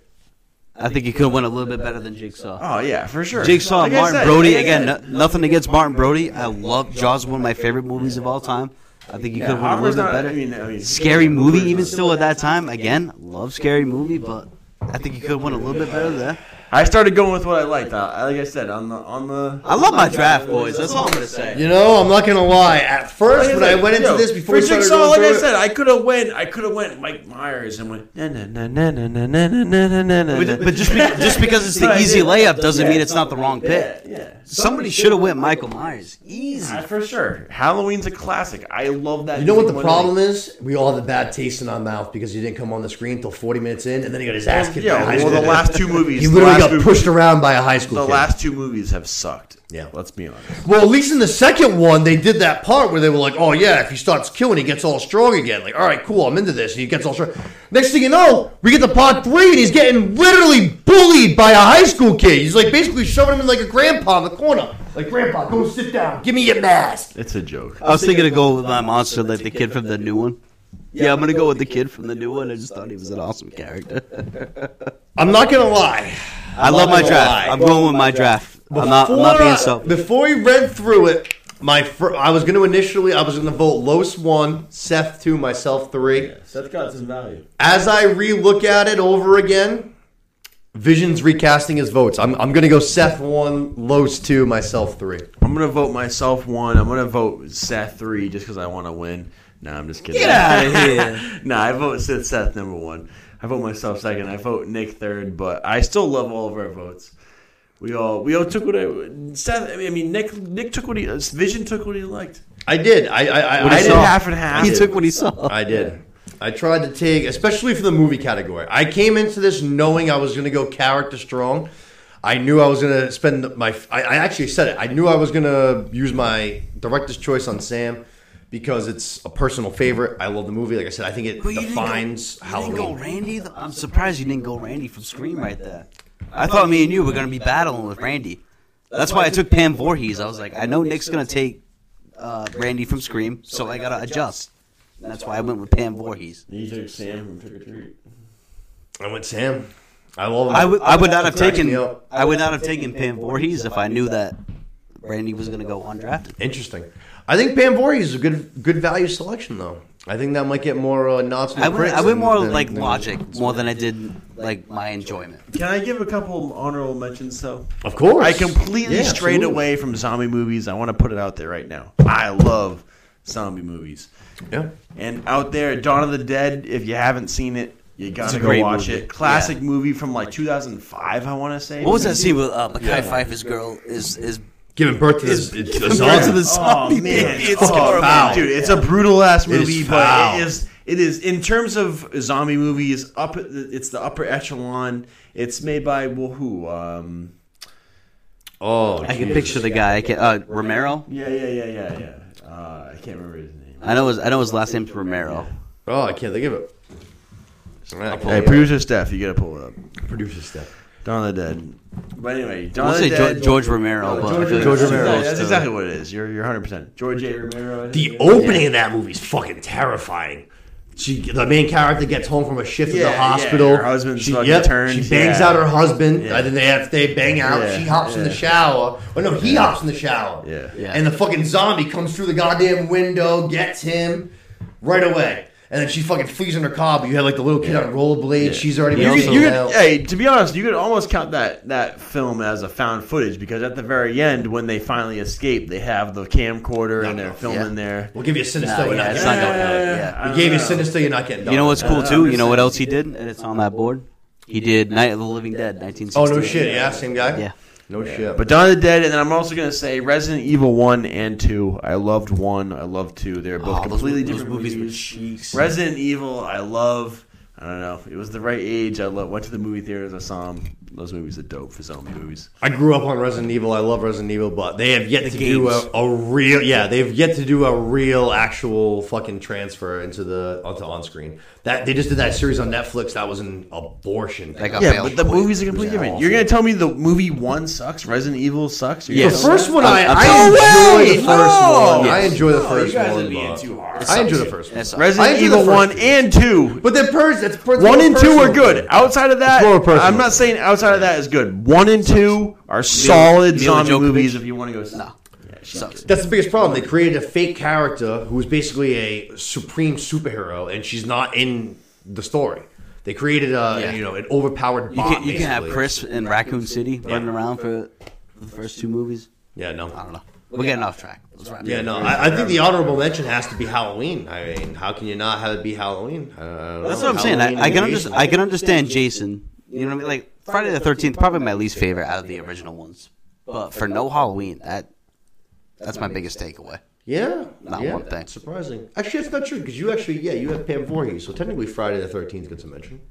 I think you could have went a little bit better than Jigsaw. oh yeah, for sure. Jigsaw, Like I Martin said, Brody. like I Again, said. no, nothing against Martin Brody. I love Jaws. One of my favorite movies of all time. I think you could have went a Hopper's little bit not- better. I mean, I mean, Scary movie, even still at that time. Again, love scary movie, but I think you could have went a little bit better there. I started going with what I liked. I, like I said, on the on the. I love my draft, boys. That's all I'm gonna say. You know, I'm not gonna lie. At first, Like when I went into yo, this before for we started going like I said, I could have went. I could have went Mike Myers and went. Na, na, na, na, na, na, na, na, na, na, na, But, but just be, just because it's the easy layup doesn't mean it's not the wrong pick. Yeah, yeah. Somebody should have went Michael Myers. Easy. Uh, for sure. Halloween's a classic. I love that. You know what the problem is? We all have a bad taste in our mouth because he didn't come on the screen until 40 minutes in, and then he got his ass kicked. by Yeah, well, the last two movies. He literally last got movie- pushed around by a high school The kid. last two movies have sucked. Yeah. let's be honest. Well, at least in the second one, they did that part where they were like, "Oh yeah, if he starts killing, he gets all strong again." Like, all right, cool, I'm into this, and he gets all strong. Next thing you know, we get to part three, and he's getting literally bullied by a high school kid. He's like basically shoving him in like a grandpa in the corner. Like, grandpa, go sit down. Give me your mask. It's a joke. I was thinking to go with my monster, like the kid from the new one. Yeah, I'm gonna go with the kid from the new one. I just thought he was an awesome character. I'm not gonna lie. I love my draft. lie. I'm going with my draft. I'm not. I'm not being Before selfish. Before we read through it, my fir- I was going to initially I was going to vote Los one, Seth two, myself three. Seth got some value. As I relook at it over again, Vision's recasting his votes. I'm, I'm going to go Seth one, Los two, myself three. I'm gonna vote myself one. I'm gonna vote Seth three just because I want to win. Nah, I'm just kidding. Get outta (laughs) here. nah, I vote Seth, Seth number one. I vote myself second. I vote Nick third, but I still love all of our votes. We all we all took what I, Seth. I mean, Nick Nick took what he uh, Vision took what he liked. I did. I I, I, I did saw. half and half. He I took what he saw. (laughs) I did. I tried to take, especially for the movie category. I came into this knowing I was going to go character strong. I knew I was going to spend my. I, I actually said it. I knew I was going to use my director's choice on Sam because it's a personal favorite. I love the movie. Like I said, I think it But you didn't go- defines You didn't go Randy. though? I'm surprised you didn't go Randy from Scream right there. I thought me and you were gonna be battling with Randy. That's why I took Pam Voorhees. I was like, I know Nick's gonna take uh, Randy from Scream, so I gotta adjust. And that's why I went with Pam Voorhees. You took Sam from Trick or Treat. I went Sam. I love. him. I would, I would not have taken. I would not have taken Pam Voorhees if I knew that Randy was gonna go undrafted. Interesting. I think Pam Voorhees is a good good value selection though. I think that might get more uh, nods I the went, I went more than- like than- logic more than I did like my enjoyment. Can I give a couple honorable mentions though? Of course, I completely Yeah, strayed absolutely. away from zombie movies. I want to put it out there right now. I love zombie movies. Yeah. And out there, Dawn of the Dead, if you haven't seen it, you gotta go watch movie. it. Classic movie from like 2005, I want to say. What was that scene with uh, Mekhi Phifer's girl? Is is Giving birth to this, to the birth zombie. to the Oh man, baby. it's It's horrible, foul. dude. It's a brutal ass It is movie, but it is. It is in terms of zombie movies. Up, it's the upper echelon. It's made by well, who? Um, Oh, I can picture the guy. I can, uh, Romero. yeah, yeah, yeah, yeah, yeah. Uh, I can't remember his name. I know his I know his last name's Romero. Oh, I can't think of it. Alright, Hey, producer Steph, you gotta pull it up. producer Steph. Dawn of the Dead. But anyway, I Dawn want of the say Dead. George, George Romero. but I George- George Romero. close That's to- exactly what it is. You're you're 100. percent George A. Romero. The think. opening of that movie is fucking terrifying. She, the main character gets home from a shift at Yeah, the yeah, hospital. her husband's she, fucking yep, turned, She bangs yeah. out her husband. Yeah. And then they have they bang out. Yeah, She hops in the shower. Oh no, he hops in the shower. Yeah. Yeah. And the fucking zombie comes through the goddamn window, gets him right away. And then she fucking flees in her car. But you had like the little kid on rollerblades. She's already You been could, you thrown could, out. hey, to be honest, you could almost count that that film as a found footage because at the very end, when they finally escape, they have the camcorder and they're filming Yeah. there. We'll give you a sinister. Nah, we're yeah, it's not gonna count. I Yeah. We don't gave you know. sinister. You're not getting done. You know what's cool too? You know what else he did? And it's on that board. He did Night of the Living Dead, 1968. Oh no shit! Yeah, same guy. Yeah. No shit. But Dawn of the Dead, and then I'm also gonna say Resident Evil one and two. I loved one. I loved two. They're both Oh, completely those different movies were movies. cheeks. Resident Evil, I love. I don't know. It was the right age. I love, went to the movie theaters. I saw them. Those movies are dope for zombie movies. I grew up on Resident Evil. I love Resident Evil, but they have yet The to do games. a, a real. Yeah, they've yet to do a real, actual fucking transfer into the onto on screen. That they just did that series on Netflix. That was an abortion. That got Yeah, failed. but the movies are completely Yeah, different. awful. You're gonna tell me the movie one sucks? Resident Evil sucks? You're Yes. the gonna- first one, I, I'm- I enjoy way! the first No! one. I enjoy the No, first you guys one. are being but- too hard. I enjoy the first one. That's- I Resident enjoy Evil the first one one. and two. But the pers- that's per- One and two are personal. good. Outside of that, more personal. I'm not saying outside of that is good. One and two are solid Mila zombie Jovovich? movies if you want to go. No. Yeah, she's Sucks. That's the biggest problem. They created a fake character who was basically a supreme superhero, and she's not in the story. They created a Yeah. you know an overpowered. You bot, can you can have basically. Chris in Raccoon City running around for the first two movies. Yeah, no. I don't know. We're getting off track. Let's wrap it Yeah, up. no. I, I think the honorable mention has to be Halloween. I mean, how can you not have it be Halloween? I don't know. That's what I'm saying. I, Halloween I can and understand. Jason. I can understand Jason. You know what I mean? Like Friday the Thirteenth, probably my least favorite out of the original ones. But for no Halloween, that that's my biggest takeaway. Yeah, Not yeah, one thing. Surprising. Actually, that's not true because you actually, yeah, you have Pam Voorhees, so technically Friday the Thirteenth gets a mention.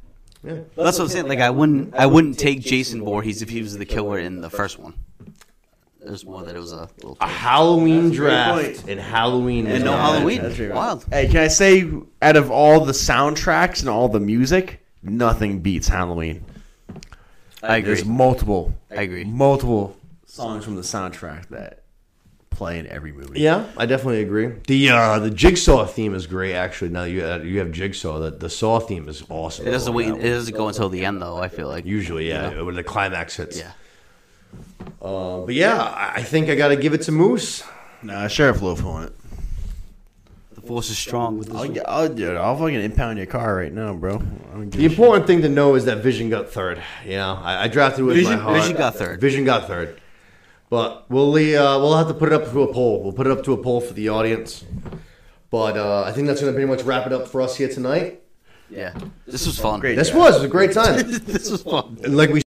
Yeah. That's what I'm saying. Like I wouldn't, I wouldn't take Jason Voorhees if he was the killer in the first one. There's more that it was a little. A Halloween That's draft and Halloween And no not- Halloween. That's very Wild. Hey, can I say, out of all the soundtracks and all the music, nothing beats Halloween. I agree. There's multiple, I agree. multiple songs from the soundtrack that play in every movie. Yeah, I definitely agree. The uh, the Jigsaw theme is great. Actually, now you uh, you have Jigsaw. The, the Saw theme is awesome. It doesn't wait. It doesn't go until the end though. I feel like. Usually, yeah, when the climax hits. Yeah. Uh, but yeah, I I think I got to give it to Moose. Nah, Sheriff Loaf on it. The force is strong with this. I'll, one. get- I'll, dude, I'll fucking impound your car right now, bro. I don't give The a shit. important thing to know is that Vision got third. You know, I, I drafted with Vision- my heart. Vision got third. Vision got third. But we'll uh, we'll have to put it up to a poll. We'll put it up to a poll for the audience. But uh, I think that's going to pretty much wrap it up for us here tonight. Yeah. This was fun. Great. This was, it was a great time. (laughs) this was fun. like we